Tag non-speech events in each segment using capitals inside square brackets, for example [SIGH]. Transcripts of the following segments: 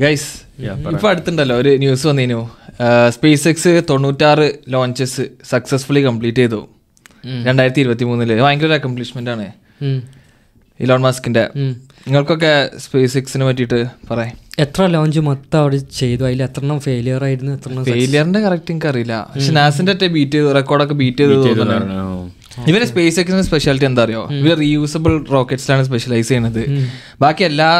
Guys ഇപ്പൊ അടുത്തുണ്ടല്ലോ ഒരു ന്യൂസ് വന്നിനു. സ്പേസ് എക്സ് തൊണ്ണൂറ്റാറ് ലോഞ്ചസ് സക്സസ്ഫുള്ളി കംപ്ലീറ്റ് ചെയ്തു. രണ്ടായിരത്തി ഇരുപത്തി മൂന്നിൽ ഭയങ്കര ഒരു അക്കംപ്ലിഷ്മെന്റ് ആണ്. ഇലോൺ മാസ്കിന്റെ നിങ്ങൾക്കൊക്കെ സ്പേസ് എക്സിനെ പറ്റിട്ട് പറയാം. എത്ര ലോഞ്ച് മൊത്തം അവിടെ ചെയ്തു? അതിൽ എത്രണ്ണം ഫെയിലിയർ ആയിരുന്നു? എത്രണ്ണം ഫെയിലിയറിന്റെ കറക്റ്റ് എനിക്ക് അറിയില്ല പക്ഷെ നാസിന്റെ ബീറ്റ് ചെയ്തു റെക്കോർഡൊക്കെ ബീറ്റ് ചെയ്ത് തോന്നുന്നുണ്ട്. ഇവർ സ്പേസ് എക്സിന്റെ സ്പെഷ്യാലിറ്റി എന്താ അറിയോ ഇവർ റീയൂസബിൾ റോക്കറ്റ്സിലാണ് സ്പെഷ്യലൈസ് ചെയ്യുന്നത് ബാക്കി എല്ലാ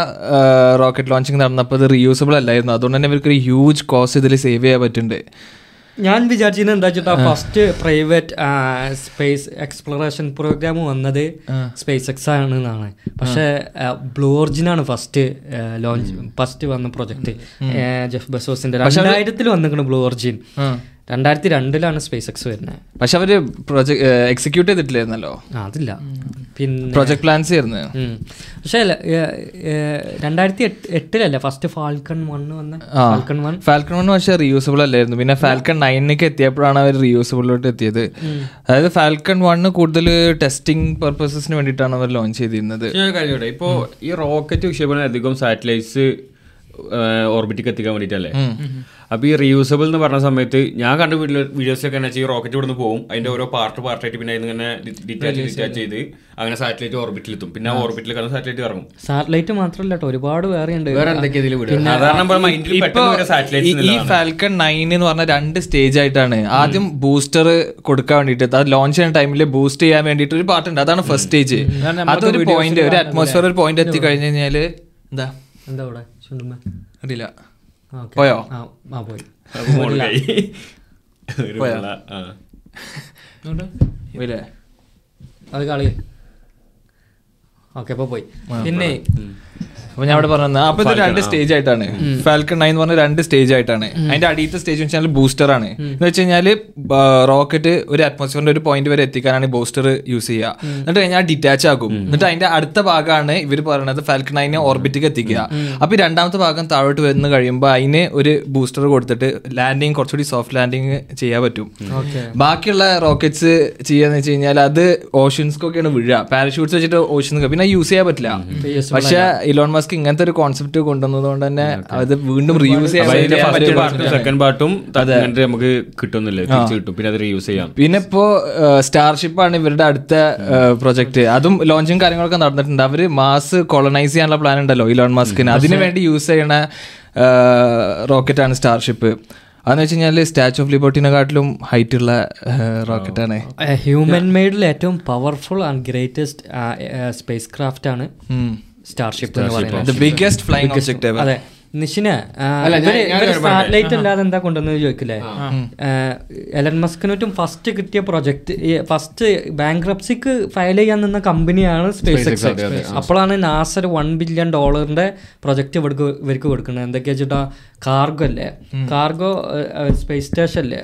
റോക്കറ്റ് ലോഞ്ചിങ് നടന്നപ്പോൾ ഇത് റീയൂസബിൾ അല്ലായിരുന്നു. അതുകൊണ്ട് തന്നെ ഇവർക്ക് ഒരു ഹ്യൂജ് കോസ്റ്റ് ഇതിൽ സേവ് ചെയ്യാൻ പറ്റുന്നുണ്ട്. ഞാൻ വിചാരിച്ചത് എന്താ വെച്ചിട്ടാ first private space exploration program വന്നത് സ്പേസ് എക്സ് ആണ് എന്നാണ് പക്ഷേ ബ്ലൂ ഒറിജിനാണ് ഫസ്റ്റ് ലോഞ്ച് ഫസ്റ്റ് വന്ന പ്രൊജക്ട് ജെഫ് ബസോസിന്റെ രണ്ടായിരത്തിൽ വന്നിരിക്കണം ബ്ലൂ ഒറിജിൻ രണ്ടായിരത്തി രണ്ടിലാണ് സ്പേസ് എക്സ് വരുന്നത് പക്ഷെ അവർ പ്രൊജക്ട് എക്സിക്യൂട്ട് ചെയ്തിട്ടില്ലായിരുന്നല്ലോ? ആ, അതില്ല. പിന്നെ പ്രൊജക്ട് പ്ലാൻസ് ആയിരുന്നു. പക്ഷേ രണ്ടായിരത്തി എട്ട് എട്ടിലല്ലേ ഫസ്റ്റ് ഫാൽക്കൺ വൺ വന്ന? ഫാൽക്കൺ വൺ ഫാൽക്കൺ വൺ പക്ഷേ റീയൂസബിൾ അല്ലായിരുന്നു. പിന്നെ ഫാൽക്കൺ നയനിലേക്ക് എത്തിയപ്പോഴാണ് അവർ റീയൂസബിളിലോട്ട് എത്തിയത്. അതായത് ഫാൽക്കൺ വണ്ണ് കൂടുതൽ ടെസ്റ്റിംഗ് പർപ്പസസിന് വേണ്ടിയിട്ടാണ് അവർ ലോഞ്ച് ചെയ്തിരുന്നത്. ഇപ്പോൾ ഇപ്പോ ഈ റോക്കറ്റ് വിക്ഷേപണം അധികം സാറ്റലൈറ്റ്സ് ഓർബിറ്റിക്ക് എത്തിക്കാൻ വേണ്ടിയിട്ടല്ലേ അപ്പൊ ഈ റീയൂസബിൾ എന്ന് പറഞ്ഞ സമയത്ത് ഞാൻ കണ്ട വീഡിയോ വീഡിയോസിലൊക്കെ എന്നാ വെച്ചാൽ ഈ റോക്കറ്റ് ഇവിടുന്ന് പോകും അതിന്റെ ഓരോ പാർട്ട് പാർട്ടായിട്ട് പിന്നെ അതിന് ഇങ്ങനെ ഡിറ്റാച്ച് ഡിറ്റാച്ച് ചെയ്ത് അങ്ങനെ സാറ്റലൈറ്റ് ഓർബിറ്റിൽ എത്തും. പിന്നെ ഓർബിറ്റിൽ കിടന്ന് സാറ്റലൈറ്റ് ഇറങ്ങും. സാറ്റലൈറ്റ് മാത്രമല്ല കേട്ടോ ഒരുപാട് വേറെ ഉണ്ട്. വേറെ എന്തൊക്കെ ഇതിൽ ഈ- ഫാൽക്കൺ നയൻ എന്ന് പറഞ്ഞ രണ്ട് സ്റ്റേജ് ആയിട്ടാണ്. ആദ്യം ബൂസ്റ്റർ കൊടുക്കാൻ വേണ്ടിയിട്ട് അത് ലോഞ്ച് ചെയ്യുന്ന ടൈമിൽ ബൂസ്റ്റ് ചെയ്യാൻ വേണ്ടിയിട്ട് ഒരു പാർട്ട് ഉണ്ട്. അതാണ് ഫസ്റ്റ് സ്റ്റേജ് അതൊരു പോയിന്റ് ഒരു അറ്റ്മോസ്ഫിയർ ഒരു പോയിന്റ് എത്തി കഴിഞ്ഞു കഴിഞ്ഞാൽ എന്താ? എന്താ ചുണ്ടുമ്മ അറിയില്ല. പോയോ? ആ പോയി. ഇല്ലേ? അത് കളി. ഓക്കെ അപ്പൊ പോയി. പിന്നെ അപ്പൊ ഞാൻ അവിടെ പറഞ്ഞത് അപ്പൊ ഇത് രണ്ട് സ്റ്റേജ് ആയിട്ടാണ്. ഫാൽക്കൺ നയൻ എന്ന് പറഞ്ഞ രണ്ട് സ്റ്റേജ് ആയിട്ടാണ്. അതിന്റെ അടിയത്തെ സ്റ്റേജ് എന്ന് വെച്ചാൽ ബൂസ്റ്റർ ആണ്. എന്ന് വെച്ച് കഴിഞ്ഞാൽ റോക്കറ്റ് ഒരു അറ്റ്മോസ്ഫിയറിന്റെ ഒരു പോയിന്റ് വരെ എത്തിക്കാനാണ് ബൂസ്റ്റർ യൂസ് ചെയ്യുക. എന്നിട്ട് കഴിഞ്ഞാൽ ഡിറ്റാച്ച് ആകും എന്നിട്ട് അതിന്റെ അടുത്ത ഭാഗമാണ് ഇവർ പറയുന്നത് ഫാൽക്കൺ നയനെ ഓർബിറ്റിക്ക് എത്തിക്കുക. അപ്പൊ രണ്ടാമത്തെ ഭാഗം താഴോട്ട് വന്ന് കഴിയുമ്പോൾ അതിന് ഒരു ബൂസ്റ്റർ കൊടുത്തിട്ട് ലാൻഡിങ് കുറച്ചുകൂടി സോഫ്റ്റ് ലാൻഡിങ് ചെയ്യാൻ പറ്റും. ബാക്കിയുള്ള റോക്കറ്റ്സ് ചെയ്യാന്ന് വെച്ച് കഴിഞ്ഞാൽ അത് ഓഷ്യൻസ്ക്കൊക്കെയാണ് വീഴുക. പാരഷൂട്ട്സ് വെച്ചിട്ട് ഓഷ്യൻസ് പിന്നെ യൂസ് ചെയ്യാൻ പറ്റില്ല. പക്ഷെ ഇലോൺ മസ്ക് ഇങ്ങനത്തെ ഒരു കോൺസെപ്റ്റ് കൊണ്ടുവന്നത് കൊണ്ട് തന്നെ അത് വീണ്ടും റീയൂസ് ചെയ്യാൻ പാർട്ടും സെക്കൻഡ് പാർട്ടും നമുക്ക് കിട്ടുന്നില്ല. കിട്ടും. പിന്നെ അത് റീയൂസ് ചെയ്യാം. പിന്നെ ഇപ്പോ സ്റ്റാർഷിപ്പ് ആണ് ഇവരുടെ അടുത്ത പ്രൊജക്ട് അതും ലോഞ്ചും കാര്യങ്ങളൊക്കെ നടന്നിട്ടുണ്ട്. അവർ മാസ് കൊളനൈസ് ചെയ്യാനുള്ള പ്ലാൻ ഉണ്ടല്ലോ ഇലോൺ മസ്കിന് അതിനു വേണ്ടി യൂസ് ചെയ്യണ റോക്കറ്റ് ആണ് സ്റ്റാർഷിപ്പ് അതെന്ന് വെച്ച് കഴിഞ്ഞാൽ സ്റ്റാച്ചു ഓഫ് ലിബർട്ടിനെക്കാട്ടിലും ഹൈറ്റ് ഉള്ള റോക്കറ്റ് ആണ്. ഹ്യൂമൻ മെയ്ഡിൽ ഏറ്റവും powerful and greatest spacecraft ആണ്. സ്റ്റാർഷിപ്പ് എന്ന് പറയുന്നത് ദ ബിഗ്ഗസ്റ്റ് ഫ്ലൈങ് ഒബ്ജക്ട് അതെ. നിഷിന് സാറ്റലൈറ്റ് അല്ലാതെ എന്താ കൊണ്ടുവന്നത് ചോദിക്കില്ലേ? എലൻ മസ്കിനോട്ടും ഫസ്റ്റ് കിട്ടിയ പ്രൊജക്ട് ഫസ്റ്റ് ബാങ്ക്രപ്സിക്ക് ഫയൽ ചെയ്യാൻ നിന്ന കമ്പനിയാണ് സ്പേസ് എക്സ് അപ്പോഴാണ് നാസർ വൺ ബില്യൺ ഡോളറിന്റെ പ്രൊജക്ട് ഇവർക്ക് ഇവർക്ക് കൊടുക്കുന്നത്. എന്തൊക്കെയാ വെച്ചിട്ടാ കാർഗോ അല്ലേ? കാർഗോ സ്പേസ് സ്റ്റേഷൻ അല്ലേ?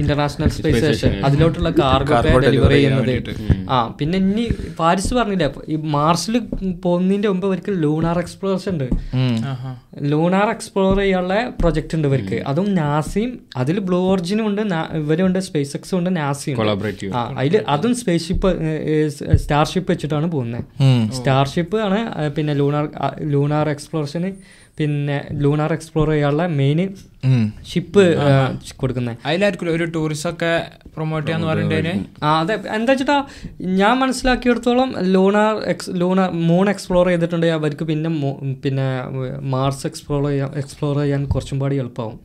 ഇന്റർനാഷണൽ സ്പേസ് സ്റ്റേഷൻ അതിലോട്ടുള്ള കാർഗോ ഡെലിവറി ചെയ്യുന്നത്. ആ പിന്നെ ഇനി പാരിസ് പറഞ്ഞില്ലേ ഈ മാർസിൽ പോകുന്നതിന്റെ മുമ്പ് ഇവർക്ക് ലൂണാർ എക്സ്പ്ലോറേഷൻ ഉണ്ട്. ലൂണാർ എക്സ്പ്ലോർ ചെയ്യാനുള്ള പ്രൊജക്ട് ഉണ്ട് ഇവർക്ക്. അതും നാസിയും അതിൽ ബ്ലൂ ഓർജിനും ഉണ്ട് ഇവരും ഇവരുണ്ട് സ്പേസ് എക്സും ഉണ്ട് നാസിയും. ആ അതിൽ അതും സ്പേസ്ഷിപ്പ് സ്റ്റാർഷിപ്പ് വെച്ചിട്ടാണ് പോകുന്നത്. സ്റ്റാർഷിപ്പ് ആണ് പിന്നെ ലൂണാർ ലൂണാർ എക്സ്പ്ലോറേഷന് പിന്നെ ലൂണാർ എക്സ്പ്ലോർ ചെയ്യാനുള്ള മെയിൻ ഷിപ്പ് കൊടുക്കുന്നത് അതിലായിരിക്കും ഒരു ടൂറിസം ഒക്കെ പ്രൊമോട്ട് ചെയ്യാന്ന് പറഞ്ഞിട്ട് ആ അതെ. എന്താ വെച്ചിട്ടാ ഞാൻ മനസ്സിലാക്കിയെടുത്തോളം lunar X lunar moon explore ചെയ്തിട്ടുണ്ട്. അവർക്ക് പിന്നെ പിന്നെ മാർസ് എക്സ്പ്ലോർ ചെയ്യാൻ എക്സ്പ്ലോർ ചെയ്യാൻ കുറച്ചും പാടി എളുപ്പമാവും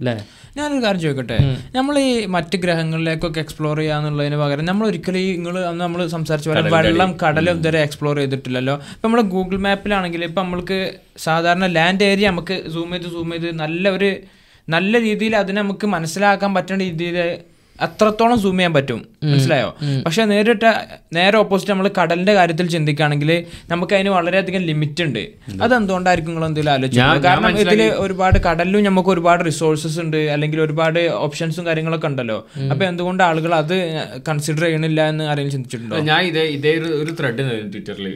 അല്ലേ? ഞാനൊരു കാര്യം ചോദിക്കട്ടെ? നമ്മൾ ഈ മറ്റ് ഗ്രഹങ്ങളിലേക്കൊക്കെ എക്സ്പ്ലോർ ചെയ്യാന്നുള്ളതിന് പകരം നമ്മൾ ഒരിക്കലും ഈ നിങ്ങൾ അന്ന് നമ്മൾ സംസാരിച്ച പോലെ വെള്ളം കടൽ ഇതുവരെ എക്സ്പ്ലോർ ചെയ്തിട്ടില്ലല്ലോ. ഇപ്പം നമ്മൾ ഗൂഗിൾ മാപ്പിലാണെങ്കിൽ ഇപ്പം നമ്മൾക്ക് സാധാരണ ലാൻഡ് ഏരിയ നമുക്ക് സൂം ചെയ്ത് സൂം ചെയ്ത് നല്ല ഒരു നല്ല രീതിയിൽ അതിനെ നമുക്ക് മനസ്സിലാക്കാൻ പറ്റുന്ന രീതിയിൽ അത്രത്തോളം സൂം ചെയ്യാൻ പറ്റും. മനസ്സിലായോ? പക്ഷെ നേരിട്ട് നേരെ ഓപ്പോസിറ്റ് നമ്മൾ കടലിന്റെ കാര്യത്തിൽ ചിന്തിക്കുകയാണെങ്കിൽ നമുക്ക് അതിന് വളരെയധികം ലിമിറ്റ് ഉണ്ട്. അത് എന്തുകൊണ്ടായിരിക്കും നിങ്ങൾ എന്തെങ്കിലും ആലോചിച്ചു കാരണം ഇതിൽ ഒരുപാട് കടലിലും നമുക്ക് ഒരുപാട് റിസോഴ്സസ് ഉണ്ട് അല്ലെങ്കിൽ ഒരുപാട് ഓപ്ഷൻസും കാര്യങ്ങളൊക്കെ ഉണ്ടല്ലോ. അപ്പൊ എന്തുകൊണ്ട് ആളുകൾ അത് കൺസിഡർ ചെയ്യണില്ല എന്ന് ആരെങ്കിലും ചിന്തിച്ചിട്ടുണ്ടോ? ഞാൻ ഇതേ ഇതേ ഒരു ത്രെഡ് ട്വിറ്ററിൽ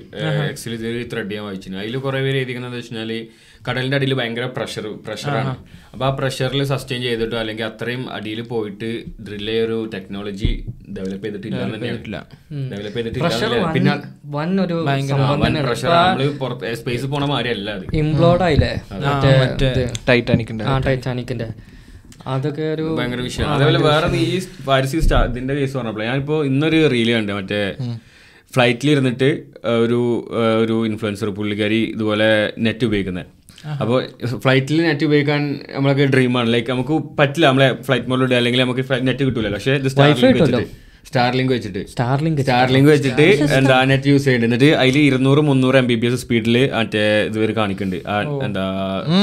എക്സിൽ ഇതേ ഒരു ത്രെഡ് ഞാൻ വായിച്ചു അതിൽ കുറെ പേര് എഴുതിക്കുന്നത് വെച്ചാൽ കടലിന്റെ അടിയിൽ ഭയങ്കര പ്രഷർ പ്രഷറാണ് അപ്പൊ ആ പ്രഷറിൽ സസ്റ്റെയിൻ ചെയ്തിട്ട് അല്ലെങ്കിൽ അത്രയും അടിയിൽ പോയിട്ട് ഡ്രില്ല് അതിലെ ഒരു ടെക്നോളജി ഡെവലപ്പ് ചെയ്തിട്ടില്ല ഡെവലപ്പ് ചെയ്തിട്ടില്ല? പിന്നെ വൻ ഒരു പ്രഷർ നമ്മൾ പുറത്ത് സ്പേസ് പോണ മാതിരിയല്ല അത്. ഇംപ്ലോഡ് ആയില്ലേ? ടൈറ്റാനിക്കിന്റെ ആ ടൈറ്റാനിക്കിന്റെ അതൊക്കെ ഒരു ഭയങ്കര വിഷയമാണ് അതേപോലെ വേറെ ഈ പാരിസി സ്റ്റാർ ഇതിന്റെ കേസ് പറഞ്ഞപ്പോൾ ഞാനിപ്പോ ഇന്നൊരു റീൽ കണ്ട് മറ്റേ ഫ്ലൈറ്റിൽ ഇരുന്നിട്ട് ഒരു ഒരു ഇൻഫ്ലുവൻസർ പുള്ളിക്കാരി ഇതുപോലെ നെറ്റ് ഉപയോഗിക്കുന്നത് അപ്പോൾ ഫ്ലൈറ്റിൽ നെറ്റ് ഉപയോഗിക്കാൻ നമ്മളൊക്കെ ഡ്രീമാണ് ലൈക്ക് നമുക്ക് പറ്റില്ല നമ്മളെ ഫ്ലൈറ്റ് മോഡിലൂടെ അല്ലെങ്കിൽ നമുക്ക് നെറ്റ് കിട്ടൂലല്ലോ. പക്ഷേ ഇത് സ്റ്റാർലിങ്ക് വെച്ചിട്ട്. സ്റ്റാർലിങ് വെച്ചിട്ട്. എന്താ നെറ്റ് യൂസ് ചെയ്യുന്നുണ്ട് എന്നിട്ട് അതിൽ ഇരുന്നൂറ് മുന്നൂറ് എം ബി ബി എസ് സ്പീഡിൽ മറ്റേ ഇതുവരെ കാണിക്കുന്നുണ്ട് എന്താ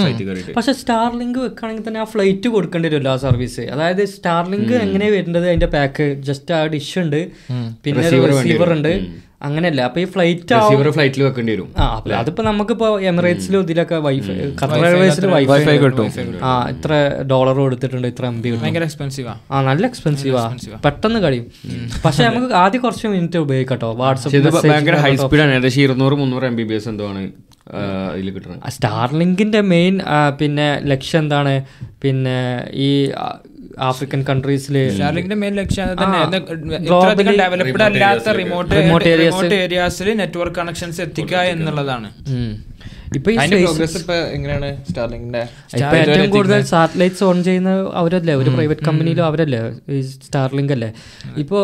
സൈറ്റ് കയറിയിട്ട് പക്ഷെ സ്റ്റാർലിങ് വെക്കുകയാണെങ്കിൽ തന്നെ ആ ഫ്ലൈറ്റ് കൊടുക്കേണ്ടി വരുമല്ലോ ആ സർവീസ് അതായത് സ്റ്റാർലിങ് എങ്ങനെ വരുന്നത്? അതിന്റെ പാക്ക് ജസ്റ്റ് ആ ഡിഷ് ഉണ്ട്. പിന്നെ റിസീവർ ഉണ്ട്. അങ്ങനെയല്ല അപ്പൊ ഈ ഫ്ലൈറ്റ് റിസീവർ ഫ്ലൈറ്റിൽ വെക്കേണ്ടി വരും. അതിപ്പോ നമുക്ക് അതിപ്പോ നമുക്കിപ്പോ എമിറേറ്റ്സിലും ഇതിലൊക്കെ വൈഫൈ ഖത്തർ എയർവേസിൽ വൈഫൈ കിട്ടും. ആ ഇത്ര ഡോളർ കൊടുത്തിട്ടുണ്ട് ഇത്ര എം ബി എക്സ്പെൻസീവാ ആ. നല്ല എക്സ്പെൻസീവാ പെട്ടെന്ന് കഴിയും. പക്ഷെ നമുക്ക് ആദ്യം കുറച്ച് മിനിറ്റ് ഉപയോഗിക്കട്ടോ. വാട്സപ്പ് ഭയങ്കര ഹൈ സ്പീഡാണ് ഏകദേശം ഇരുന്നൂറ് മുന്നൂറ് എം ബി ബി എസ് എന്തോ ആണ് കിട്ടുന്നത് സ്റ്റാർലിങ്കിന്റെ മെയിൻ പിന്നെ ലക്ഷ്യം എന്താണ്? പിന്നെ ഈ ആഫ്രിക്കൻ കൺട്രീസിലെ സ്റ്റാർലിങ്കിന്റെ മെയിൻ ലക്ഷ്യം തന്നെ. ഡെവലപ്ഡ് അല്ലാത്ത റിമോട്ട് റിമോട്ട് ഏരിയാസിൽ നെറ്റ്വർക്ക് കണക്ഷൻസ് എത്തിക്കുക എന്നുള്ളതാണ്. ഇപ്പൊ എങ്ങനെയാണ് സ്റ്റാർലിംഗിന്റെ ഇപ്പൊ ഏറ്റവും കൂടുതൽ സാറ്റലൈറ്റ്സ് ഓൺ ചെയ്യുന്ന അവരല്ലേ? ഒരു പ്രൈവറ്റ് കമ്പനിയിലും അവരല്ലേ? ഈ സ്റ്റാർലിങ്ക് അല്ലേ? ഇപ്പോൾ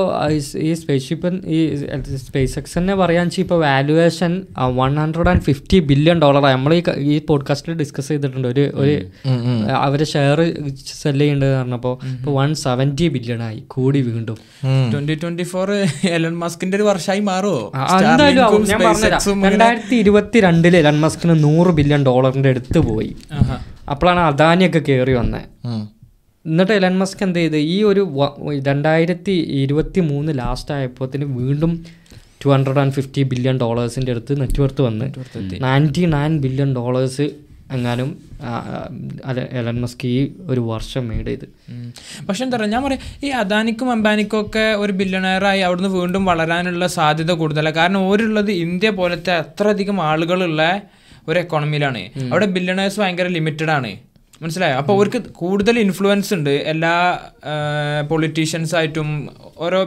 ഈ സ്പേസ് ഷിപ്പ് ഈ സ്പേസ് എക്സ് തന്നെ പറയാൻ വെച്ചാൽ ഇപ്പോൾ valuation one hundred and fifty billion dollar നമ്മൾ ഈ പോഡ്കാസ്റ്റിൽ ഡിസ്കസ് ചെയ്തിട്ടുണ്ട്. ഒരു ഒരു അവരെ ഷെയർ സെൽ ചെയ്യേണ്ടത് പറഞ്ഞപ്പോൾ ഇപ്പോൾ വൺ സെവന്റി ബില്യൺ ആയി കൂടി വീണ്ടും. ട്വന്റി ട്വന്റി ഫോർ എലൺ മസ്കിന്റെ ഒരു വർഷമായി മാറുമോ ആ, എന്തായാലും ആവും. ഞാൻ പറഞ്ഞുതരാം. രണ്ടായിരത്തി ഇരുപത്തി രണ്ടിൽ എലൺ മസ്കിന് നൂറ് ബില്യൺ ഡോളറിന്റെ അടുത്ത് പോയി. അപ്പോഴാണ് അദാനിയൊക്കെ കയറി വന്നത് എന്നിട്ട് എലൻ മസ്ക് എന്ത് ചെയ്ത്? ഈ ഒരു രണ്ടായിരത്തി ഇരുപത്തി മൂന്ന് ലാസ്റ്റ് ആയപ്പോത്തിന് വീണ്ടും two hundred and fifty billion ഡോളേഴ്സിന്റെ അടുത്ത് നെറ്റ്വർത്ത് വന്ന്. നയന്റി നയൻ ബില്യൺ ഡോളേഴ്സ് എങ്ങാനും എലൻ മസ്ക് ഈ ഒരു വർഷം മെയ്ഡ് ചെയ്ത്. പക്ഷെ എന്താ പറയുക ഞാൻ പറയാം ഈ അദാനിക്കും അംബാനിക്കും ഒക്കെ ഒരു ബില്യണയറായി അവിടുന്ന് വീണ്ടും വളരാനുള്ള സാധ്യത കൂടുതലാണ് കാരണം ഓരുള്ളത് ഇന്ത്യ പോലത്തെ അത്രയധികം ആളുകളുള്ള ഒരു എക്കോണമിയിലാണ് അവിടെ ബില്യണേഴ്സ് ഭയങ്കര ലിമിറ്റഡ് ആണ്. മനസ്സിലായോ? അപ്പോൾ അവർക്ക് കൂടുതൽ ഇൻഫ്ലുവൻസ് ഉണ്ട് എല്ലാ പൊളിറ്റീഷ്യൻസ് ആയിട്ടും ഓരോ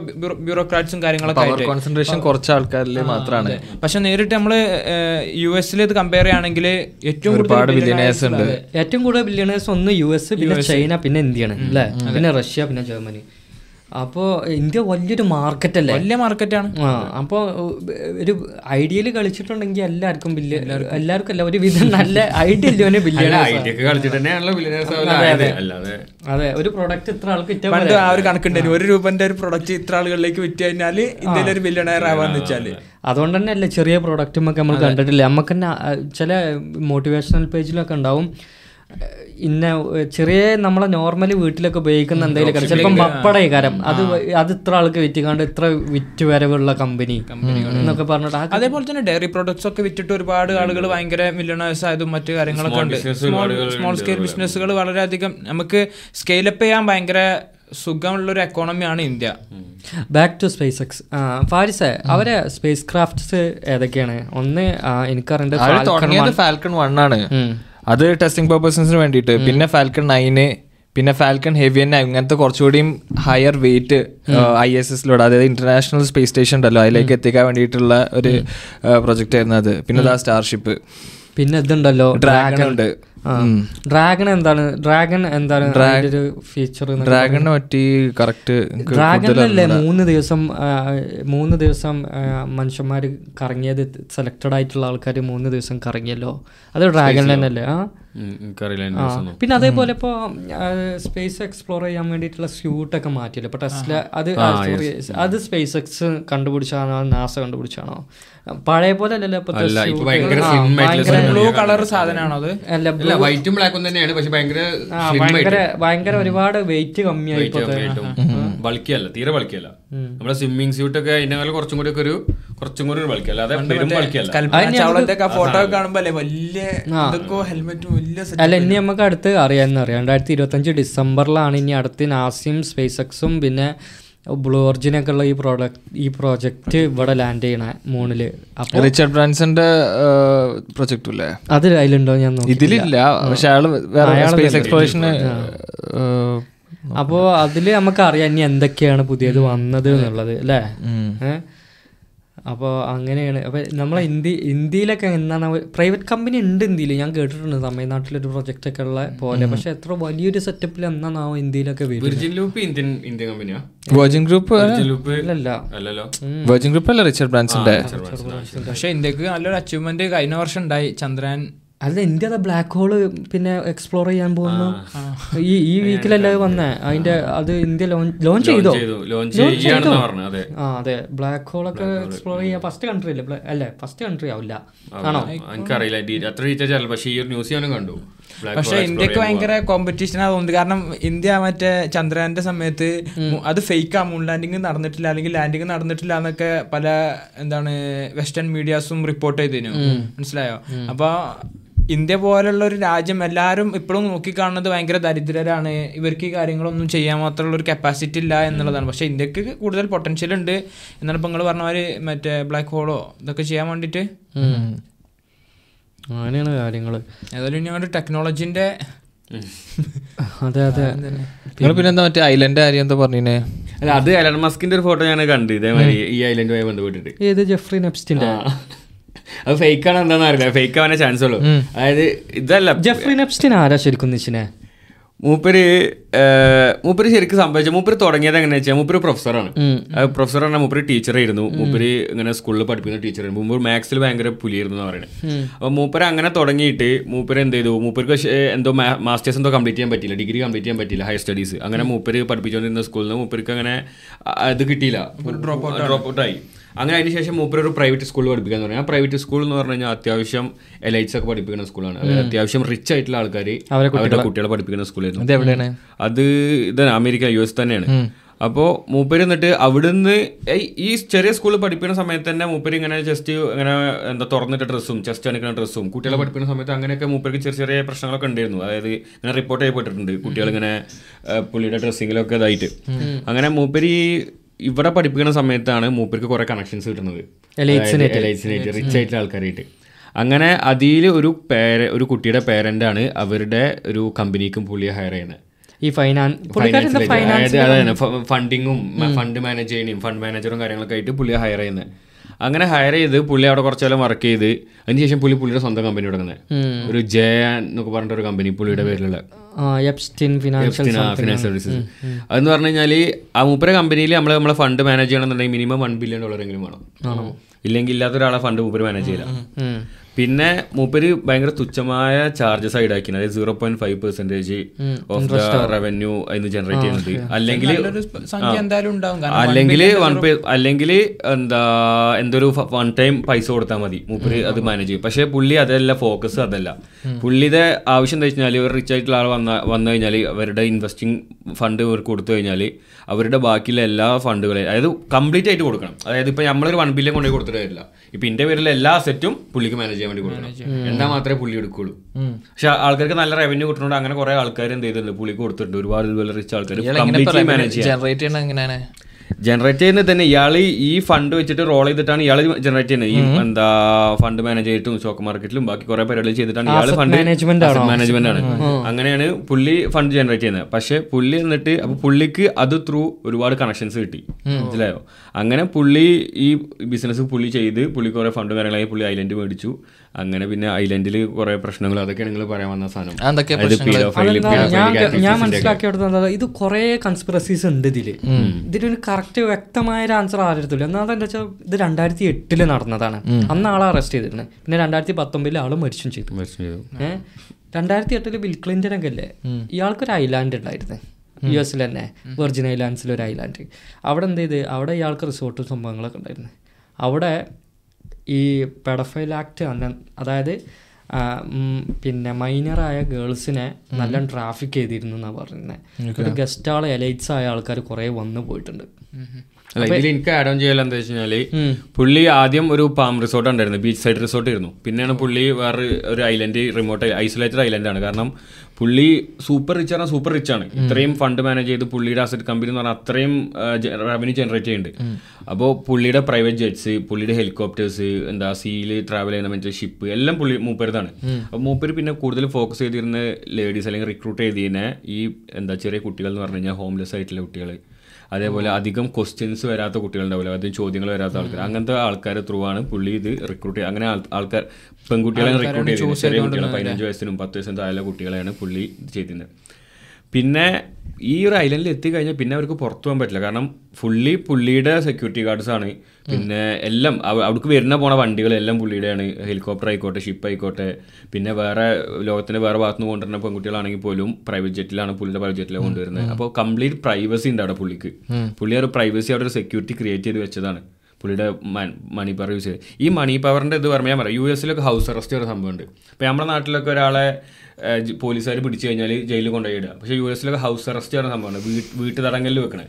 ബ്യൂറോക്രാറ്റ്സും കാര്യങ്ങളൊക്കെ പവർ ആയിട്ട്. കോൺസെൻട്രേഷൻ കുറച്ച് ആൾക്കാരിൽ മാത്രമാണ് പക്ഷെ നേരിട്ട് നമ്മൾ യു എസിൽ ഇത് കമ്പയർ ചെയ്യുകയാണെങ്കിൽ ഏറ്റവും ഒരുപാട് കൂടുതൽ ബില്യണേഴ്സ് ഉണ്ട്. ഏറ്റവും കൂടുതൽ ബില്യണേഴ്സ് ഒന്ന് യു എസ് പിന്നെ ചൈന പിന്നെ ഇന്ത്യയാണ് അല്ലേ? പിന്നെ റഷ്യ പിന്നെ ജർമ്മനി. അപ്പോൾ ഇന്ത്യ വലിയൊരു മാർക്കറ്റ് അല്ലേ വലിയ മാർക്കറ്റാണ്. അപ്പോ അപ്പോൾ ഒരു ഐഡിയയിൽ കളിച്ചിട്ടുണ്ടെങ്കിൽ എല്ലാവർക്കും ബില്ല് എല്ലാവർക്കും. അല്ല ഒരു വിധം നല്ല ഐഡിയ ഇല്ലവന് ബില്ല് അതെ ഒരു പ്രൊഡക്റ്റ് ഇത്ര ആൾക്ക് പണ്ട് ആ ഒരു കണക്കുണ്ടായിരുന്നു ഒരു രൂപന്റെ ഒരു പ്രൊഡക്റ്റ് ഇത്ര ആളുകളിലേക്ക് വിറ്റ് കഴിഞ്ഞാൽ ഇന്ത്യയിൽ ഒരു ബില്യണയർ ആവാന്ന് വെച്ചാൽ. അതുകൊണ്ട് തന്നെ അല്ലേ ചെറിയ പ്രൊഡക്റ്റും ഒക്കെ നമ്മൾ കണ്ടിട്ടില്ല? നമുക്ക് തന്നെ ചില മോട്ടിവേഷണൽ പേജിലൊക്കെ ഉണ്ടാവും. ഇന്ന ചെറിയ നമ്മളെ നോർമലി വീട്ടിലൊക്കെ ഉപയോഗിക്കുന്ന എന്തെങ്കിലും ചിലപ്പം പപ്പട കാരം അത് അത് ഇത്ര ആൾക്ക് വിറ്റുകാണ്ട് ഇത്ര വിറ്റ് വരവുള്ള കമ്പനി എന്നൊക്കെ പറഞ്ഞിട്ട് അതേപോലെ തന്നെ ഡയറി പ്രോഡക്ട്സ് ഒക്കെ വിറ്റിട്ട് ഒരുപാട് ആളുകൾ ഭയങ്കര മില്യണേഴ്സ് ആയതും മറ്റു കാര്യങ്ങളൊക്കെ ഉണ്ട്. സ്മോൾ സ്കെയിൽ ബിസിനസ്സുകൾ വളരെയധികം നമുക്ക് സ്കെയിലപ്പ് ചെയ്യാൻ ഭയങ്കര സുഖമുള്ള ഒരു എക്കോണമിയാണ് India. Back to SpaceX Faris അവരെ സ്പേസ് ക്രാഫ്റ്റ്സ് ഏതൊക്കെയാണ്? ഒന്ന് എനിക്കറിയേണ്ടത് അവർ Falcon തുടങ്ങിയത് 1. ഫാൽക്കൺ വൺ ആണ്. അത് ടെസ്റ്റിംഗ് പെർപ്പസിന് വേണ്ടിയിട്ട്. പിന്നെ ഫാൽക്കൺ നയന് പിന്നെ ഫാൽക്കൺ ഹെവി തന്നെ അങ്ങനത്തെ കുറച്ചുകൂടിയും ഹയർ വെയിറ്റ് ഐ എസ് എസിലൂടെ അതായത് ഇന്റർനാഷണൽ സ്പേസ് സ്റ്റേഷൻ ഉണ്ടല്ലോ. അതിലേക്ക് എത്തിക്കാൻ വേണ്ടിയിട്ടുള്ള ഒരു പ്രൊജക്റ്റ് ആയിരുന്നു അത്. പിന്നെ ദാ സ്റ്റാർഷിപ്പ് പിന്നെ ഇതുണ്ടല്ലോ ഡ്രാഗൺ ഉണ്ട്. ഡ്രാഗൺ എന്താണ്? ഡ്രാഗൺ എന്താണ് ഒരു ഫീച്ചർ ഡ്രാഗണിനെ പറ്റി കറക്റ്റ് ഡ്രാഗണിലല്ലേ മൂന്ന് ദിവസം മൂന്ന് ദിവസം മനുഷ്യന്മാർ കറങ്ങിയത് സെലക്റ്റഡ് ആയിട്ടുള്ള ആൾക്കാർ മൂന്ന് ദിവസം കറങ്ങിയല്ലോ. അത് ഡ്രാഗൺ തന്നെയല്ലേ? ആ. പിന്നെ അതേപോലെ ഇപ്പോ സ്പേസ് എക്സ്പ്ലോർ ചെയ്യാൻ വേണ്ടിയിട്ടുള്ള സ്യൂട്ടൊക്കെ മാറ്റിയല്ലോ. ഇപ്പൊ ടെസ്ല അത് അത് സ്പേസ് എക്സ് കണ്ടുപിടിച്ചാണോ നാസ കണ്ടുപിടിച്ചാണോ? പഴയ പോലെ അല്ലല്ലോ അല്ല. ബ്ലൂ കളർ സാധനമാണോ അത്? അല്ല അല്ല വൈറ്റും ബ്ലാക്കും തന്നെയാണ് പക്ഷെ ഭയങ്കര ഭയങ്കര ഭയങ്കര ഒരുപാട് വെയിറ്റ് കമ്മിയായി ബൾക്കിയല്ല തീരെ ബൾക്കിയല്ല നമ്മുടെ സ്വിമ്മിംഗ് സ്യൂട്ട് ഒക്കെ അതിനേക്കാൾ കുറച്ചും കൂടി ഒക്കെ ഒരു കുറച്ചും കൂടി ഒരു ബൾക്കിയല്ല അതെ പെരും ബൾക്കിയല്ല കൽപ്പന ഫോട്ടോ കാണുമ്പോ അല്ലേ വലിയ ഹെൽമെറ്റും വലിയ അല്ല ഇനി നമുക്ക് അടുത്ത് അറിയാമെന്ന് അറിയാം. രണ്ടായിരത്തി ഇരുപത്തഞ്ച് ഡിസംബറിലാണ് ഇനി അടുത്ത് നാസിയും സ്പേസ് എക്സും പിന്നെ ബ്ലൂ ഒറിജിനൊക്കെ ഉള്ള ഈ പ്രോഡക്റ്റ് ഈ പ്രോജക്റ്റ് ഇവിടെ ലാൻഡ് ചെയ്യണ മൂണിൽ റിച്ചർഡ് ബ്രാൻസന്റെ പ്രൊജക്റ്റ് അല്ലേ അത് അതിലുണ്ടോ ഞാൻ ഇതിലില്ല. പക്ഷെ അയാൾ സ്പേസ് എക്സ്പ്ലോറേഷന് അപ്പോൾ നമുക്ക് അറിയാം ഇനി എന്തൊക്കെയാണ് പുതിയത് വന്നത് എന്നുള്ളത് അല്ലേ? അപ്പോൾ അങ്ങനെയാണ്. അപ്പോൾ നമ്മളെ ഇന്ത്യ ഇന്ത്യയിലൊക്കെ എന്താണ് പ്രൈവറ്റ് കമ്പനി ഉണ്ട് ഇന്ത്യയിൽ ഞാൻ കേട്ടിട്ടുണ്ട് തമിഴ്നാട്ടിലൊരു പ്രൊജക്റ്റൊക്കെ ഉള്ള പോലെ. പക്ഷെ എത്ര വലിയൊരു സെറ്റപ്പിൽ എന്നാണാവോ ഇന്ത്യയിലൊക്കെ വിർജിൻ ലൂപ്പ് ഇന്ത്യൻ ഇന്ത്യൻ കമ്പനിയാ വെർജിൻ ഗ്രൂപ്പ് വെർജിൻ അല്ല റിച്ചർഡ് ബ്രാൻസിന്റെ പക്ഷെ ഇന്ത്യയ്ക്ക് നല്ലൊരു അച്ചീവ്മെന്റ് കഴിഞ്ഞ വർഷം ഉണ്ടായി. ചന്ദ്രയാൻ അല്ല അത് ബ്ലാക്ക് ഹോൾ പിന്നെ എക്സ്പ്ലോർ ചെയ്യാൻ പോകുന്നു. ഈ ഈ വീക്കിലല്ലേ വന്നേ? അതിന്റെ അത് ഇന്ത്യ ലോഞ്ച് ചെയ്തോ? ലോഞ്ച് ചെയ്യാണെന്ന് പറഞ്ഞു അതെ. ആ അതെ. ബ്ലാക്ക് ഹോൾ ഒക്കെ എക്സ്പ്ലോർ ചെയ്യാൻ ഫസ്റ്റ് കൺട്രി അല്ലേ? അല്ലേ? ഫസ്റ്റ് കൺട്രി ആവില്ല. ആണോ? എനിക്കറിയില്ല. ഡീ- അത്ര ഡീറ്റെയിൽസ് പക്ഷേ ഈ ഒരു ന്യൂസ് ഞാനും കണ്ടു. പക്ഷെ ഇന്ത്യയ്ക്ക് ഭയങ്കര കോമ്പറ്റീഷൻ തോന്നുന്നത് കാരണം ഇന്ത്യ മറ്റേ ചന്ദ്രയാന്റെ സമയത്ത് അത് ഫേക്ക് ആ. മൂൺ ലാൻഡിങ് നടന്നിട്ടില്ല. അല്ലെങ്കിൽ ലാൻഡിങ് നടന്നിട്ടില്ല എന്നൊക്കെ പല എന്താണ് വെസ്റ്റേൺ മീഡിയാസും റിപ്പോർട്ട് ചെയ്തിരുന്നു. മനസ്സിലായോ? അപ്പൊ ഇന്ത്യ പോലുള്ള ഒരു രാജ്യം എല്ലാവരും ഇപ്പോഴും നോക്കിക്കാണുന്നത് ഭയങ്കര ദരിദ്രരാണ്. ഇവർക്ക് ഈ കാര്യങ്ങളൊന്നും ചെയ്യാൻ മാത്രമുള്ള ഒരു കപ്പാസിറ്റി ഇല്ല എന്നുള്ളതാണ്. പക്ഷേ ഇന്ത്യയ്ക്ക് കൂടുതൽ പൊട്ടൻഷ്യൽ ഉണ്ട് എന്നാണ് ഇപ്പം നിങ്ങൾ പറഞ്ഞ മാതിരി മറ്റേ ബ്ലാക്ക് ഹോളോ ഇതൊക്കെ ചെയ്യാൻ വേണ്ടിയിട്ട് അങ്ങനെയാണ് കാര്യങ്ങൾ ഏതായാലും ഇനി ഒരു ടെക്നോളജിന്റെ അതെ അതെ. നിങ്ങൾ പിന്നെ എന്താ മറ്റേ ഐലൻഡ് കാര്യം എന്താ പറഞ്ഞേ അല്ല അത് എലൺ മസ്കിന്റെ ഒരു ഫോട്ടോ ഞാൻ കണ്ടു. ഇതേമാതിരി ഈ ഐലൻഡുമായി ബന്ധപ്പെട്ടിട്ട്. ഏത് ജെഫ്രി നെപ്സ്റ്റിന്റെ? ആ. അത് ഫേക്ക് ആണ് എന്താണെന്ന് അറിയില്ല ഫേക്ക് ആവാനേ ചാൻസ് ഉള്ളൂ അതായത് ഇതല്ല. ജെഫ്രിൻ അപ്സ്റ്റിൻ ആരാ ശരിക്കും നിശ്ചിനെ? മൂപ്പര് മൂപ്പര് ശരിക്കും സംഭവിച്ചു മൂപ്പര് തുടങ്ങിയത് എങ്ങനെയാ വെച്ചാൽ മൂപ്പര് പ്രൊഫസറാണ്. പ്രൊഫസർ പറഞ്ഞാൽ മൂപ്പര് ടീച്ചറായിരുന്നു. മൂപ്പര് ഇങ്ങനെ സ്കൂളിൽ പഠിപ്പിക്കുന്ന ടീച്ചറായിരുന്നു. മുമ്പ് മാത്സിൽ ഭയങ്കര പുലിയായിരുന്നു എന്ന് പറയുന്നത് അപ്പൊ മൂപ്പര് അങ്ങനെ തുടങ്ങിയിട്ട് മൂപ്പര് എന്ത് ചെയ്തു? മൂപ്പർക്ക് എന്തോ മാസ്റ്റേഴ്സ് എന്തോ കംപ്ലീറ്റ് ചെയ്യാൻ പറ്റില്ല ഡിഗ്രി കംപ്ലീറ്റ് ചെയ്യാൻ പറ്റില്ല ഹയർ സ്റ്റഡീസ് അങ്ങനെ മൂപ്പര് പഠിപ്പിച്ചുകൊണ്ടിരുന്ന സ്കൂളിൽ നിന്ന് മൂപ്പർക്ക് അങ്ങനെ ഇത് അത് കിട്ടിയില്ല. ഡ്രോപ്പ് ഔട്ട് ആയി. അങ്ങനെ അതിന് ശേഷം മൂപ്പര് ഒരു പ്രൈവറ്റ് സ്കൂളിൽ പഠിപ്പിക്കാൻ തുടങ്ങി ആ പ്രൈവറ്റ് സ്കൂൾ എന്ന് പറഞ്ഞു കഴിഞ്ഞാൽ അത്യാവശ്യം എലൈറ്റ്സ് ഒക്കെ പഠിപ്പിക്കുന്ന സ്കൂളാണ് അതായത് അത്യാവശ്യം റിച്ച് ആയിട്ടുള്ള ആൾക്കാർ അവരുടെ കുട്ടികളെ പഠിപ്പിക്കുന്ന സ്കൂളായിരുന്നു അത് ഇതാണ് അമേരിക്ക യു എസ് തന്നെയാണ്. അപ്പോൾ മൂപ്പര് എന്നിട്ട് അവിടുന്ന് ഈ- ചെറിയ സ്കൂളിൽ പഠിപ്പിക്കുന്ന സമയത്ത് തന്നെ മൂപ്പര് ഇങ്ങനെ ജസ്റ്റ് ഇങ്ങനെ എന്താ തുറന്നിട്ട ഡ്രസ്സും ചെസ്റ്റ് അണിക്കുന്ന ഡ്രസ്സും കുട്ടികളെ പഠിപ്പിക്കുന്ന സമയത്ത് അങ്ങനെയൊക്കെ മൂപ്പർക്ക് ചെറിയ ചെറിയ പ്രശ്നങ്ങളൊക്കെ ഉണ്ടായിരുന്നു. അതായത് ഇങ്ങനെ റിപ്പോർട്ട് ചെയ്യപ്പെട്ടിട്ടുണ്ട് കുട്ടികൾ ഇങ്ങനെ പുള്ളിയുടെ ഡ്രസ്സിങ്ങിലൊക്കെ ഇതായിട്ട്. അങ്ങനെ മൂപ്പര് ഇവിടെ പഠിപ്പിക്കുന്ന സമയത്താണ് മൂപ്പർക്ക് കുറെ കണക്ഷൻസ് കിട്ടുന്നത്. റിച്ച് ആയിട്ടുള്ള ആൾക്കാരായിട്ട്. അങ്ങനെ അതിൽ ഒരു പേര ഒരു കുട്ടിയുടെ പേരന്റാണ് അവരുടെ ഒരു കമ്പനിക്കും പുള്ളിയെ ഹയർ ചെയ്യുന്നത് ഈ ഫൈനാൻസ് ഫണ്ടിങ്ങും ഫണ്ട് മാനേജ് ചെയ്യണേയും ഫണ്ട് മാനേജറും കാര്യങ്ങളൊക്കെ ആയിട്ട് പുള്ളിയെ ഹയർ ചെയ്യുന്നത്. അങ്ങനെ ഹയർ ചെയ്ത് പുള്ളി അവിടെ കുറച്ചു കാലം വർക്ക് ചെയ്ത് അതിനുശേഷം പുള്ളി പുള്ളിയുടെ സ്വന്തം കമ്പനി തുടങ്ങുന്നത് ഒരു ജയാൻ എന്നൊക്കെ പറഞ്ഞിട്ട് ഒരു കമ്പനി പുള്ളിയുടെ പേരിലുള്ള. ഫിനാൻസ് സർവീസസ് അതെന്ന് പറഞ്ഞു കഴിഞ്ഞാൽ ആ മൂപ്പര കമ്പനിയിൽ നമ്മൾ നമ്മളെ ഫണ്ട് മാനേജ് ചെയ്യണമെന്നുണ്ടെങ്കിൽ മിനിമം വൺ ബില്യൺ ഡോളർ എങ്കിലും വേണം. ഇല്ലെങ്കിൽ ഇല്ലാത്ത ഒരാളെ ഫണ്ട് മൂപ്പര് മാനേജ് ചെയ്യില്ല. പിന്നെ മൂപ്പര് ഭയങ്കര തുച്ഛമായ ചാർജസ് ഈടാക്കി അതായത് zero point five percentage of the revenue അതിന് ജനറേറ്റ് ചെയ്യുന്നത് അല്ലെങ്കിൽ അല്ലെങ്കിൽ വൺ അല്ലെങ്കിൽ എന്താ എന്തൊരു വൺ ടൈം പൈസ കൊടുത്താൽ മതി മൂപ്പര് അത് മാനേജ് ചെയ്യും. പക്ഷേ പുള്ളി അതല്ല ഫോക്കസ് അതല്ല. പുള്ളിയുടെ ആവശ്യം എന്താ വെച്ചാൽ ഒരു റിച്ച് ആയിട്ടുള്ള ആൾ വന്ന വന്നു കഴിഞ്ഞാൽ അവരുടെ ഇൻവെസ്റ്റിംഗ് ഫണ്ട് അവർക്ക് കൊടുത്തു കഴിഞ്ഞാൽ അവരുടെ ബാക്കിയുള്ള എല്ലാ ഫണ്ടുകളെയും അതായത് കംപ്ലീറ്റ് ആയിട്ട് കൊടുക്കണം. അതായത് ഇപ്പൊ നമ്മളൊരു വൺ ബില്യൺ കൊണ്ടുപോയി കൊടുത്തിട്ട് കാര്യമില്ല. ഇപ്പൊ എന്റെ പേരിലെ എല്ലാ അസറ്റും പുള്ളിക്ക് മാനേജ് ചെയ്യാൻ വേണ്ടി കൊടുക്കണം. എന്താ മാത്രമേ പുള്ളി എടുക്കുള്ളൂ. പക്ഷെ ആൾക്കാർക്ക് നല്ല റവന്യൂ കിട്ടുന്നുണ്ട് അങ്ങനെ കുറെ ആൾക്കാർ എന്ത് ചെയ്തിട്ടുണ്ട്? പുള്ളിക്ക് കൊടുത്തിട്ടുണ്ട്. ഒരുപാട് ഇതുപോലെ റിച്ച് ആൾക്കാർ ജനറേറ്റ് ചെയ്യണ എങ്ങനെയാണ്? ജനറേറ്റ് ചെയ്യുന്നത് തന്നെ ഇയാൾ ഈ ഫണ്ട് വെച്ചിട്ട് റോൾ ചെയ്തിട്ടാണ് ഇയാൾ ജനറേറ്റ് ചെയ്യുന്നത്. ഈ എന്താ ഫണ്ട് മാനേജ് ചെയ്തിട്ടും സ്റ്റോക്ക് മാർക്കറ്റിലും ബാക്കി കുറെ പരിപാടികൾ ചെയ്തിട്ടാണ് ഇയാൾ ഫണ്ട് management മാനേജ്മെന്റ് ആണ്? അങ്ങനെയാണ് പുള്ളി ഫണ്ട് ജനറേറ്റ് ചെയ്യുന്നത്. പക്ഷെ പുള്ളി എന്നിട്ട് അപ്പൊ പുള്ളിക്ക് അത് ത്രൂ ഒരുപാട് കണക്ഷൻസ് കിട്ടി. മനസ്സിലായോ? അങ്ങനെ പുള്ളി ഈ ബിസിനസ് പുള്ളി ചെയ്ത് പുള്ളി കുറെ ഫണ്ട് കാര്യങ്ങളായി പുള്ളി ഐലൻഡ് മേടിച്ചു. അങ്ങനെ പിന്നെ ഐലൻഡിൽ കുറെ പ്രശ്നങ്ങൾ. അതൊക്കെ നിങ്ങൾ പറയാൻ വന്ന സാധനം. ഞാൻ മനസ്സിലാക്കിയെടുത്തത് ഇത് കുറെ കൺസ്പിറസീസ് ഉണ്ട് ഇതിൽ. ഇതിനൊരു കറക്റ്റ് വ്യക്തമായ ഒരു ആൻസർ ആരെടുത്തില്ല എന്നാൽ എന്താ വെച്ചാൽ ഇത് രണ്ടായിരത്തി എട്ടിൽ നടന്നതാണ് അന്ന് ആളെ അറസ്റ്റ് ചെയ്തിരുന്നത് പിന്നെ രണ്ടായിരത്തി പത്തൊമ്പതിൽ ആൾ മരിച്ചും ചെയ്തു. മരിച്ചും ചെയ്തു. രണ്ടായിരത്തി എട്ടിൽ ബിൽ ക്ലിന്റൺ ഒക്കെ അല്ലേ? ഇയാൾക്കൊരു ഐലാൻഡ് ഉണ്ടായിരുന്നു. യു എസിൽ തന്നെ. വെർജിൻ ഐലാൻഡ്സിൽ ഒരു ഐലാൻഡ് അവിടെ എന്ത് ചെയ്ത്? അവിടെ ഇയാൾക്ക് റിസോർട്ടും സംഭവങ്ങളൊക്കെ ഉണ്ടായിരുന്നു. അവിടെ ഈ പെഡഫൈൽ ആക്ട് അന്ന അതായത് പിന്നെ മൈനറായ ഗേൾസിനെ നല്ല ട്രാഫിക് ചെയ്തിരുന്നു എന്നാണ് പറയുന്നത് ഒരു ഗസ്റ്റ് ആൾ എലൈറ്റ്സ് ആയ ആൾക്കാർ കുറേ വന്നു പോയിട്ടുണ്ട്. അല്ല ഇതിൽ എനിക്ക് ആഡ് ഓൺ ചെയ്യാൻ എന്താ വെച്ച് കഴിഞ്ഞാൽ പുള്ളി ആദ്യം ഒരു പാം റിസോർട്ട് ഉണ്ടായിരുന്നു ബീച്ച് സൈഡ് റിസോർട്ട് ആയിരുന്നു. പിന്നെയാണ് പുള്ളി വേറെ ഒരു ഐലൻഡ് റിമോട്ട് ഐസൊലേറ്റഡ് ഐലൻഡ് ആണ്. കാരണം പുള്ളി സൂപ്പർ റിച്ച് ആണ് സൂപ്പർ റിച്ച് ആണ്. ഇത്രയും ഫണ്ട് മാനേജ് ചെയ്ത് പുള്ളിയുടെ അസറ്റ് കമ്പനി എന്ന് പറഞ്ഞാൽ അത്രയും റവന്യൂ ജനറേറ്റ് ചെയ്യുന്നുണ്ട്. അപ്പോൾ പുള്ളിയുടെ പ്രൈവറ്റ് ജെറ്റ്സ് പുള്ളിയുടെ ഹെലികോപ്റ്റേഴ്സ് എന്താ സീൽ ട്രാവൽ ചെയ്യുന്ന മറ്റേ ഷിപ്പ് എല്ലാം പുള്ളി മൂപ്പരുതാണ് അപ്പോൾ മൂപ്പര് പിന്നെ കൂടുതൽ ഫോക്കസ് ചെയ്തിരുന്ന ലേഡീസ് അല്ലെങ്കിൽ റിക്രൂട്ട് ചെയ്തിരുന്ന ഈ എന്താ ചെറിയ കുട്ടികൾ എന്ന് പറഞ്ഞു കഴിഞ്ഞാൽ ഹോംലെസ് ആയിട്ടുള്ള കുട്ടികൾ അതേപോലെ അധികം ക്വസ്റ്റ്യൻസ് വരാത്ത കുട്ടികളുണ്ടാവില്ല. അധികം ചോദ്യങ്ങൾ വരാത്ത ആൾക്കാർ അങ്ങനത്തെ ആൾക്കാരെ ത്രൂ ആണ് പുള്ളി ഇത് റിക്രൂട്ട് അങ്ങനെ ആൾക്കാർ പെൺകുട്ടികളെ റിക്രൂട്ട് ചെയ്തത് ചെറിയ കുട്ടികളെ പതിനഞ്ച് വയസ്സിനും പത്ത് വയസ്സിനും താഴെ കുട്ടികളെയാണ് പുള്ളി ചെയ്തിരുന്നത് പിന്നെ ഈ ഒരു ഐലൻഡിൽ എത്തിക്കഴിഞ്ഞാൽ പിന്നെ അവർക്ക് പുറത്തു പോകാൻ പറ്റില്ല. കാരണം ഫുള്ളി പുള്ളിയുടെ സെക്യൂരിറ്റി ഗാർഡ്സ് ആണ്. പിന്നെ എല്ലാം അവ- അവിടേക്ക് വരുന്ന പോണ വണ്ടികൾ വണ്ടികളെല്ലാം പുള്ളിയുടെയാണ്. ഹെലികോപ്റ്റർ ആയിക്കോട്ടെ ഷിപ്പ് ആയിക്കോട്ടെ. പിന്നെ വേറെ ലോകത്തിന്റെ വേറെ ഭാഗത്ത് നിന്ന് കൊണ്ടുവരുന്ന പെൺകുട്ടികളാണെങ്കിൽ പോലും പ്രൈവറ്റ് ജെറ്റിലാണ് പുള്ളിയുടെ പ്രൈവറ്റ് ജെറ്റിലാണ് കൊണ്ടുവരുന്നത്. അപ്പോൾ കംപ്ലീറ്റ് പ്രൈവസി ഉണ്ട് അവിടെ പുള്ളിക്ക്. പുള്ളി ഒരു പ്രൈവസി അവിടെ ഒരു സെക്യൂരിറ്റി ക്രിയേറ്റ് ചെയ്ത് വെച്ചതാണ്. പുള്ളിയുടെ മണി പവർ യൂസ് ചെയ്ത്. ഈ മണി പവറിന്റെ ഇത് പറഞ്ഞാൽ ഞാൻ പറയാം യു എസിലൊക്കെ ഹൗസ് അറസ്റ്റ് ഒരു സംഭവമുണ്ട് ഇപ്പം നമ്മുടെ നാട്ടിലൊക്കെ ഒരാളെ പോലീസുകാർ പിടിച്ചു കഴിഞ്ഞാൽ ജയിലിൽ കൊണ്ടുപോയി ഇടുക. പക്ഷേ യു എസിലൊക്കെ ഹൗസ് അറസ്റ്റ് ചെയ്യുന്ന സംഭവമാണ്. വീട്ട് തടങ്കലിൽ വെക്കണേ.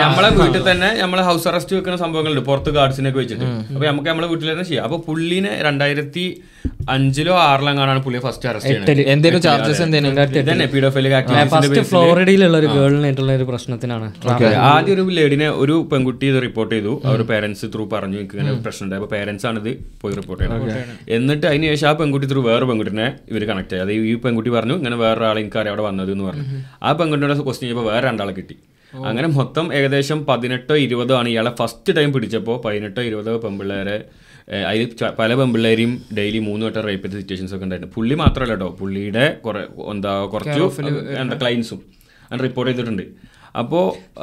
നമ്മളെ വീട്ടിൽ തന്നെ നമ്മളെ ഹൗസ് അറസ്റ്റ് വെക്കുന്ന സംഭവങ്ങളുണ്ട്. പുറത്ത് ഗാർഡ്സിനൊക്കെ വെച്ചിട്ട്. അപ്പൊ നമുക്ക് നമ്മളെ വീട്ടിൽ തന്നെ ചെയ്യാം. അപ്പൊ പുള്ളിനെ രണ്ടായിരത്തി അഞ്ചിലോ ആറിലോ കാണാണ് പുള്ളിയെ ഫസ്റ്റ് അറസ്റ്റ് എന്തെങ്കിലും ചാർജസ് ഫസ്റ്റ് ഫ്ലോറിഡയിലുള്ള ഒരു ഗേളിനായിട്ടുള്ള ഒരു പ്രശ്നത്തിനാണ് ആദ്യം ഒരു ലേഡിനെ ഒരു പെൺകുട്ടി ഇത് റിപ്പോർട്ട് ചെയ്തു. അവർ പേരൻസ് ത്രൂ പറഞ്ഞു എനിക്ക് ഇങ്ങനെ പ്രശ്നം ഉണ്ട് അപ്പൊ പേരൻസ് ആണ് ഇത് പോയി റിപ്പോർട്ട് ചെയ്യുന്നത് എന്നിട്ട് അതിന് ശേഷം ആ പെൺകുട്ടി ത്രൂ വേറെ പെൺകുട്ടിനെ ഇവർ കണക്ട് ചെയ്തു. അതായത് ഈ പെൺകുട്ടി പറഞ്ഞു ഇങ്ങനെ വേറെ ആളെ എനിക്കറിയാം അവിടെ വന്നത് എന്ന് പറഞ്ഞു. ആ പെൺകുട്ടിയുടെ ക്വസ്റ്റ്യൻ ചെയ്യുമ്പോൾ വേറെ രണ്ടാളെ കിട്ടി. അങ്ങനെ മൊത്തം ഏകദേശം പതിനെട്ടോ ഇരുപതോ ആണ് ഇയാളെ ഫസ്റ്റ് ടൈം പിടിച്ചപ്പോൾ പതിനെട്ടോ ഇരുപതോ പെൺപിള്ളേരെ അതിൽ പല പെൺപിള്ളേരെയും ഡെയിലി മൂന്ന് വട്ടം റേപ്പ് ചെയ്ത സിറ്റുവേഷൻസ് ഒക്കെ ഉണ്ടായിരുന്നു പുള്ളി മാത്രമല്ല കേട്ടോ പുള്ളിയുടെ കുറെ എന്താ കുറച്ച് എന്താ ക്ലൈൻസും റിപ്പോർട്ട് ചെയ്തിട്ടുണ്ട്. അപ്പോ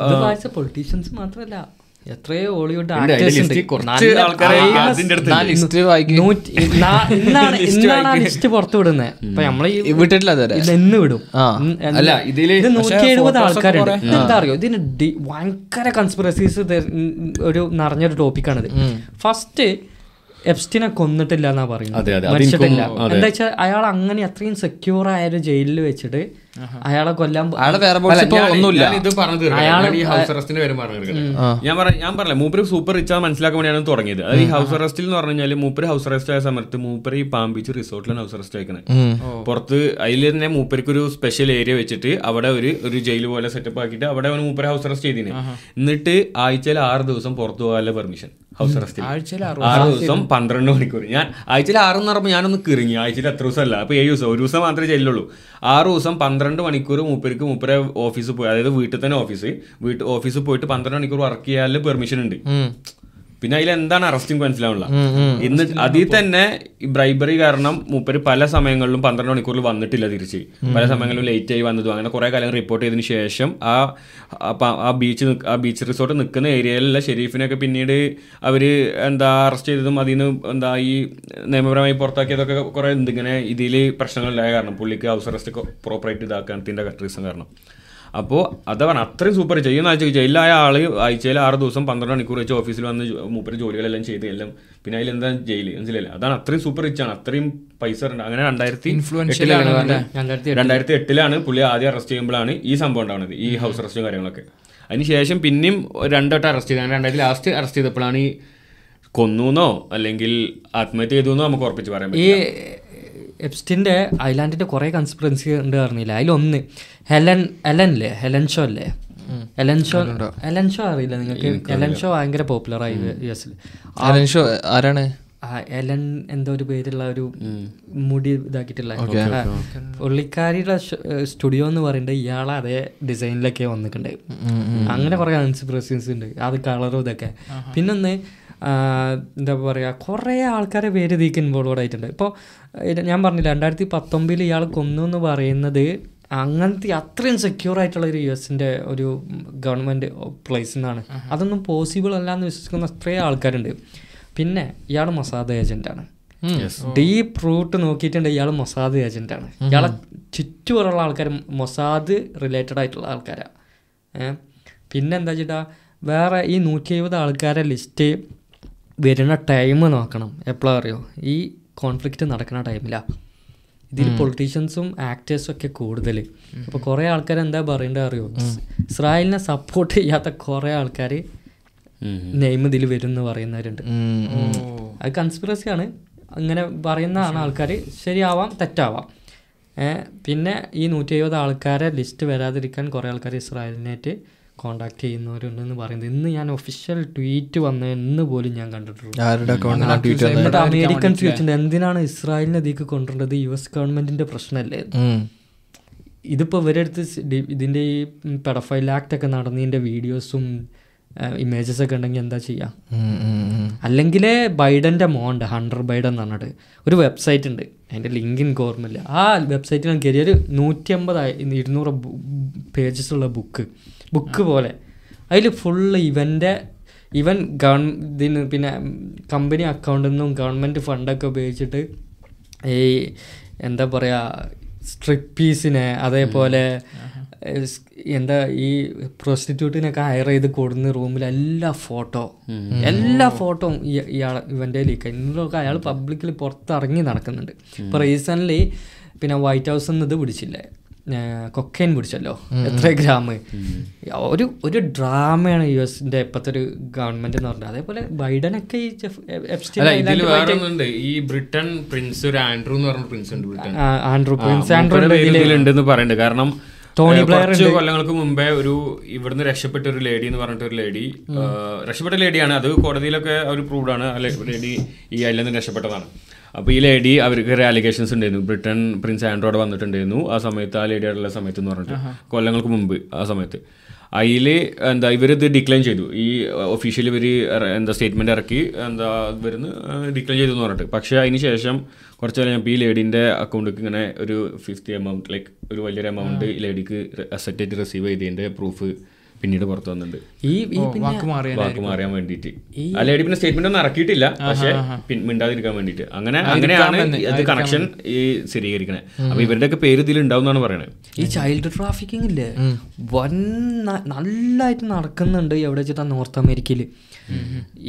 ഇത് വായിച്ച പൊളിറ്റീഷ്യൻസ് മാത്രമല്ല എത്രയോ ഹോളിവുഡ് ഇന്നാണ് ആ ലിസ്റ്റ് പുറത്തു വിടുന്നത് അപ്പൊ നമ്മൾ വിട്ടിട്ടില്ല ഇന്ന് വിടും. അല്ല, ഇതിൽ ഇത് നൂറ്റി എഴുപത് ആൾക്കാരുണ്ട്. എന്താ അറിയോ? ഇതിന് ഭയങ്കര കൺസ്പിറസീസ് ഒരു നിറഞ്ഞൊരു ടോപ്പിക്കാണിത് ഫസ്റ്റ് എപ്സ്റ്റിനെ കൊന്നിട്ടില്ല എന്നാ പറയുന്നത്. അതെ, അതെ. അത് മരിച്ചിട്ടില്ല. എന്താ വെച്ചാൽ അയാൾ അങ്ങനെ അത്രയും സെക്യൂർ ആയ ഒരു ജയിലിൽ വെച്ചിട്ട് അയാളെ കൊല്ലാൻ അയാളെ വേറെ ബോക്സ് ഇപ്പൊ ഒന്നുമില്ല ഇത് പറഞ്ഞു തീർക്കാം. ഞാൻ പറഞ്ഞു ഞാൻ പറഞ്ഞ ഞാൻ പറഞ്ഞില്ല മൂപ്പര് സൂപ്പർ റിച്ച് മനസ്സിലാക്കാൻ വേണ്ടിയാണ് തുടങ്ങിയത്. അത് ഈ ഹൗസ് അറസ്റ്റിൽ എന്ന് പറഞ്ഞു കഴിഞ്ഞാൽ മൂപ്പര് ഹൗസ് അറസ്റ്റ് ആയ സമയത്ത് മൂപ്പര് ഈ പാം ബീച്ച് റിസോർട്ടിലാണ് ഹൗസ് അറസ്റ്റ് ആയിക്കുന്നത് പുറത്ത് അതിൽ തന്നെ മൂപ്പർക്ക് ഒരു സ്പെഷ്യൽ ഏരിയ വെച്ചിട്ട് അവിടെ ഒരു ഒരു ജയിൽ പോലെ സെറ്റപ്പ് ആക്കിയിട്ട് അവിടെ മൂപ്പര് ഹൗസ് അറസ്റ്റ് ചെയ്തിന്. എന്നിട്ട് ആഴ്ചയിൽ ആറ് ദിവസം പുറത്തു പോകാനുള്ള പെർമിഷൻ ഹൗസ് ആറ് ദിവസം. പന്ത്രണ്ട് മണിക്കൂർ. ഞാൻ ആഴ്ചയിൽ ആറ് എന്ന് പറയുമ്പോൾ ഞാനൊന്ന് കിറങ്ങി. ആഴ്ചയിൽ എത്ര ദിവസം അല്ല അപ്പൊ ഏഴ് ദിവസം ഒരു ദിവസം മാത്രമേ ചെല്ലുള്ളൂ. ആറ് ദിവസം പന്ത്രണ്ട് മണിക്കൂർ മൂപ്പർക്ക് മൂപ്പരെ ഓഫീസിൽ പോയി. അതായത് വീട്ടിൽ തന്നെ ഓഫീസ്. വീട്ടിൽ ഓഫീസിൽ പോയിട്ട് പന്ത്രണ്ട് മണിക്കൂർ വർക്ക് ചെയ്യാൻ പെർമിഷൻ ഉണ്ട്. പിന്നെ അതിൽ എന്താണ് അറസ്റ്റിംഗ് മനസ്സിലാവുള്ള ഇന്ന് അതിൽ തന്നെ ഈ ബ്രൈബറി കാരണം മൂപ്പര് പല സമയങ്ങളിലും പന്ത്രണ്ട് മണിക്കൂറിൽ വന്നിട്ടില്ല തിരിച്ച്. പല സമയങ്ങളിലും ലേറ്റ് ആയി വന്നതും. അങ്ങനെ കുറെ കാലം റിപ്പോർട്ട് ചെയ്തതിന് ശേഷം ആ ആ ബീച്ച് ആ ബീച്ച് റിസോർട്ട് നിൽക്കുന്ന ഏരിയയിലുള്ള ഷെരീഫിനൊക്കെ പിന്നീട് അവർ എന്താ അറസ്റ്റ് ചെയ്തതും അതിൽ നിന്ന് എന്താ ഈ നിയമപരമായി പുറത്താക്കിയതൊക്കെ കുറെ എന്തിങ്ങനെ ഇതിൽ പ്രശ്നങ്ങളുണ്ടായ കാരണം പുള്ളിക്ക് ഹൗസ് അറസ്റ്റ് പ്രോപ്പറായിട്ട് ഇതാക്കാൻ റീസൺ കാരണം. അപ്പോൾ അത് പറഞ്ഞ അത്രയും സൂപ്പർ ചെയ്യുന്ന ആഴ്ച ജയിലായ ആൾ ആഴ്ചയിൽ ആറ് ദിവസം പന്ത്രണ്ട് മണിക്കൂർ വെച്ച് ഓഫീസിൽ വന്ന് മൂപ്പര് ജോലികളെല്ലാം ചെയ്ത് എല്ലാം. പിന്നെ അതിലെന്താ ജയിൽ മനസ്സിലായില്ലേ? അതാണ് അത്രയും സൂപ്പർ റിച്ച് ആണ്. അത്രയും പൈസ ഉണ്ട്. അങ്ങനെ രണ്ടായിരത്തി. രണ്ടായിരത്തി എട്ടിലാണ് പുള്ളി ആദ്യം അറസ്റ്റ് ചെയ്യുമ്പോഴാണ് ഈ സംഭവം ഉണ്ടാവുന്നത്. ഈ ഹൗസ് അറസ്റ്റും കാര്യങ്ങളൊക്കെ. അതിനുശേഷം പിന്നെയും രണ്ടോട്ടം അറസ്റ്റ് ചെയ്ത്. അങ്ങനെ രണ്ടായിരത്തി ലാസ്റ്റ് അറസ്റ്റ് ചെയ്തപ്പോഴാണ് ഈ കൊന്നുന്നോ അല്ലെങ്കിൽ ആത്മഹത്യ ചെയ്തു നമുക്ക് ഉറപ്പിച്ച് പറയാൻ ഈ പറ്റില്ല. എപ്സ്റ്റിന്റെ ഐലാൻഡിന്റെ കുറേ കൺസ്പിറൻസി ഉണ്ട് പറഞ്ഞില്ല? അതിലൊന്ന്. ഹെലൻ ഹെലൻ ഹെലൻ ഷോ അല്ലേ എലൻഷോ ഷോ എലൻ ഷോ. അറിയില്ല നിങ്ങൾക്ക്. എലൻ ഷോ ഭയങ്കര പോപ്പുലർ ആയി യു എസിൽ അലൻ ഷോ ആരാണ്? എലൻ എന്തോ ഒരു പേരുള്ള ഒരു മുടി ഇതാക്കിയിട്ടുള്ള. പുള്ളിക്കാരിയുടെ സ്റ്റുഡിയോ എന്ന് പറയുന്നത് ഇയാളെ അതേ ഡിസൈനിലൊക്കെ വന്നിട്ടുണ്ട്. അങ്ങനെ കുറെ കൺസിപ്രസീൻസ് ഉണ്ട്. അത് കളറും ഇതൊക്കെ. പിന്നൊന്ന് എന്താ പറയുക കുറേ ആൾക്കാരെ പേര് ഇതിലേക്ക് ഇൻവോൾവ് ആയിട്ടുണ്ട്. ഇപ്പോൾ ഞാൻ പറഞ്ഞില്ല രണ്ടായിരത്തി പത്തൊമ്പതിൽ ഇയാൾ കൊന്നു എന്ന് പറയുന്നത് അങ്ങനത്തെ അത്രയും സെക്യൂർ ആയിട്ടുള്ള ഒരു യു എസിന്റെ ഒരു ഗവൺമെന്റ് പ്ലേസ് എന്നാണ് അതൊന്നും പോസിബിൾ അല്ല എന്ന് വിശ്വസിക്കുന്ന അത്രയും ആൾക്കാരുണ്ട്. പിന്നെ ഇയാൾ മൊസാദ് ഏജന്റാണ് ഡീപ്പ് റൂട്ട് നോക്കിയിട്ടുണ്ട് ഇയാൾ മൊസാദ് ഏജന്റാണ് ഇയാളെ ചുറ്റുമുള്ള ആൾക്കാർ മൊസാദ് റിലേറ്റഡ് ആയിട്ടുള്ള ആൾക്കാരാണ് പിന്നെ എന്താ വെച്ചിട്ടാ വേറെ ഈ നൂറ്റി എഴുപത് ആൾക്കാരെ ലിസ്റ്റ് വരുന്ന ടൈം നോക്കണം. എപ്പോഴാണ് അറിയോ? ഈ കോൺഫ്ലിക്റ്റ് നടക്കുന്ന ടൈമിലാണ് ഇതിൽ പൊളിറ്റീഷ്യൻസും ആക്ടേഴ്സും ഒക്കെ കൂടുതൽ അപ്പോൾ കുറേ ആൾക്കാർ എന്താ പറയേണ്ടത് അറിയോ? ഇസ്രായേലിനെ സപ്പോർട്ട് ചെയ്യാത്ത കുറേ ആൾക്കാർ നെയ്മ് ഇതിൽ വരും എന്ന് പറയുന്നവരുണ്ട് അത് കൺസ്പിറസി ആണ്. അങ്ങനെ പറയുന്നതാണ് ആൾക്കാർ ശരിയാവാം തെറ്റാവാം. പിന്നെ ഈ നൂറ്റി എഴുപത് ആൾക്കാരെ ലിസ്റ്റ് വരാതിരിക്കാൻ കുറേ ആൾക്കാർ ഇസ്രായേലിനായിട്ട് കോണ്ടാക്ട് ചെയ്യുന്നവരുണ്ടെന്ന് പറയുന്നത്. ഇന്ന് ഞാൻ ഒഫീഷ്യൽ ട്വീറ്റ് വന്ന എന്ന് പോലും ഞാൻ എന്നിട്ട് അമേരിക്കൻസ് ചോദിച്ചിട്ടുണ്ട് എന്തിനാണ് ഇസ്രായേലിനെ അതിക്ക് കൊണ്ടുവരേണ്ടത്? യു എസ് ഗവൺമെന്റിന്റെ പ്രശ്നമല്ലേ? ഇതിപ്പോൾ ഇവരെടുത്ത് ഇതിന്റെ ഈ പെഡഫൈൽ ആക്ട് ഒക്കെ നടന്നതിന്റെ വീഡിയോസും ഇമേജസ് ഒക്കെ ഉണ്ടെങ്കിൽ എന്താ ചെയ്യുക അല്ലെങ്കിൽ ബൈഡന്റെ മോണ്ട് ഹണ്ടർ ബൈഡൻ എന്ന് പറഞ്ഞിട്ട് ഒരു വെബ്സൈറ്റ് ഉണ്ട്. അതിന്റെ ലിങ്ക് എനിക്ക് ഓർമ്മയില്ല ആ വെബ്സൈറ്റിൽ കയറിയ കയറി ഒരു നൂറ്റി അമ്പത് ഇരുന്നൂറ് പേജസ് ഉള്ള ബുക്ക് ബുക്ക് പോലെ. അതിൽ ഫുള്ള് ഇവന്റെ ഇവൻ ഗവൺ ഇതിന് പിന്നെ കമ്പനി അക്കൗണ്ടിൽ നിന്നും ഗവൺമെന്റ് ഫണ്ടൊക്കെ ഉപയോഗിച്ചിട്ട് ഈ എന്താ പറയുക സ്ട്രിപ്പീസിനെ അതേപോലെ എന്താ ഈ പ്രോസ്റ്റിറ്റ്യൂട്ടിനൊക്കെ ഹയർ ചെയ്ത് കൊടുക്കുന്ന റൂമിൽ എല്ലാ ഫോട്ടോ എല്ലാ ഫോട്ടോ ഇയാൾ ഇവന്റെ ലീക്ക് ഇന്നലൊക്കെ അയാൾ പബ്ലിക്കിൽ പുറത്തിറങ്ങി നടക്കുന്നുണ്ട്. ഇപ്പോൾ റീസെന്റ്ലി പിന്നെ വൈറ്റ് ഹൗസിൽ നിന്ന് ഇത് പിടിച്ചില്ലേ? കൊക്കൈൻ പിടിച്ചല്ലോ എത്ര ഗ്രാം ഒരു ഒരു ഡ്രാമയാണ് യു എസിന്റെ ഇപ്പോഴത്തെ ഒരു ഗവൺമെന്റ് എന്ന് പറഞ്ഞത്. അതേപോലെ ബൈഡനൊക്കെ ഈ ഈ ബ്രിട്ടൻ പ്രിൻസ് ഒരു ആൻഡ്രൂ എന്ന് പറഞ്ഞ പ്രിൻസ് ഉണ്ട് ബ്രിട്ടൻ. ആൻഡ്രൂ പ്രിൻസ് ആൻഡ്രൂ പറയുന്നുണ്ട് കാരണം ടോണി ബ്ലെയർ കുറച്ച് കൊല്ലങ്ങൾക്ക് മുമ്പേ ഒരു ഇവിടുന്ന് രക്ഷപ്പെട്ട ഒരു ലേഡി എന്ന് പറഞ്ഞിട്ട് ഒരു ലേഡി രക്ഷപ്പെട്ട ലേഡിയാണ്. അത് കോടതിയിലൊക്കെ ഒരു പ്രൂവ്ഡ് ആണ് ആ ലേഡി ഈ ഐലൻഡിൽ നിന്ന് രക്ഷപ്പെട്ടതാണ്. അപ്പോൾ ഈ ലേഡി അവർക്ക് ഒരു അലിഗേഷൻസ് ഉണ്ടായിരുന്നു. ബ്രിട്ടൻ പ്രിൻസ് ആൻഡ്രോഡ് വന്നിട്ടുണ്ടായിരുന്നു. ആ സമയത്ത് ആ ലേഡി ആയിട്ടുള്ള സമയത്ത് എന്ന് പറഞ്ഞിട്ട് കൊല്ലങ്ങൾക്ക് മുമ്പ് ആ സമയത്ത്. അതിൽ എന്താ ഇവരിത് ഡിക്ലൈൻ ചെയ്തു. ഈ ഒഫീഷ്യലി ഇവർ എന്താ സ്റ്റേറ്റ്മെന്റ് ഇറക്കി എന്താ ഇവരുന്ന് ഡിക്ലൈൻ ചെയ്തു എന്ന് പറഞ്ഞിട്ട്. പക്ഷേ അതിന് ശേഷം കുറച്ച് ഞാൻ ഈ ലേഡീന്റെ അക്കൗണ്ടിലേക്ക് ഇങ്ങനെ ഒരു ഫിഫ്റ്റി എമൗണ്ട് ലൈക്ക് ഒരു വലിയൊരു എമൗണ്ട് ഈ ലേഡിക്ക് അസറ്റായിട്ട് റിസീവ് ചെയ്തതിന്റെ പ്രൂഫ് പിന്നീട് പുറത്തു വന്നിട്ടുണ്ട്. ഈ വാക്ക് മാറിയ വാക്ക് മാറിയാൻ വേണ്ടിയിട്ട്. അല്ലെങ്കിൽ പിന്നെ സ്റ്റേറ്റ്മെന്റ് ഒന്നും ഇറക്കിയിട്ടില്ല. പക്ഷെ മിണ്ടാതിരിക്കാൻ വേണ്ടിയിട്ട്. അങ്ങനെ അങ്ങനെയാണ് ഇത് കണക്ഷൻ ഈ സ്ഥിരീകരിക്കണേ. അപ്പൊ ഇവരുടെ ഒക്കെ പേര് ഇതിൽ ഉണ്ടാവും എന്നാണ് പറയണത് ഈ ചൈൽഡ് ട്രാഫിക്കിംഗ് ഇല്ലേ? വൻ നല്ലതായിട്ട് നടക്കുന്നുണ്ട് എവിടെ വെച്ചിട്ടാ നോർത്ത് അമേരിക്കയിൽ.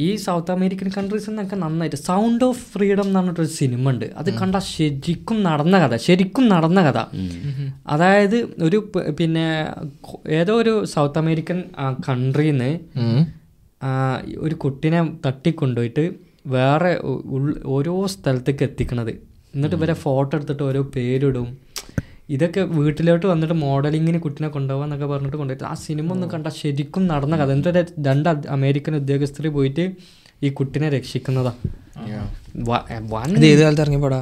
ഈ സൗത്ത് അമേരിക്കൻ കൺട്രീസിൽ നിന്നൊക്കെ നന്നായിട്ട് സൗണ്ട് ഓഫ് ഫ്രീഡം എന്ന് പറഞ്ഞിട്ടൊരു സിനിമ ഉണ്ട്. അത് കണ്ട ശരിക്കും നടന്ന കഥ ശരിക്കും നടന്ന കഥ. അതായത് ഒരു പിന്നെ ഏതോ ഒരു സൗത്ത് അമേരിക്കൻ കൺട്രിയിൽ നിന്ന് ഒരു കുട്ടിനെ തട്ടിക്കൊണ്ടുപോയിട്ട് വേറെ ഓരോ സ്ഥലത്തേക്ക് എത്തിക്കണത്. എന്നിട്ട് ഇവരെ ഫോട്ടോ എടുത്തിട്ട് ഓരോ പേരിടും. ഇതൊക്കെ വീട്ടിലോട്ട് വന്നിട്ട് മോഡലിങ്ങിന് കുട്ടിനെ കൊണ്ടുപോകാന്നൊക്കെ പറഞ്ഞിട്ട് കൊണ്ടുപോയിട്ട് ആ സിനിമ ഒന്ന് കണ്ട ശരിക്കും നടന്ന കഥ. എന്നിട്ട് രണ്ട് അമേരിക്കൻ ഉദ്യോഗസ്ഥർ പോയിട്ട് ഈ കുട്ടിനെ രക്ഷിക്കുന്നതാ. വൻ ഏത് കാലത്ത് ഇറങ്ങിയ പടാ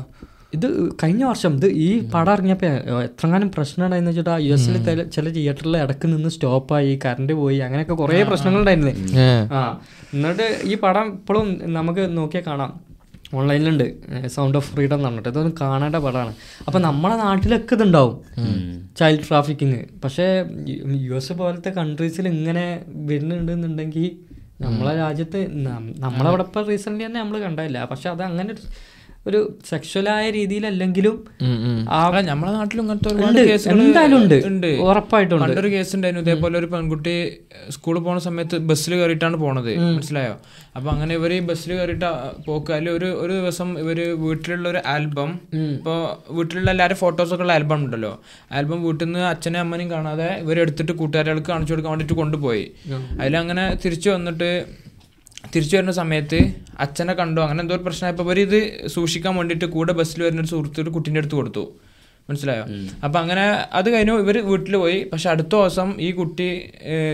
ഇത് കഴിഞ്ഞ വർഷം ഇത് ഈ പടം ഇറങ്ങിയപ്പോൾ എത്രങ്ങാനും പ്രശ്നം ഉണ്ടായെന്ന് വെച്ചിട്ട് യു എസിൽ ചില തിയേറ്ററിൽ ഇടയ്ക്ക് നിന്ന് സ്റ്റോപ്പായി കറണ്ട് പോയി അങ്ങനെയൊക്കെ കുറേ പ്രശ്നങ്ങളുണ്ടായിരുന്നേ ആ എന്നിട്ട് ഈ പടം ഇപ്പോഴും നമുക്ക് നോക്കിയാൽ കാണാം. ഓൺലൈനിലുണ്ട് സൗണ്ട് ഓഫ് ഫ്രീഡം എന്ന് പറഞ്ഞിട്ട്. ഇതൊന്നും കാണേണ്ട പടമാണ്. അപ്പം നമ്മളെ നാട്ടിലൊക്കെ ഇതുണ്ടാവും ചൈൽഡ് ട്രാഫിക്കിങ് പക്ഷേ യു എസ് പോലത്തെ കൺട്രീസിൽ ഇങ്ങനെ വരുന്നുണ്ടെന്നുണ്ടെങ്കിൽ നമ്മളെ രാജ്യത്ത് നമ്മളവിടെ ഇപ്പം റീസെന്റ്ലി തന്നെ നമ്മൾ കണ്ടതല്ല. പക്ഷെ അത് അങ്ങനെ ഒരു- സെക്ഷലായ രീതിയിലല്ലെങ്കിലും നമ്മളെ നാട്ടിലും ഇങ്ങനത്തെ ഉണ്ട്. എന്തായാലും ഉണ്ട്. ഉറപ്പായിട്ടും ഒരു കേസ് ഉണ്ടായിരുന്നു ഇതേപോലെ ഒരു പെൺകുട്ടി സ്കൂളിൽ പോണ സമയത്ത് ബസ്സിൽ കയറിയിട്ടാണ് പോണത്. മനസ്സിലായോ? അപ്പൊ അങ്ങനെ ഇവർ ഈ ബസ്സിൽ കയറിയിട്ട് പോക്ക്. അതിൽ ഒരു ഒരു ദിവസം ഇവർ വീട്ടിലുള്ള ഒരു ആൽബം ഇപ്പൊ വീട്ടിലുള്ള എല്ലാവരും ഫോട്ടോസൊക്കെ ഉള്ള ആൽബം ഉണ്ടല്ലോ. ആൽബം വീട്ടിൽ നിന്ന് അച്ഛനും അമ്മനും കാണാതെ ഇവരെടുത്തിട്ട് കൂട്ടുകാരികൾക്ക് കാണിച്ചു കൊടുക്കാൻ വേണ്ടിട്ട് കൊണ്ടുപോയി. അതിലങ്ങനെ തിരിച്ചു വന്നിട്ട് തിരിച്ചു വരുന്ന സമയത്ത് അച്ഛനെ കണ്ടു. അങ്ങനെ എന്തോ ഒരു പ്രശ്നമായപ്പോൾ അവർ ഇത് സൂക്ഷിക്കാൻ വേണ്ടിയിട്ട് കൂടെ ബസ്സിൽ വരുന്ന ഒരു സുഹൃത്ത് ഒരു കുട്ടീന്റെ അടുത്ത് കൊടുത്തു. മനസ്സിലായോ? അപ്പം അങ്ങനെ അത് കഴിഞ്ഞു ഇവർ വീട്ടിൽ പോയി. പക്ഷെ അടുത്ത ദിവസം ഈ കുട്ടി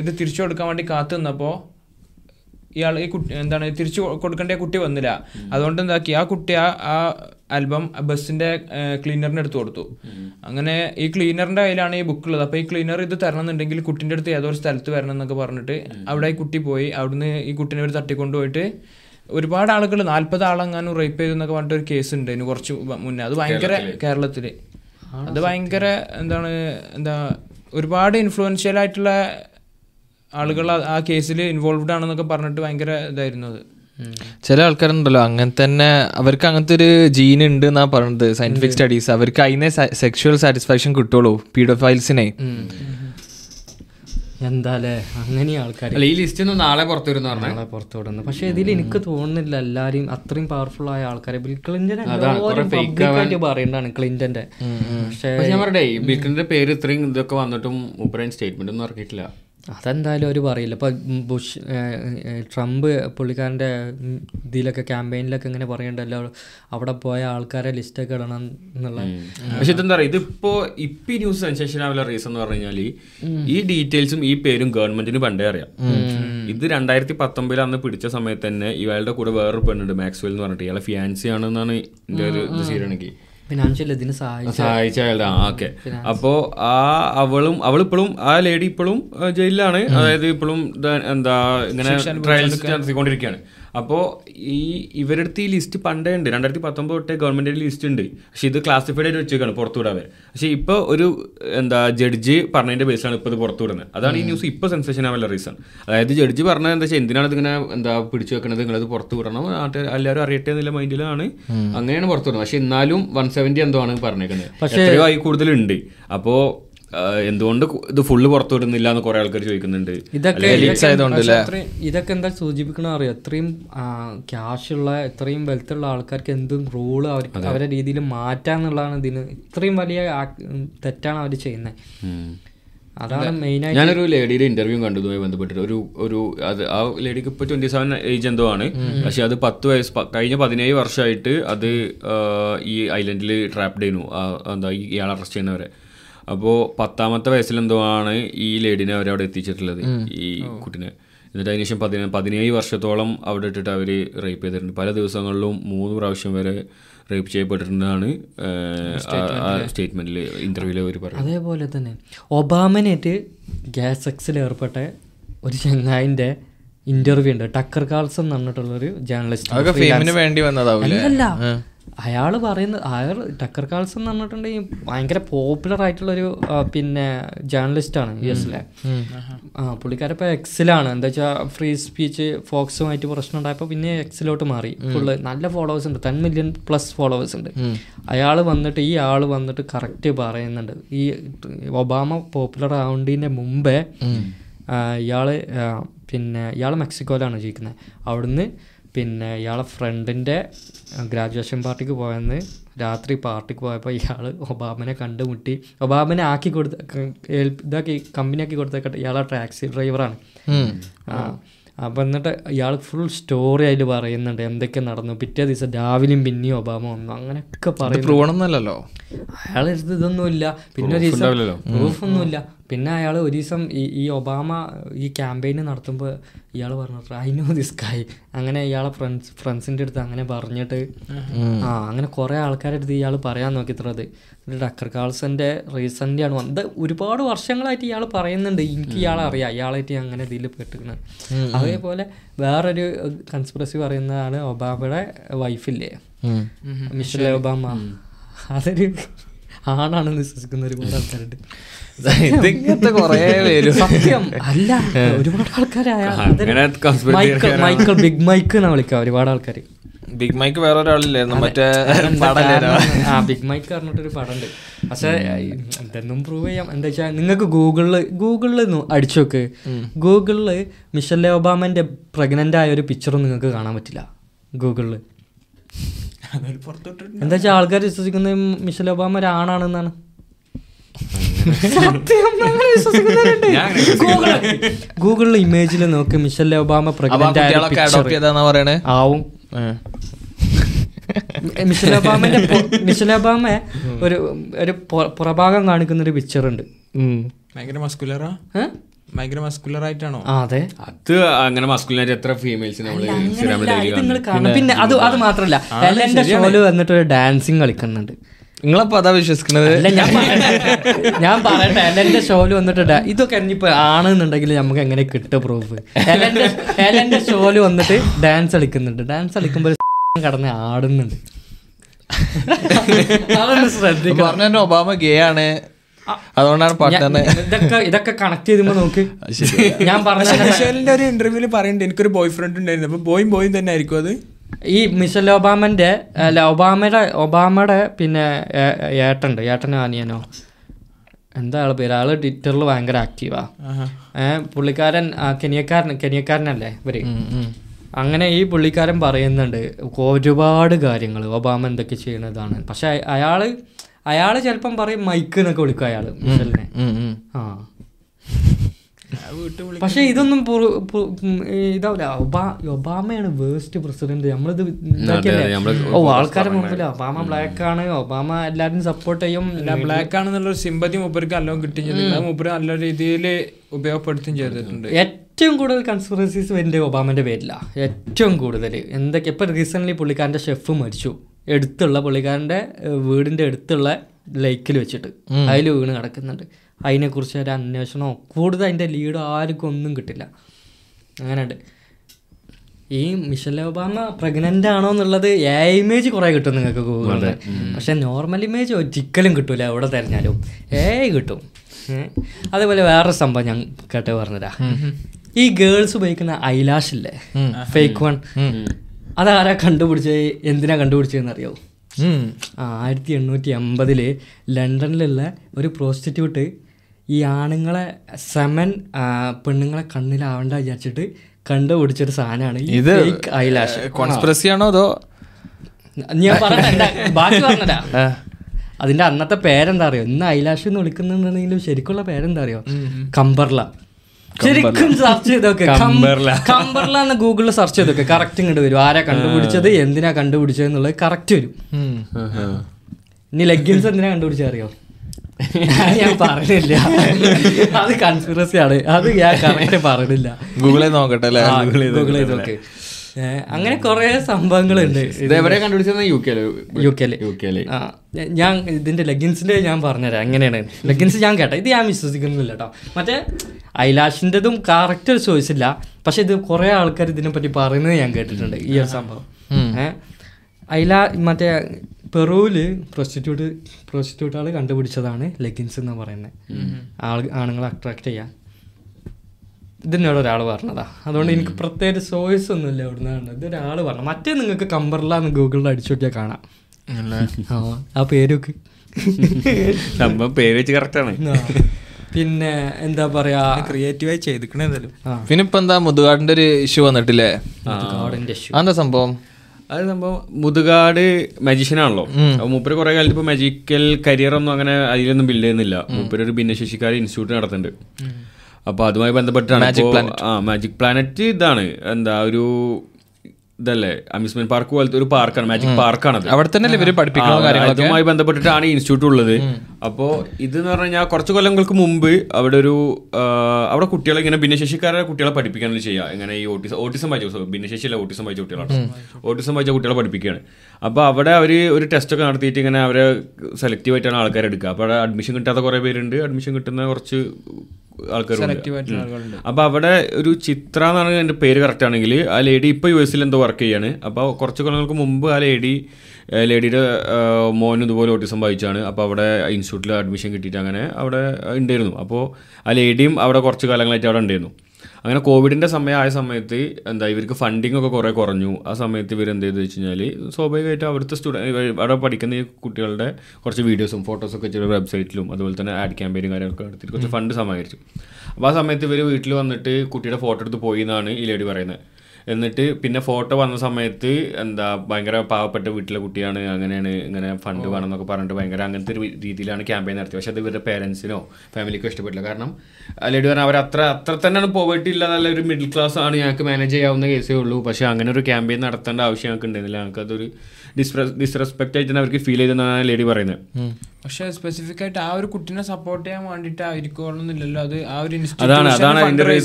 ഇത് തിരിച്ചു കൊടുക്കാൻ വേണ്ടി കാത്തു നിന്നപ്പോൾ ഇയാൾ ഈ കുട്ടി എന്താണ് തിരിച്ചു കൊടുക്കേണ്ട കുട്ടി വന്നില്ല. അതുകൊണ്ട് എന്താക്കി? ആ കുട്ടി ആ ആൽബം ബസ്സിന്റെ ക്ലീനറിന് എടുത്തു കൊടുത്തു. അങ്ങനെ ഈ ക്ലീനറിന്റെ കയ്യിലാണ് ഈ ബുക്ക് ഉള്ളത്. അപ്പൊ ഈ ക്ലീനർ ഇത് തരണം എന്നുണ്ടെങ്കിൽ കുട്ടിന്റെ അടുത്ത് ഏതോ ഒരു സ്ഥലത്ത് വരണം എന്നൊക്കെ പറഞ്ഞിട്ട് അവിടെ ഈ കുട്ടി പോയി. അവിടുന്ന് ഈ കുട്ടീനെ ഒരു തട്ടിക്കൊണ്ടുപോയിട്ട് ഒരുപാട് ആളുകൾ നാല്പത് ആളെങ്ങാനും റേപ്പ് ചെയ്തു എന്നൊക്കെ പറഞ്ഞിട്ട് ഒരു കേസ് ഉണ്ട് ഇതിന് കുറച്ച് മുന്നേ. അത് ഭയങ്കര കേരളത്തിൽ. അത് ഭയങ്കര എന്താണ് എന്താ ഒരുപാട് ഇൻഫ്ലുവൻഷ്യൽ ആയിട്ടുള്ള ആളുകൾ ആ- ആ കേസിൽ ഇൻവോൾവ്ഡ് ആണെന്നൊക്കെ പറഞ്ഞിട്ട് ഭയങ്കര ഇതായിരുന്നു അത്. ചില ആൾക്കാരുണ്ടല്ലോ അങ്ങനെ തന്നെ അവർക്ക് അങ്ങനത്തെ ഒരു ജീൻ ഉണ്ട്. എന്നാ പറഞ്ഞത് സയന്റിഫിക് സ്റ്റഡീസ് അവർക്ക് അതിനെ സെക്ഷുവൽ സാറ്റിസ്ഫാക്ഷൻ കിട്ടുള്ളൂ പീഡോഫൈൽസിനെ എന്താലേ അങ്ങനെ ആൾക്കാർ അല്ല ഈ ലിസ്റ്റ് ഒന്നും നാളെ പുറത്തു വരുന്ന നാളെ പുറത്തു വിടുന്നു പക്ഷെ ഇതിൽ എനിക്ക് തോന്നുന്നില്ല എല്ലാരും അത്രയും പവർഫുൾ ആയ ആൾക്കാരെ. ബിൽ പബ്ലിക്കായിട്ട് പറയണ്ടാണ് ക്ലിന്റന്റെ പക്ഷെ ഞാൻ പറയട്ടെ ബിൽക്കിന്റെ പേര് ഇത്രയും ഇതൊക്കെ വന്നിട്ടും മൂപ്പരൻ സ്റ്റേറ്റ്മെന്റ് ഒന്നും ഇറക്കിയിട്ടില്ല. അതെന്തായാലും അവർ പറയില്ല. ഇപ്പോൾ ബുഷ് ട്രംപ് പുള്ളിക്കാരന്റെ ഇതിലൊക്കെ ക്യാമ്പയിനിലൊക്കെ ഇങ്ങനെ പറയണ്ടല്ലോ. അവിടെ പോയ ആൾക്കാരെ ലിസ്റ്റൊക്കെ ഇടണം എന്നുള്ള പക്ഷെ ഇതെന്താ പറയുക? ഇതിപ്പോ ഇപ്പം ഈ ന്യൂസ് സെൻസേഷൻ ആവില്ല റീസൺ എന്ന് പറഞ്ഞു കഴിഞ്ഞാൽ ഈ ഡീറ്റെയിൽസും ഈ പേരും ഗവൺമെന്റിന് പണ്ടേ അറിയാം. ഇത് രണ്ടായിരത്തി പത്തൊമ്പതിൽ അന്ന് പിടിച്ച സമയത്ത് തന്നെ ഇയാളുടെ കൂടെ വേറൊരു പെണ്ണുണ്ട് മാക്സ്വെൽ എന്ന് പറഞ്ഞിട്ട്. ഇയാളെ ഫിയാൻസി ആണെന്നാണ് എന്റെ ഒരു ഇത് ശരിയാണെങ്കിൽ ഫിനാൻഷ്യൽ ഇതിന് സഹായിച്ച അയാളുടെ ആ ഓക്കെ. അപ്പോ ആ അവളും അവളിപ്പോഴും ആ ലേഡി ഇപ്പോഴും ജയിലിലാണ്. അതായത് ഇപ്പോഴും എന്താ ഇങ്ങനെ ട്രയൽസ് നടത്തിക്കൊണ്ടിരിക്കുകയാണ്. അപ്പോ ഈ ഇവരടുത്ത് ഈ ലിസ്റ്റ് പണ്ടേ ഉണ്ട്. രണ്ടായിരത്തി പത്തൊമ്പത് തൊട്ടേ ഗവൺമെന്റിന്റെ ലിസ്റ്റ് ഉണ്ട്. പക്ഷെ ഇത് ക്ലാസിഫൈഡ് ആയിട്ട് വെച്ചേക്കാണ് പുറത്തുവിടാൻ പക്ഷെ ഇപ്പൊ ഒരു എന്താ ജഡ്ജി പറഞ്ഞതിന്റെ ബേസിലാണ് ഇപ്പൊ ഇത് പുറത്തുവിടുന്നത്. അതാണ് ഈ ന്യൂസ് ഇപ്പൊ സെൻസേഷൻ ആവാനുള്ള റീസൺ അതായത് ജഡ്ജി പറഞ്ഞത് എന്താ വെച്ചാൽ എന്തിനാണ് ഇതിങ്ങനെ എന്താ പിടിച്ചു വെക്കണത്? നിങ്ങളത് പുറത്തു വിടണം നാട്ടുകാർ എല്ലാവരും അറിയട്ടെ എന്നുള്ള മൈൻഡിലാണ് അങ്ങനെയാണ് പുറത്തു വിടുന്നത് പക്ഷെ എന്നാലും വൺ സെവന്റി എന്തോ ആണ് പറഞ്ഞേക്കുന്നത്. പക്ഷേ ആയി കൂടുതലുണ്ട്. അപ്പോ എന്തുകൊണ്ട് ഇത് ഫുള്ള് പുറത്തു വിടുന്നില്ല എന്ന് കുറെ ആൾക്കാർ ചോദിക്കുന്നുണ്ട്. ഇതൊക്കെ? ഇതൊക്കെ എന്താ സൂചിപ്പിക്കണ അറിയോ? ഇത്രയും ക്യാഷ് ഉള്ള ഇത്രയും വെൽത്ത് ഉള്ള ആൾക്കാർക്ക് എന്തും റൂൾ അവർക്ക് അവരുടെ രീതിയിൽ മാറ്റാന്നുള്ളതാണ് ഇതിന് ഇത്രയും വലിയ തെറ്റാണ് അവർ ചെയ്യുന്നത് അതാണ് മെയിനായിട്ട് ഞാനൊരു ലേഡിയുടെ ഇന്റർവ്യൂ കണ്ടു ഇതുമായി ബന്ധപ്പെട്ടിട്ട്. ഒരു ഒരു അത് ആ ലേഡിക്ക് ഇപ്പൊ ട്വന്റി സെവൻ ഏജ് എന്തോ ആണ്. പക്ഷെ അത് പത്ത് വയസ്സ് കഴിഞ്ഞ പതിനേഴ് വർഷമായിട്ട് അത് ഈ ഐലൻഡിൽ ട്രാപ്ഡ് ചെയ്യുന്നു. എന്താ ഇയാൾ അറസ്റ്റ് ചെയ്യുന്നവരെ. അപ്പോൾ പത്താമത്തെ വയസ്സിൽ എന്തോ ആണ് ഈ ലേഡിനെ അവർ അവിടെ എത്തിച്ചിട്ടുള്ളത് ഈ കുട്ടിനെ? എന്നിട്ട് അതിനുശേഷം പതിന പതിനേഴ് വർഷത്തോളം അവിടെ ഇട്ടിട്ട് അവർ റേപ്പ് ചെയ്തിട്ടുണ്ട്. പല ദിവസങ്ങളിലും മൂന്ന് പ്രാവശ്യം വരെ റേപ്പ് ചെയ്യപ്പെട്ടിട്ടുണ്ടെന്നാണ് സ്റ്റേറ്റ്മെന്റിൽ ഇന്റർവ്യൂവിൽ അവർ പറഞ്ഞു അതേപോലെ തന്നെ ഒബാമനായിട്ട് ഗ്യാസ് സെക്സിൽ ഏർപ്പെട്ട ഒരു ചെങ്ങായിന്റെ ഇന്റർവ്യൂ ഉണ്ട്. ടക്കർ കാൾസൺ എന്ന് പറഞ്ഞിട്ടുള്ളൊരു ജേർണലിസ്റ്റ് അതൊക്കെ ഫെയിമിന് വേണ്ടി വന്നതാവൂലേ? അല്ല അയാൾ പറയുന്നത് അയാൾ ടക്കർ കാൾസൺ എന്ന് പറഞ്ഞിട്ടുണ്ടെങ്കിൽ ഭയങ്കര പോപ്പുലർ ആയിട്ടുള്ളൊരു പിന്നെ ജേർണലിസ്റ്റ് ആണ് യു എസിലെ. ആ പുള്ളിക്കാരെ ഇപ്പോൾ എക്സിലാണ്. എന്താ വെച്ചാൽ ഫ്രീ സ്പീച്ച് ഫോക്സുമായിട്ട് പ്രശ്നം ഉണ്ടായപ്പോൾ പിന്നെ എക്സിലോട്ട് മാറി. ഫുള്ള് നല്ല ഫോളോവേഴ്സ് ഉണ്ട്. ടെൻ മില്യൺ പ്ലസ് ഫോളോവേഴ്സ് ഉണ്ട്. അയാൾ വന്നിട്ട് ഈ ആൾ വന്നിട്ട് കറക്റ്റ് പറയുന്നുണ്ട്. ഈ ഒബാമ പോപ്പുലർ ആവേണ്ടതിന്റെ മുമ്പേ ഇയാൾ പിന്നെ ഇയാൾ മെക്സിക്കോയിലാണ് ജീവിക്കുന്നത് അവിടുന്ന് പിന്നെ ഇയാളെ ഫ്രണ്ടിന്റെ ഗ്രാജുവേഷൻ പാർട്ടിക്ക് പോയെന്ന് രാത്രി പാർട്ടിക്ക് പോയപ്പോൾ ഇയാൾ ഒബാമനെ കണ്ടുമുട്ടി. ഒബാമനെ ആക്കി കൊടുത്ത ഇതാക്കി കമ്പനി ആക്കി കൊടുത്തേക്കട്ടെ. ഇയാളെ ടാക്സി ഡ്രൈവറാണ് ആ അപ്പം എന്നിട്ട് ഇയാൾ ഫുൾ സ്റ്റോറി അതിൽ പറയുന്നുണ്ട് എന്തൊക്കെ നടന്നു. പിറ്റേ ദിവസം രാവിലെയും പിന്നെയും ഒബാമ വന്നു. അങ്ങനെയൊക്കെ പറയുന്നു. പ്രൂവണമെന്നല്ലോ അയാൾ എടുത്ത് ഇതൊന്നുമില്ല. പിന്നെ ഒരു ദിവസം പ്രൂഫ് ഒന്നുമില്ല പിന്നെ അയാൾ ഒരു ദിവസം ഈ ഈ ഒബാമ ഈ ക്യാമ്പയിൻ നടത്തുമ്പോൾ ഇയാൾ പറഞ്ഞു ഐ നോ ദിസ് കായ് അങ്ങനെ ഇയാളെ ഫ്രണ്ട്സ് ഫ്രണ്ട്സിന്റെ അടുത്ത് അങ്ങനെ പറഞ്ഞിട്ട് ആ അങ്ങനെ കുറേ ആൾക്കാരുടെ അടുത്ത് ഇയാൾ പറയാൻ നോക്കിത്തത് ഡക്കർ കാൾസന്റെ റീസെന്റ് ആണ്. വന്നത് ഒരുപാട് വർഷങ്ങളായിട്ട് ഇയാൾ പറയുന്നുണ്ട്. എനിക്ക് ഇയാളെ അറിയാം. ഇയാളായിട്ട് അങ്ങനെ ഇതിൽ പെട്ടിരിക്കുന്നത് അതേപോലെ വേറൊരു കൺസ്പിറസി പറയുന്നതാണ് ഒബാമയുടെ വൈഫില്ലേ മിഷൽ ഒബാമ. അതൊരു ആണാണെന്ന് വിശ്വസിക്കുന്ന ഒരുപാട് ആൾക്കാരുണ്ട്. ഇതിങ്ങനത്തെ കുറേ പേര്. സത്യം. അല്ല ഒരുപാട് ആൾക്കാരായ മൈക്കിൾ മൈക്കിൾ ബിഗ് മൈക്ക് എന്നാ വിളിക്കുക ഒരുപാട് ആൾക്കാർ ബിഗ് മൈക്ക് വേറെ ഒരാളില്ലായിരുന്നു മറ്റേ ആ ബിഗ് മൈക്ക് പറഞ്ഞിട്ടൊരു പടമുണ്ട്. പക്ഷെ എന്തെന്നും പ്രൂവ് ചെയ്യാം. എന്താ വെച്ചാൽ നിങ്ങൾക്ക് ഗൂഗിളിൽ ഗൂഗിളിൽ അടിച്ചു നോക്ക്. ഗൂഗിളിൽ മിഷൽ ഒബാമന്റെ പ്രഗ്നന്റ് ആയ ഒരു പിക്ചറും നിങ്ങൾക്ക് കാണാൻ പറ്റില്ല. ഗൂഗിളിൽ പുറത്തോട്ട് എന്താ വെച്ചാൽ ആൾക്കാർ വിശ്വസിക്കുന്നത് മിഷൽ ഒബാമ ഒരാണാണെന്നാണ്. ഗൂഗിളിൽ- ഇമേജിൽ നോക്ക് മിഷൽ ഒബാമ പ്രഗ്നന്റ് ആവും. മിഷൽ ഒബാമന്റെ [LAUGHS] മിഷൽ ഒബാമ ഒരു ഒരു പുറഭാഗം കാണിക്കുന്ന ഒരു പിക്ചർ ഉണ്ട് ഭയങ്കര മസ്കുലറാ? ഭയങ്കര മസ്കുലർ ആയിട്ടാണോ? അതെ. അത് അങ്ങനെ മസ്കുലർ എത്ര ഫീമെയിൽസ് നമ്മൾ പിന്നെ അത് അത് മാത്രല്ല എലന്റെ ഷോൽ വന്നിട്ട് ഒരു ഡാൻസിങ് കളിക്കുന്നുണ്ട്. നിങ്ങളപ്പോ അതാ വിശ്വസിക്കുന്നത്? ഞാൻ പറയട്ടെ. എലന്റെ ഷോൽ വന്നിട്ട് ഇതൊക്കെ ഇനിയിപ്പോ ആണെന്നുണ്ടെങ്കിൽ നമുക്ക് എങ്ങനെ കിട്ടും പ്രൂഫ് എലന്റെ എലന്റെ ഷോൽ വന്നിട്ട് ഡാൻസ് കളിക്കുന്നുണ്ട്. ഡാൻസ് കളിക്കുമ്പോൾ കടന്ന് ആടുന്നുണ്ട്. അതൊന്ന് ശ്രദ്ധിക്കണം പറഞ്ഞ ഒബാമ ഗേ ആണ്. അതുകൊണ്ടാണ് പാർട്ട്ണറിനെ ഇതൊക്കെ ഇതൊക്കെ കണക്ട് ചെയ്തുമ്പോ നോക്ക്. [LAUGHS] ഞാൻ പറഞ്ഞ മിഷേലിന്റെ ഒരു ഇന്റർവ്യൂൽ പറയുന്നുണ്ട് എനിക്കൊരു ബോയ് ഫ്രണ്ട് ഉണ്ടായിരുന്നു. അപ്പൊ ബോയും ബോയും തന്നെ ആയിരിക്കും അത്? ഈ മിഷൽ ഒബാമന്റെ അല്ല ഒബാമയുടെ ഒബാമയുടെ പിന്നെ ഏട്ടണ്ട് ഏട്ടനോ അനിയനോ? എന്താ ആൾ പേര്? ആൾ ട്വിറ്ററിൽ ഭയങ്കര ആക്റ്റീവാ ഏഹ് പുള്ളിക്കാരൻ കെനിയക്കാരൻ കെനിയക്കാരനല്ലേ ഇവർ? അങ്ങനെ ഈ പുള്ളിക്കാരൻ പറയുന്നുണ്ട് ഒരുപാട് കാര്യങ്ങൾ ഒബാമ എന്തൊക്കെ ചെയ്യണതാണ്. പക്ഷെ അയാൾ അയാൾ ചിലപ്പം പറയും മൈക്ക് എന്നൊക്കെ വിളിക്കും അയാൾ മിഷലിനെ ആ. പക്ഷെ ഇതൊന്നും ഇതാവില്ല. ഒബാ ഒബാമയാണ് വേസ്റ്റ് പ്രസിഡന്റ് നമ്മളിത് ഓ ആൾക്കാരെ മുമ്പിൽ ഒബാമ ബ്ലാക്ക് ആണ്. ഒബാമ എല്ലാരും സപ്പോർട്ട് ചെയ്യും. ബ്ലാക്ക് ആണെന്നുള്ള സിമ്പതി മൂപ്പർക്ക് നല്ലോണം കിട്ടും മൂപ്പര് നല്ല രീതിയിൽ ഉപയോഗപ്പെടുത്തുകയും ചെയ്തിട്ടുണ്ട്. ഏറ്റവും കൂടുതൽ കൺസ്പിറസീസ് വരുന്നത് ഒബാമന്റെ പേരിലാണ് ഏറ്റവും കൂടുതൽ എന്തൊക്കെ? ഇപ്പൊ റീസെന്റ് പുള്ളിക്കാരന്റെ ഷെഫ് മരിച്ചു. എടുത്തുള്ള പുള്ളിക്കാരന്റെ വീടിന്റെ അടുത്തുള്ള ലേക്കിൽ വെച്ചിട്ട് അതിൽ വീണ് കിടക്കുന്നുണ്ട്. അതിനെക്കുറിച്ച് ഒരു അന്വേഷണമോ? കൂടുതൽ അതിന്റെ ലീഡ് ആർക്കും ഒന്നും കിട്ടില്ല. അങ്ങനെയുണ്ട്. ഈ മിഷൽ ഒബാമ പ്രഗ്നന്റ് ആണോ എന്നുള്ളത് എ ഇമേജ് കുറെ കിട്ടും നിങ്ങൾക്ക് ഗൂഗിളിൽ പക്ഷെ നോർമൽ ഇമേജ് ഒരിക്കലും കിട്ടൂല എവിടെ തിരഞ്ഞാലും. ഏ കിട്ടും. അതേപോലെ വേറൊരു സംഭവം ഞാൻ കേട്ടേ പറഞ്ഞുതരാം. ഈ ഗേൾസ് ഉപയോഗിക്കുന്ന ഐലാഷ് ഇല്ലേ? ഫേക്ക് വൺ അതാരാ കണ്ടുപിടിച്ചത്? എന്തിനാ കണ്ടുപിടിച്ചതെന്ന് അറിയാവോ? ആയിരത്തി എണ്ണൂറ്റി എൺപതിൽ ലണ്ടനിലുള്ള ഒരു പ്രോസ്റ്റിറ്റ്യൂട്ട് ഈ ആണുങ്ങളെ സെമൻ പെണ്ണുങ്ങളെ കണ്ണിലാവണ്ട വിചാരിച്ചിട്ട് കണ്ടുപിടിച്ചൊരു സാധനമാണ് ഇത് ഐലാഷ് കോൺസ്പിറസി ആണോ അതോ? ഞാൻ പറഞ്ഞ ബാക്കി പറഞ്ഞടാ [LAUGHS] അതിന്റെ അന്നത്തെ പേരെന്താ അറിയോ? ഇന്ന് ഐലാഷ് എന്ന് വിളിക്കുന്നുണ്ടെങ്കിലും ശരിക്കുള്ള പേരെന്താ അറിയോ? കമ്പർല. ശരിക്കും സെർച്ച് ചെയ്തൊക്കെ. കമ്പർല എന്ന് ഗൂഗിളിൽ സെർച്ച് ചെയ്തൊക്കെ. കറക്റ്റ് ഇങ്ങോട്ട് വരും. ആരാ കണ്ടുപിടിച്ചത്? എന്തിനാ കണ്ടുപിടിച്ചത് എന്നുള്ളത് കറക്റ്റ് വരും. ഇനി ലെഗിൻസ് എന്തിനാ കണ്ടുപിടിച്ചത് അറിയോ? അത് ഞാൻ പറഞ്ഞില്ല അത് കൺസ്പിറസി ആണ്. അത് ഞാൻ കറക്റ്റ് പറഞ്ഞില്ല ഗൂഗിളിൽ നോക്കട്ടെ ചെയ്ത് നോക്ക്. അങ്ങനെ കുറെ സംഭവങ്ങളുണ്ട്. കണ്ടുപിടിച്ചത്? യു കെയിൽ യു കെയിൽ യു കെയിൽ ഞാൻ ഇതിന്റെ ലെഗിൻസിന്റെ ഞാൻ പറഞ്ഞുതരാം. എങ്ങനെയാണ്? ലെഗിൻസ് ഞാൻ കേട്ടോ. ഇത് ഞാൻ വിശ്വസിക്കുന്നില്ല കേട്ടോ. മറ്റേ ഐലാഷിന്റെതും കറക്റ്റ് ഒരു ചോയ്സ് ഇല്ല. പക്ഷെ ഇത് കുറെ ആൾക്കാർ ഇതിനെ പറ്റി പറയുന്നത് ഞാൻ കേട്ടിട്ടുണ്ട്. ഈ ഒരു സംഭവം. ഐലാ ഐല മറ്റേ പെറുവിൽ പ്രോസ്റ്റിറ്റ്യൂട്ട് പ്രോസ്റ്റിറ്റ്യൂട്ടുകൾ കണ്ടുപിടിച്ചതാണ് ലെഗിൻസ് എന്ന് പറയുന്നത്. ആൾ ആണുങ്ങളെ അട്രാക്ട് ചെയ്യാൻ. ഇതിനോട് ഒരാൾ പറഞ്ഞതാ. അതുകൊണ്ട് എനിക്ക് പ്രത്യേകിച്ച് ചോയ്സ് ഒന്നുമില്ല ഇവിടുന്ന് കണ്ടത്. ഇത് ഒരാൾ പറഞ്ഞു. മറ്റേ നിങ്ങൾക്ക് കമ്പർല എന്ന് ഗൂഗിളിൽ അടിച്ചു നോക്കിയാൽ കാണാം. ആ, പേരൊക്കെ. സംഭവം പേര് വെച്ച് കറക്റ്റാണ് പിന്നെ എന്താ പറയാ? ക്രിയേറ്റീവായി ചെയ്തിക്കണേ എന്തായാലും. പിന്നെ ഇപ്പൊ എന്താ മുതുകാടിന്റെ ഒരു ഇഷ്യൂ വന്നിട്ടില്ലേ? അതെന്താ സംഭവം? അത് സംഭവം മുതുകാട് മജീഷ്യനാണല്ലോ അപ്പൊ മൂപ്പര് കുറെ കാലത്ത് ഇപ്പൊ മജിക്കൽ കരിയർ ഒന്നും അങ്ങനെ അതിലൊന്നും ബിൽഡ് ചെയ്യുന്നില്ല. മൂപ്പര് ഒരു ഭിന്നശേഷിക്കാർ ഇൻസ്റ്റിറ്റ്യൂട്ട് നടത്തുന്നുണ്ട്. അപ്പൊ അതുമായി ബന്ധപ്പെട്ടാണ് പ്ലാനറ്റ് ആ മാജിക് പ്ലാനറ്റ് ഇതാണ്. എന്താ ഒരു ഇതല്ലേ അമ്യൂസ്മെന്റ് പാർക്ക് പോലത്തെ ഒരു പാർക്കാണ് മാജിക് പാർക്കാണ് അവിടെ തന്നെ ഇവർ അതുമായി ബന്ധപ്പെട്ടിട്ടാണ് ഈ ഇൻസ്റ്റിറ്റ്യൂട്ട് ഉള്ളത്. അപ്പോൾ ഇത് എന്ന് പറഞ്ഞു കഴിഞ്ഞാൽ കുറച്ച് കൊല്ലങ്ങൾക്ക് മുമ്പ് അവിടെ ഒരു അവിടെ കുട്ടികളെ ഇങ്ങനെ ഭിന്നശേഷിക്കാരെ കുട്ടികളെ പഠിപ്പിക്കാനുള്ള ചെയ്യുക. ഇങ്ങനെ ഈ ഓട്ടിസം ഓട്ടിസം വായിച്ച ഭിന്നശേഷിയല്ല ഓട്ടിസം വായിച്ച കുട്ടികളാണ്. ഓട്ടിസം വായിച്ച കുട്ടികളെ പഠിപ്പിക്കുകയാണ്. അപ്പോൾ അവിടെ അവർ ഒരു ടെസ്റ്റ് ഒക്കെ നടത്തിയിട്ട് ഇങ്ങനെ അവരെ സെലക്റ്റീവ് ആയിട്ടാണ് ആൾക്കാരെ എടുക്കുക. അപ്പോൾ അവിടെ അഡ്മിഷൻ കിട്ടാത്ത കുറേ പേരുണ്ട്. അഡ്മിഷൻ കിട്ടുന്ന കുറച്ച് ആൾക്കാരുണ്ട്. അപ്പോൾ അവിടെ ഒരു ചിത്ര എന്നാണ് എന്റെ പേര് കറക്റ്റ് ആണെങ്കിൽ ആ ലേഡി ഇപ്പോൾ യു എസിൽ എന്തോ വർക്ക് ചെയ്യാണ്. അപ്പോൾ കുറച്ച് കൊല്ലങ്ങൾക്ക് മുമ്പ് ആ ലേഡി ലേഡിയുടെ മോൻ ഇതുപോലെ ഓട്ടിസം വായിച്ചാണ് അപ്പോൾ അവിടെ ഇൻസ്റ്റിറ്റ്യൂട്ടിൽ അഡ്മിഷൻ കിട്ടിയിട്ട് അങ്ങനെ അവിടെ ഉണ്ടായിരുന്നു. അപ്പോൾ ആ ലേഡിയും അവിടെ കുറച്ച് കാലങ്ങളായിട്ട് അവിടെ ഉണ്ടായിരുന്നു. അങ്ങനെ കോവിഡിന്റെ സമയമായ സമയത്ത് എന്താ ഇവർക്ക് ഫണ്ടിങ് ഒക്കെ കുറേ കുറഞ്ഞു. ആ സമയത്ത് ഇവർ എന്ത് ചെയ്തു വെച്ച് കഴിഞ്ഞാൽ സ്വാഭാവികമായിട്ട് അവിടുത്തെ സ്റ്റുഡന്റ് അവിടെ പഠിക്കുന്ന ഈ കുട്ടികളുടെ കുറച്ച് വീഡിയോസും ഫോട്ടോസൊക്കെ ചില വെബ്സൈറ്റിലും അതുപോലെ തന്നെ ആഡ് ക്യാമ്പയിനും കാര്യങ്ങളൊക്കെ നടത്തിയിട്ട് കുറച്ച് ഫണ്ട് സമാഹരിച്ചു. അപ്പോൾ ആ സമയത്ത് ഇവർ വീട്ടിൽ വന്നിട്ട് കുട്ടിയുടെ ഫോട്ടോ എടുത്ത് പോയി എന്നാണ് ഈ ലേഡി പറയുന്നത്. എന്നിട്ട് പിന്നെ ഫോട്ടോ വന്ന സമയത്ത് എന്താ ഭയങ്കര പാവപ്പെട്ട വീട്ടിലെ കുട്ടിയാണ് അങ്ങനെയാണ് ഇങ്ങനെ ഫണ്ട് വേണം എന്നൊക്കെ പറഞ്ഞിട്ട് ഭയങ്കര അങ്ങനത്തെ ഒരു രീതിയിലാണ് ക്യാമ്പയിൻ നടത്തിയത്. പക്ഷെ അത് ഇവരുടെ പേരൻസിനോ ഫാമിലിക്കോ ഇഷ്ടപ്പെട്ടില്ല. കാരണം അല്ലെങ്കിൽ പറഞ്ഞാൽ അവർ അത്ര അത്ര തന്നെയാണ് പോവേർട്ടി ഇല്ല നല്ല ഒരു മിഡിൽ ക്ലാസ് ആണ് ഞങ്ങൾക്ക് മാനേജ് ചെയ്യാവുന്ന കേസേ ഉള്ളൂ. പക്ഷെ അങ്ങനെ ഒരു ക്യാമ്പയിൻ നടത്തേണ്ട ആവശ്യം ഞങ്ങൾക്ക് ഉണ്ടായിരുന്നില്ല ഡിസ്റെസ്പെക്റ്റ് ആയിട്ട് അവർക്ക് ഫീൽ ചെയ്തെന്നാണ് ലേഡി പറയുന്നത്. പക്ഷെ സ്പെസിഫിക് ആയിട്ട് ആ ഒരു കുട്ടിനെ സപ്പോർട്ട് ചെയ്യാൻ വേണ്ടിട്ട് ആയിരിക്കുമല്ലോ അത് ആ ഒരു അതാണ് അതാണ് അതിന്റെ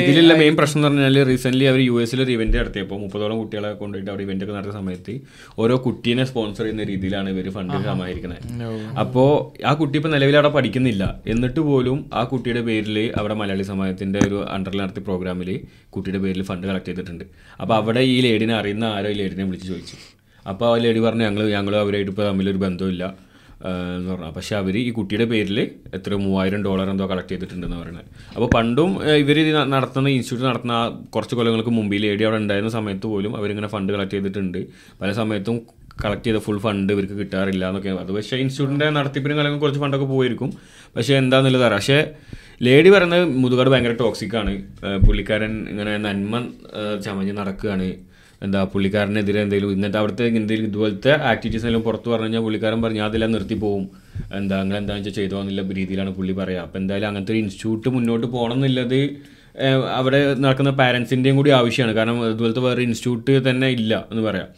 ഇതിലുള്ള മെയിൻ പ്രശ്നം എന്ന് പറഞ്ഞാൽ റീസെന്റ് അവർ യു എസിൽ ഒരു ഇവന്റ് നടത്തിയപ്പോൾ മുപ്പതോളം കുട്ടികളെ കൊണ്ടുപോയിട്ട് അവിടെ ഇവന്റ് ഒക്കെ നടത്തിയ സമയത്ത് ഓരോ കുട്ടീനെ സ്പോൺസർ ചെയ്യുന്ന രീതിയിലാണ് ഇവർ ഫണ്ട് സമാഹരിക്കുന്നത് അപ്പോൾ ആ കുട്ടി ഇപ്പൊ നിലവിൽ അവിടെ പഠിക്കുന്നില്ല. എന്നിട്ട് പോലും ആ കുട്ടിയുടെ പേരിൽ അവിടെ മലയാളി സമാജത്തിന്റെ ഒരു അണ്ടറിൽ നടത്തിയ പ്രോഗ്രാമിൽ കുട്ടിയുടെ പേരിൽ ഫണ്ട് കളക്ട് ചെയ്തിട്ടുണ്ട്. അപ്പോൾ അവിടെ ഈ ലേഡിനെ അറിയുന്ന ആരോ ഈ ലേഡിനെ വിളിച്ച് ചോദിച്ചു. അപ്പോൾ ആ ലേഡി പറഞ്ഞു ഞങ്ങൾ ഞങ്ങൾ അവരായിട്ട് ഇപ്പോൾ തമ്മിലൊരു ബന്ധമില്ല എന്ന് പറഞ്ഞു. പക്ഷെ അവർ ഈ കുട്ടിയുടെ പേരിൽ എത്ര മൂവായിരം ഡോളർ എന്തോ കളക്ട് ചെയ്തിട്ടുണ്ടെന്ന് പറയുന്നത്. അപ്പോൾ പണ്ടും ഇവർ നടത്തുന്ന ഇൻസ്റ്റിറ്റ്യൂട്ട് നടത്തുന്ന കുറച്ച് കൊല്ലങ്ങൾക്ക് മുമ്പ് ഈ ലേഡി അവിടെ ഉണ്ടായിരുന്ന സമയത്ത് പോലും അവരിങ്ങനെ ഫണ്ട് കളക്ട് ചെയ്തിട്ടുണ്ട്. പല സമയത്തും കളക്ട് ചെയ്ത ഫുൾ ഫണ്ട് ഇവർക്ക് കിട്ടാറില്ല എന്നൊക്കെ. അത് പക്ഷേ ഇൻസ്റ്റിറ്റ്യൂട്ടിന്റെ നടത്തിപ്പിനും കാര്യങ്ങളും കുറച്ച് ഫണ്ടൊക്കെ പോയിരിക്കും. പക്ഷേ എന്താണെന്നുള്ളത് പക്ഷേ ലേഡി പറയുന്നത് മുതുകാട് ഭയങ്കര ടോക്സിക്കാണ് പുള്ളിക്കാരൻ ഇങ്ങനെ നന്മ ചമഞ്ഞ് നടക്കുകയാണ്. എന്താ പുള്ളിക്കാരനെതിരെ എന്തെങ്കിലും ഇന്നത്തെ അവിടുത്തെ എന്തെങ്കിലും ഇതുപോലത്തെ ആക്ടിവിറ്റീസ് എല്ലാം പുറത്ത് പറഞ്ഞു കഴിഞ്ഞാൽ പുള്ളിക്കാരൻ പറഞ്ഞാൽ അതെല്ലാം നിർത്തി പോകും എന്താ അങ്ങനെ എന്താണെന്ന് വെച്ചാൽ ചെയ്തു എന്നുള്ള രീതിയിലാണ് പുള്ളി പറയുക അപ്പോൾ എന്തായാലും അങ്ങനത്തെ ഒരു ഇൻസ്റ്റിറ്റ്യൂട്ട് മുന്നോട്ട് പോകണം എന്നുള്ളത് അവിടെ നടക്കുന്ന പാരൻസിന്റെയും കൂടി ആവശ്യമാണ്. കാരണം ഇതുപോലത്തെ വേറെ ഇൻസ്റ്റിറ്റ്യൂട്ട് തന്നെ ഇല്ല എന്ന് പറയാം.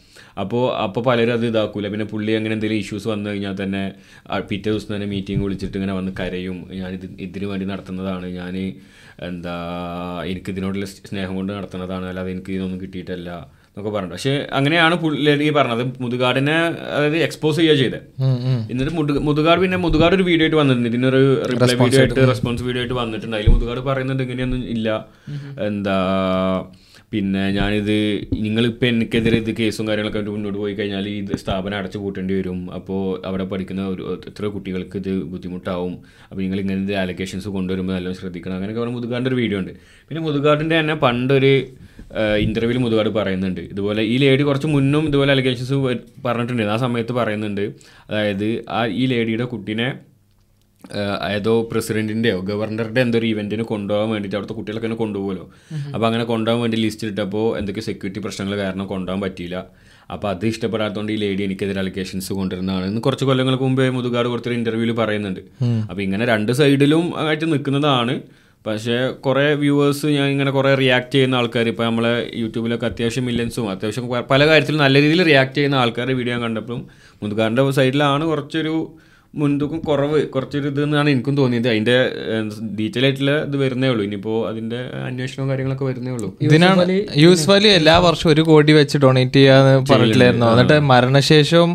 അപ്പോൾ അപ്പോൾ പലരും അത് ഇതാക്കൂല. പിന്നെ പുള്ളി അങ്ങനെ എന്തെങ്കിലും ഇഷ്യൂസ് വന്നു കഴിഞ്ഞാൽ തന്നെ പിറ്റേ ദിവസം തന്നെ മീറ്റിംഗ് വിളിച്ചിട്ട് ഇങ്ങനെ വന്ന് കരയും. ഞാനിത് ഇതിനു വേണ്ടി നടത്തുന്നതാണ്. ഞാൻ എന്താ എനിക്കിതിനോടുള്ള സ്നേഹം കൊണ്ട് നടത്തുന്നതാണ്. അല്ലാതെ എനിക്ക് ഇതൊന്നും കിട്ടിയിട്ടല്ല. എന്നൊക്കെ പറഞ്ഞു പക്ഷേ അങ്ങനെയാണ് പുള്ളി പറഞ്ഞത്. മുതുകാടിനെ അതായത് എക്സ്പോസ് ചെയ്യുക ചെയ്തത് എന്നിട്ട് മുതു മുതുകാട് പിന്നെ മുതുകാട് ഒരു വീഡിയോ ആയിട്ട് വന്നിട്ടുണ്ട്. ഇതിനൊരു റിപ്ലൈ വീഡിയോ ആയിട്ട് റെസ്പോൺസ് വീഡിയോ ആയിട്ട് വന്നിട്ടുണ്ട്. അതിൽ മുതുകാട് പറയുന്നുണ്ട് ഇങ്ങനെയൊന്നും ഇല്ല. എന്താ പിന്നെ ഞാനിത് നിങ്ങളിപ്പോൾ എനിക്കെതിരെ ഇത് കേസും കാര്യങ്ങളൊക്കെ ആയിട്ട് മുന്നോട്ട് പോയി കഴിഞ്ഞാൽ ഈ സ്ഥാപനം അടച്ചു പൂട്ടേണ്ടി വരും. അപ്പോൾ അവിടെ പഠിക്കുന്ന ഒരു എത്ര കുട്ടികൾക്ക് ഇത് ബുദ്ധിമുട്ടാവും. അപ്പോൾ നിങ്ങൾ ഇങ്ങനത്തെ അലക്കേഷൻസ് കൊണ്ടുവരുമ്പോൾ നല്ലോണം ശ്രദ്ധിക്കണം. അങ്ങനെയൊക്കെ പറഞ്ഞ മുതുകാടിന്റെ ഒരു വീഡിയോ ഉണ്ട്. പിന്നെ മുതുകാടിന്റെ തന്നെ പണ്ടൊരു ഇന്റർവ്യൂവിൽ മുതുകാട് പറയുന്നുണ്ട്. ഇതുപോലെ ഈ ലേഡി കുറച്ച് മുന്നും ഇതുപോലെ അലക്കേഷൻസ് പറഞ്ഞിട്ടുണ്ട് ആ സമയത്ത് പറയുന്നുണ്ട്. അതായത് ആ ഈ ലേഡിയുടെ കുട്ടീനെ ഏതോ പ്രസിഡന്റിന്റെയോ ഗവർണറുടെ എന്തോ ഒരു ഇവന്റിന് കൊണ്ടുപോകാൻ വേണ്ടിയിട്ട് അവിടുത്തെ കുട്ടികളൊക്കെ തന്നെ കൊണ്ടുപോകുമല്ലോ. അപ്പോൾ അങ്ങനെ കൊണ്ടുപോകാൻ വേണ്ടി ലിസ്റ്റ് ഇട്ടപ്പോൾ എന്തൊക്കെ സെക്യൂരിറ്റി പ്രശ്നങ്ങൾ കാരണം കൊണ്ടുപോകാൻ പറ്റിയില്ല. അപ്പോൾ അത് ഇഷ്ടപ്പെടാത്തതുകൊണ്ട് ഈ ലേഡി എനിക്കെതിരെ അലിഗേഷൻസ് കൊണ്ടുവരുന്നതാണ്. എന്ന് കുറച്ച് കൊല്ലങ്ങൾക്ക് മുമ്പേ മുതുകാട് കൊടുത്തൊരു ഇന്റർവ്യൂവിൽ പറയുന്നുണ്ട്. അപ്പോൾ ഇങ്ങനെ രണ്ട് സൈഡിലും ആയിട്ട് നിൽക്കുന്നതാണ് പക്ഷേ കുറേ വ്യൂവേഴ്സ് ഞാൻ ഇങ്ങനെ കുറേ റിയാക്ട് ചെയ്യുന്ന ആൾക്കാർ ഇപ്പോൾ നമ്മളെ യൂട്യൂബിലൊക്കെ അത്യാവശ്യം മില്യൻസും അത്യാവശ്യം പല കാര്യത്തിലും നല്ല രീതിയിൽ റിയാക്ട് ചെയ്യുന്ന ആൾക്കാരുടെ വീഡിയോ കണ്ടപ്പോഴും മുതുകാരന്റെ സൈഡിലാണ് കുറച്ചൊരു മുൻതൂക്കം കുറവ് കുറച്ചൊരു ഇത് എന്നാണ് എനിക്കും തോന്നിയത്. അതിന്റെ ഡീറ്റെയിൽ ആയിട്ടുള്ള ഇത് വരുന്നേ ഉള്ളൂ. ഇനിയിപ്പോ അതിന്റെ അന്വേഷണവും കാര്യങ്ങളൊക്കെ വരുന്നേ ഉള്ളൂ. ഇതിനാണ് യൂസ്വലി എല്ലാ വർഷവും ഒരു കോടി വെച്ച് ഡൊണേറ്റ് ചെയ്യാന്ന് പറഞ്ഞിട്ടില്ലായിരുന്നു? എന്നിട്ട് മരണശേഷവും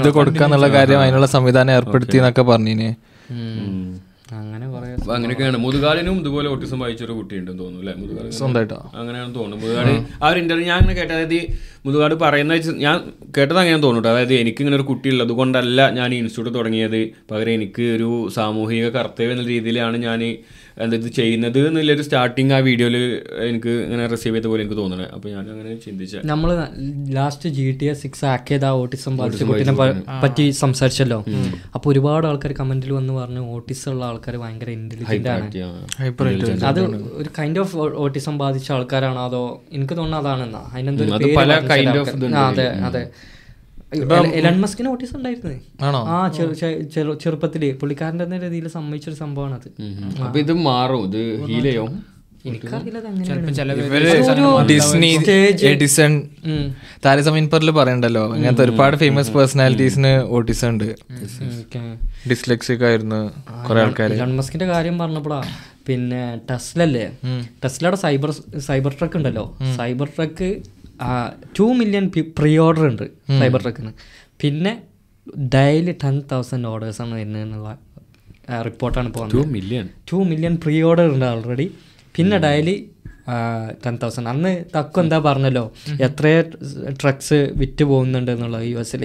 ഇത് കൊടുക്കാന്നുള്ള കാര്യം അതിനുള്ള സംവിധാനം ഏർപ്പെടുത്തി എന്നൊക്കെ പറഞ്ഞിന്. അങ്ങനെ അങ്ങനെയൊക്കെയാണ്. മുതുകാലിനും ഇതുപോലെ ഓട്ടിസം വായിച്ചൊരു കുട്ടിയുണ്ടെന്ന് തോന്നുന്നു അല്ലേ? മുതുകാലി സ്വന്തമായിട്ടോ? അങ്ങനെയാണെന്ന് തോന്നുന്നു മുതുകാട് ആ ഒരു ഇന്റർവ്യൂ ഞാൻ അങ്ങനെ കേട്ടത് അതായത് ഈ മുതുകാട് പറയുന്ന വെച്ച് ഞാൻ കേട്ടത് അങ്ങനെ തോന്നുന്നു അതായത് എനിക്ക് ഇങ്ങനെ ഒരു കുട്ടി ഉള്ളത് കൊണ്ടല്ല ഞാൻ ഈ ഇൻസ്റ്റിറ്റ്യൂട്ട് തുടങ്ങിയത്. പകരം എനിക്ക് ഒരു സാമൂഹിക കർത്തവ്യം എന്ന രീതിയിലാണ് ഞാൻ എന്താ ഇത് ചെയ്യുന്നത് എന്നുള്ളൊരു സ്റ്റാർട്ടിങ് ആ വീഡിയോയിൽ എനിക്ക് ഇങ്ങനെ റിസീവ് ചെയ്ത പോലെ എനിക്ക് തോന്നുന്നത് അപ്പോൾ ഞാൻ അങ്ങനെ ചിന്തിച്ച നമ്മൾ last G T S six ആക്കിയത് ആ ഓട്ടിസം ബാധിച്ച കുട്ടീനെ പറ്റി സംസാരിച്ചല്ലോ. അപ്പൊ ഒരുപാട് ആൾക്കാർ കമന്റിൽ വന്ന് പറഞ്ഞു ഓട്ടിസം ഉള്ള ആൾക്കാർ ഭയങ്കര ഇന്റലിജന്റ് ആണ്. അത് ഒരു കൈൻഡ് ഓഫ് ഓട്ടിസം ബാധിച്ച ആൾക്കാരാണോ അതോ എനിക്ക് തോന്നുന്നു അതാണെന്നാ. അതിനെന്തോ അത് അതെ. എലൺ മസ്കിന് ഓട്ടിസം ഉണ്ടായിരുന്നു. ആണോ? ആ ചെറുപ്പത്തിൽ പുള്ളിക്കാരന്റെ തന്നെ രീതിയിൽ സമ്മതിച്ചൊരു സംഭവമാണ് അത് അപ്പൊ ഇത് മാറും? ഇത് ഹീൽ ചെയ്യും? പറയണ്ടല്ലോ. അങ്ങനത്തെ ഒരുപാട് ഫേമസ് പേഴ്സണാലിറ്റീസിന് ഓട്ടിസം ഉണ്ട്. ഡിസ്ലെക്സിക് ആയിരുന്നു കുറെ ആൾക്കാർ മസ്കിന്റെ കാര്യം പറഞ്ഞപ്പോഴാ പിന്നെ ടെസ്ലല്ലേ? ടെസ്ലയുടെ സൈബർ സൈബർ ട്രക്ക് ഉണ്ടല്ലോ. Cybertruck two million pre order ഉണ്ട് സൈബർ ട്രക്കിന് പിന്നെ ഡെയിലി ടെൻ തൗസൻഡ് ഓർഡേഴ്സ് ആണ് വരുന്നതെന്നുള്ള റിപ്പോർട്ടാണ് ഇപ്പോൾ വന്നത് million two million pre order ഉണ്ട് ഓൾറെഡി പിന്നെ ഡെയിലി ടെൻ തൗസൻഡ് അന്ന് തക്കു എന്താ പറഞ്ഞല്ലോ എത്രയോ ട്രക്സ് വിറ്റ് പോകുന്നുണ്ട് എന്നുള്ളത് യു എസിൽ.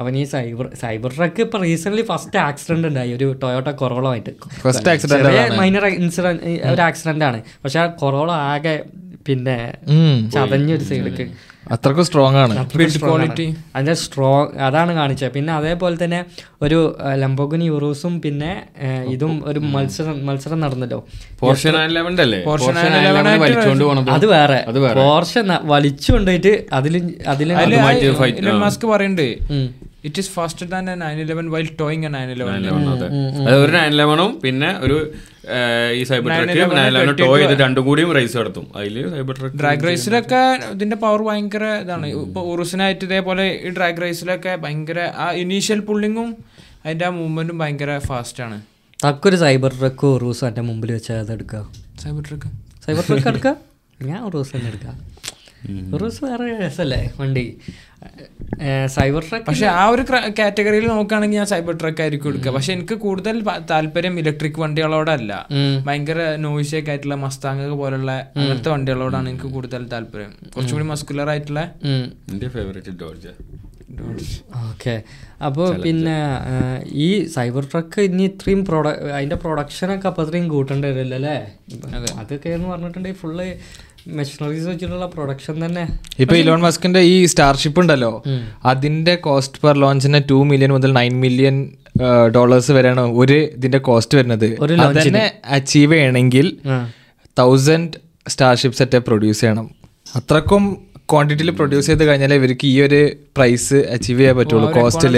അവൻ ഈ സൈബർ സൈബർ ട്രക്ക് ഇപ്പൊ റീസെന്റ് ഫസ്റ്റ് ആക്സിഡന്റ് ഉണ്ടായി. ഒരു Toyota കൊറോളമായിട്ട് first accident accident minor incident ഒരു ആക്സിഡന്റ് ആണ്. പക്ഷെ ആ കൊറോള ആകെ പിന്നെ. ചതഞ്ഞൊരു സൈഡിലേക്ക് അത്രക്കും സ്ട്രോങ് ആണ്. ക്വാളിറ്റി അതിന്റെ സ്ട്രോങ് അതാണ് കാണിച്ചത്. പിന്നെ അതേപോലെ തന്നെ ഒരു ലംബോഗിനി യൂറോസും പിന്നെ ഇതും ഒരു മത്സരം മത്സരം നടന്നല്ലോ. പോർഷൻ നയൻ ലെവന്റെ അല്ലേ? Porsche പോർഷൻ 911 നയൻ ആയിട്ട് വലിച്ചുകൊണ്ട് അത് വേറെ. പോർഷൻ വലിച്ചു കൊണ്ടുപോയിട്ട് അതിലും അതിൽ അതിൽ മാസ്ക് പറയുന്നുണ്ട് it is faster than nine eleven while towing nine eleven ഒരു നയൻ ഇലവനും പിന്നെ ഒരു ഈ സൈബർ ട്രക്ക് നയൻ ലെവനും ടോ ചെയ്ത് രണ്ടും കൂടിയും റേസ് നടത്തും. അതിൽ സൈബർ ട്രക്ക് ഡ്രാഗ് റേസിലൊക്കെ ഇതിന്റെ പവർ ഭയങ്കര ഇതാണ്. ഇപ്പൊ ഉറുസിനായിട്ട് ഇതേപോലെ ഈ ഡ്രാഗ് റേസിലൊക്കെ ഭയങ്കര ആ ഇനീഷ്യൽ പുള്ളിങ്ങും അതിന്റെ ആ മൂവ്മെന്റും ഭയങ്കര ഫാസ്റ്റ് ആണ്. തക്കൊരു സൈബർ ട്രക്ക് ഒറൂസ് എന്റെ മുമ്പിൽ വെച്ചാൽ അത് എടുക്കുക സൈബർ ട്രക്ക് സൈബർ ട്രക്ക് എടുക്കുക ഞാൻ ഉറൂസ് തന്നെ ഉറൂസ് വേറെ രസമല്ലേ വണ്ടി. സൈബർ ട്രക്ക് പക്ഷെ ആ ഒരു കാറ്റഗറിയിൽ നോക്കുകയാണെങ്കിൽ ഞാൻ സൈബർ ട്രക്ക് ആയിരിക്കും എടുക്കുക. പക്ഷെ എനിക്ക് കൂടുതൽ താല്പര്യം ഇലക്ട്രിക് വണ്ടികളോടല്ല. ഭയങ്കര നോയിസൊക്കെ ആയിട്ടുള്ള മസ്താങ് പോലുള്ള അങ്ങനത്തെ വണ്ടികളോടാണ് എനിക്ക് കൂടുതൽ താല്പര്യം. കുറച്ചുകൂടി മസ്കുലർ ആയിട്ടുള്ള എന്റെ ഫേവറേറ്റ് ഡോർജ ഓക്കെ. അപ്പോൾ പിന്നെ ഈ സൈബർ ട്രക്ക് ഇനി ഇത്രയും പ്രൊഡ അതിന്റെ പ്രൊഡക്ഷനൊക്കെ അപ്പോൾ അത്രയും കൂട്ടേണ്ടി വരില്ല അല്ലേ അതൊക്കെ എന്ന് പറഞ്ഞിട്ടുണ്ടെങ്കിൽ ഫുള്ള് മെഷീനറീസ് വെച്ചിട്ടുള്ള പ്രൊഡക്ഷൻ തന്നെ. ഇപ്പൊ ഇലോൺ മസ്കിന്റെ ഈ സ്റ്റാർഷിപ്പ് ഉണ്ടല്ലോ അതിന്റെ കോസ്റ്റ് പെർ ലോഞ്ചിന് ടു മില്യൺ മുതൽ നയൻ മില്യൺ ഡോളേഴ്സ് വരെയാണ് ഒരു ഇതിന്റെ കോസ്റ്റ് വരുന്നത്. അതിനെ അച്ചീവ് ചെയ്യണമെങ്കിൽ. തൗസൻഡ് സ്റ്റാർഷിപ്പ് സെറ്റ് പ്രൊഡ്യൂസ് ചെയ്യണം. അത്രക്കും ക്വാണ്ടിറ്റിയിൽ പ്രൊഡ്യൂസ് ചെയ്ത് കഴിഞ്ഞാൽ ഇവർക്ക് ഈ ഒരു പ്രൈസ് അച്ചീവ് ചെയ്യാൻ പറ്റുള്ളൂ. കോസ്റ്റിൽ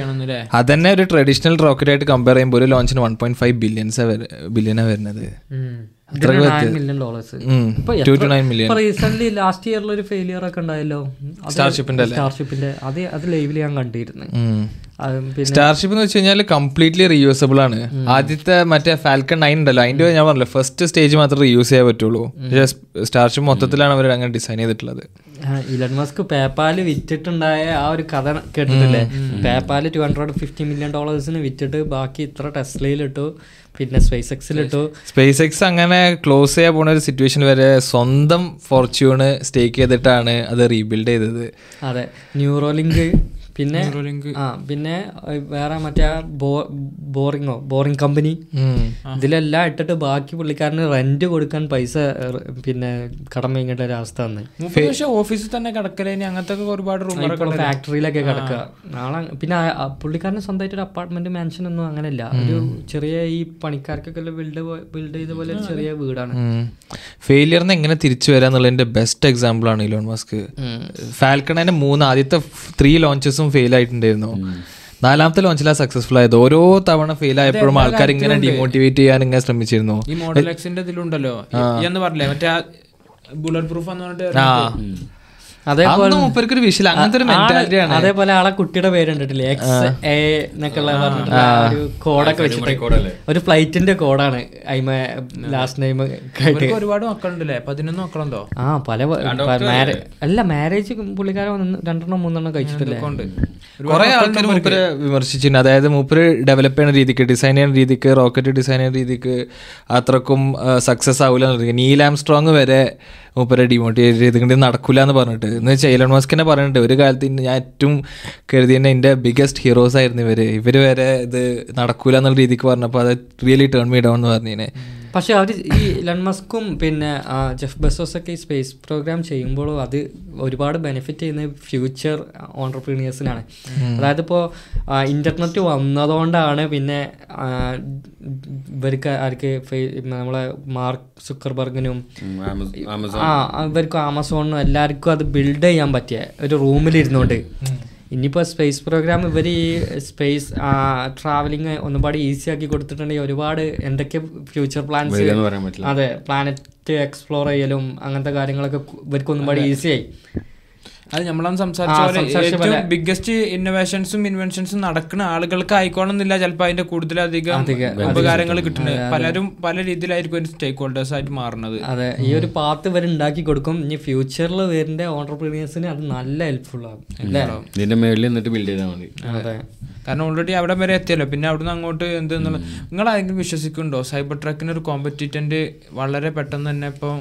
എന്നല്ലേ അതന്നെ ഒരു ട്രഡീഷണൽ റോക്കറ്റ് ആയിട്ട് കമ്പയർ ചെയ്യുമ്പോൾ ഒരു ലോഞ്ചിന് വൺ പോയിന്റ് ഫൈവ് ബില്യൻസ് ബില്യനാ വരുന്നത്. റീസെന്റ് ലാസ്റ്റ് ഇയറിൽ ഒരു ഫെയിലിയർ ഒക്കെ ഉണ്ടായല്ലോ. Starship-ന്റെ സ്റ്റാർഷിപ്പിന്റെ അത് അത് ലൈവിൽ ഞാൻ കണ്ടിരുന്നു. അത് സ്റ്റാർഷിപ്പ് എന്ന് വെച്ച് കഴിഞ്ഞാൽ കംപ്ലീറ്റ്ലി റീയൂസബിൾ ആണ്. ആദ്യത്തെ മറ്റേ ഫാൽക്കൺ നയൻ ഉണ്ടല്ലോ അതിന്റെ ഞാൻ പറഞ്ഞില്ല ഫസ്റ്റ് സ്റ്റേജ് മാത്രമേ റീയൂസ് ചെയ്യാൻ പറ്റുള്ളൂ. പക്ഷേ സ്റ്റാർഷിപ്പ് മൊത്തത്തിലാണ് അവർ അങ്ങനെ ഡിസൈൻ ചെയ്തിട്ടുള്ളത്. ഇലൺ മസ്ക് പേപ്പാൽ വിറ്റിട്ടുണ്ടായ ആ ഒരു കഥ കേട്ടിട്ടില്ലേ? PayPal two hundred fifty million ഡോളേഴ്സിന് വിറ്റിട്ട് ബാക്കി ഇത്ര ടെസ്ലയിലിട്ടു പിന്നെ സ്പേസ് എക്സിലിട്ടു സ്പേസ് എക്സ് അങ്ങനെ ക്ലോസ് ചെയ്യാൻ പോണ ഒരു സിറ്റുവേഷൻ വരെ സ്വന്തം ഫോർച്യൂണ് സ്റ്റേക്ക് ചെയ്തിട്ടാണ് അത് റീബിൽഡ് ചെയ്തത്. അതെ ന്യൂറോലിങ്ക് പിന്നെ. ആ പിന്നെ വേറെ മറ്റേ ബോറിംഗോ ബോറിങ്ങോ ബോറിംഗ് കമ്പനി. ഇതിലെല്ലാം ഇട്ടിട്ട് ബാക്കി പുള്ളിക്കാരന് റെന്റ് കൊടുക്കാൻ പൈസ പിന്നെ കടം വാങ്ങേണ്ട ഒരു അവസ്ഥ വന്ന്. ഓഫീസിൽ തന്നെ കിടക്കലേനി അങ്ങനത്തെ ഒരുപാട് ഫാക്ടറിയിലൊക്കെ കിടക്കുക നാളെ പിന്നെ പുള്ളിക്കാരന് സ്വന്തമായിട്ട് ഒരു അപ്പാർട്ട്മെന്റ് മാൻഷൻ ഒന്നും അങ്ങനെയല്ല. ഒരു ചെറിയ ഈ പണിക്കാർക്കൊക്കെ ബിൽഡ് ബിൽഡ് ചെയ്ത പോലെ ഒരു ചെറിയ വീടാണ്. ഫെയിലിയറിന് എങ്ങനെ തിരിച്ചു വരാന്നുള്ളതിന്റെ ബെസ്റ്റ് എക്സാമ്പിൾ ആണ് ഇലോൺ മസ്ക് ഫാൽക്കണേന്റെ മൂന്ന് ആദ്യത്തെ ത്രീ ലോഞ്ചസും ഫെയിൽ ആയിട്ടുണ്ടായിരുന്നു. നാലാമത്തെ ലോഞ്ചിലാണ് സക്സസ്ഫുൾ ആയത്. ഓരോ തവണ ഫെയിൽ ആയപ്പോഴും ആൾക്കാർ ഇങ്ങനെ ഡിമോട്ടിവേറ്റ് ചെയ്യാൻ ഇങ്ങനെ ശ്രമിച്ചിരുന്നു. ഈ മോഡൽ എക്സിന്റെ ഇതിലുണ്ടല്ലോ. എന്ന് പറഞ്ഞില്ലേ? മറ്റേ ബുള്ളറ്റ് പ്രൂഫ് എന്ന് പറഞ്ഞിട്ട് അതേപോലെ വിഷയം അങ്ങനത്തെ ഒരു അതേപോലെ ആളെ കുട്ടിയുടെ പേര് കണ്ടിട്ടില്ലേ എക്സ് എ എന്നൊക്കെ ഉള്ള പറഞ്ഞിട്ടുള്ള ആ. ഒരു കോഡൊക്കെ വെച്ചിട്ട് ഒരു ഫ്ലൈറ്റിന്റെ കോഡാണ് അയിമ ലാസ്റ്റ് നെയിം ഇവർക്ക് ഒരുപാട് മക്കളുണ്ടല്ലേ? പതിനൊന്ന് മക്കളുണ്ടോ? ആ പല അല്ല മാരേജ് പുള്ളിക്കാരൻ രണ്ടെണ്ണം മൂന്നെണ്ണം കഴിച്ചിട്ടില്ലേ? കുറെ ആൾക്കാർ മൂപ്പര് വിമർശിച്ചിട്ടുണ്ട്. അതായത് മൂപ്പര് ഡെവലപ്പ് ചെയ്യുന്ന രീതിക്ക് ഡിസൈൻ ചെയ്യുന്ന രീതിക്ക് റോക്കറ്റ് ഡിസൈൻ ചെയ്യുന്ന രീതിക്ക് അത്രക്കും സക്സസ് ആവില്ല നീലാം സ്ട്രോങ് വരെ മൂപ്പരെ ഡിമോട്ടിവേറ്റ് ചെയ്തിട്ട് നടക്കൂല എന്ന് പറഞ്ഞിട്ട്. എന്ന് വെച്ചാൽ എലൺ മസ്കിനെ പറഞ്ഞിട്ട് ഒരു കാലത്ത് ഞാൻ ഏറ്റവും കരുതി തന്നെ എന്റെ ബിഗസ്റ്റ് ഹീറോസ് ആയിരുന്നു ഇവർ ഇവർ വരെ ഇത് നടക്കൂല എന്നുള്ള രീതിക്ക് പറഞ്ഞപ്പോൾ അത് റിയലി ടേൺ മീ ഡൗൺ എന്ന് പറഞ്ഞതിനെ പക്ഷെ അവർ ഈ മസ്കും പിന്നെ ജെഫ് ബസോസൊക്കെ ഒക്കെ ഈ സ്പേസ് പ്രോഗ്രാം ചെയ്യുമ്പോഴും അത് ഒരുപാട് ബെനിഫിറ്റ് ചെയ്യുന്ന ഫ്യൂച്ചർ ഓണ്ടർപ്രീനിയേഴ്സിനാണ് അതായത് ഇപ്പോൾ ഇന്റർനെറ്റ് വന്നതുകൊണ്ടാണ് പിന്നെ ഇവർക്ക് ആർക്ക് നമ്മളെ മാർക്ക് സുക്കർബർഗിനും ഇവർക്കും ആമസോണിനും എല്ലാവർക്കും അത് ബിൽഡ് ചെയ്യാൻ പറ്റിയ ഒരു റൂമിലിരുന്നുകൊണ്ട് ഇനിയിപ്പോൾ സ്പേസ് പ്രോഗ്രാം ഇവർ ഈ സ്പേസ് ട്രാവലിംഗ് ഒന്നുപാട് ഈസി ആക്കി കൊടുത്തിട്ടുണ്ടെങ്കിൽ ഒരുപാട് എന്തൊക്കെ ഫ്യൂച്ചർ പ്ലാൻസ് അതെ പ്ലാനറ്റ് എക്സ്പ്ലോർ ചെയ്യലും അങ്ങനത്തെ കാര്യങ്ങളൊക്കെ ഇവർക്ക് ഒന്നുപാട് ഈസിയായി അത് നമ്മളാണ് സംസാരിച്ച ബിഗ്ഗസ്റ്റ് ഇന്നോവേഷൻസും ഇൻവെൻഷൻസും നടക്കുന്ന ആളുകൾക്ക് ആയിക്കോണമെന്നില്ല ചിലപ്പോൾ അതിന്റെ കൂടുതലധികം ഉപകാരങ്ങൾ കിട്ടുന്നത്. പലരും പല രീതിയിലായിരിക്കും സ്റ്റേക്ക് ഹോൾഡേഴ്സ് ആയിട്ട് മാറുന്നത്. അതെ ഈ ഒരു പാത്ത് ഇവർ ഉണ്ടാക്കി കൊടുക്കും. ഇനി ഫ്യൂച്ചറിൽ വരുന്ന ഓണ്ടർപ്രീനിയേഴ്സിന് അത് നല്ല ഹെൽപ്ഫുൾ ആകും. അല്ലേ? ഇതിന്റെ മേളിൽ നിന്നിട്ട് ബിൽഡ് ചെയ്താൽ മതി. അതെ. കാരണം ഓൾറെഡി അവിടെ വരെ എത്തിയല്ലോ. പിന്നെ അവിടുന്ന് അങ്ങോട്ട് എന്ത് നിങ്ങൾ ആരെങ്കിലും വിശ്വസിക്കുന്നുണ്ടോ? സൈബർ ട്രക്കിന് ഒരു കോമ്പറ്റീറ്റന്റ് വളരെ പെട്ടെന്ന് തന്നെ ഇപ്പം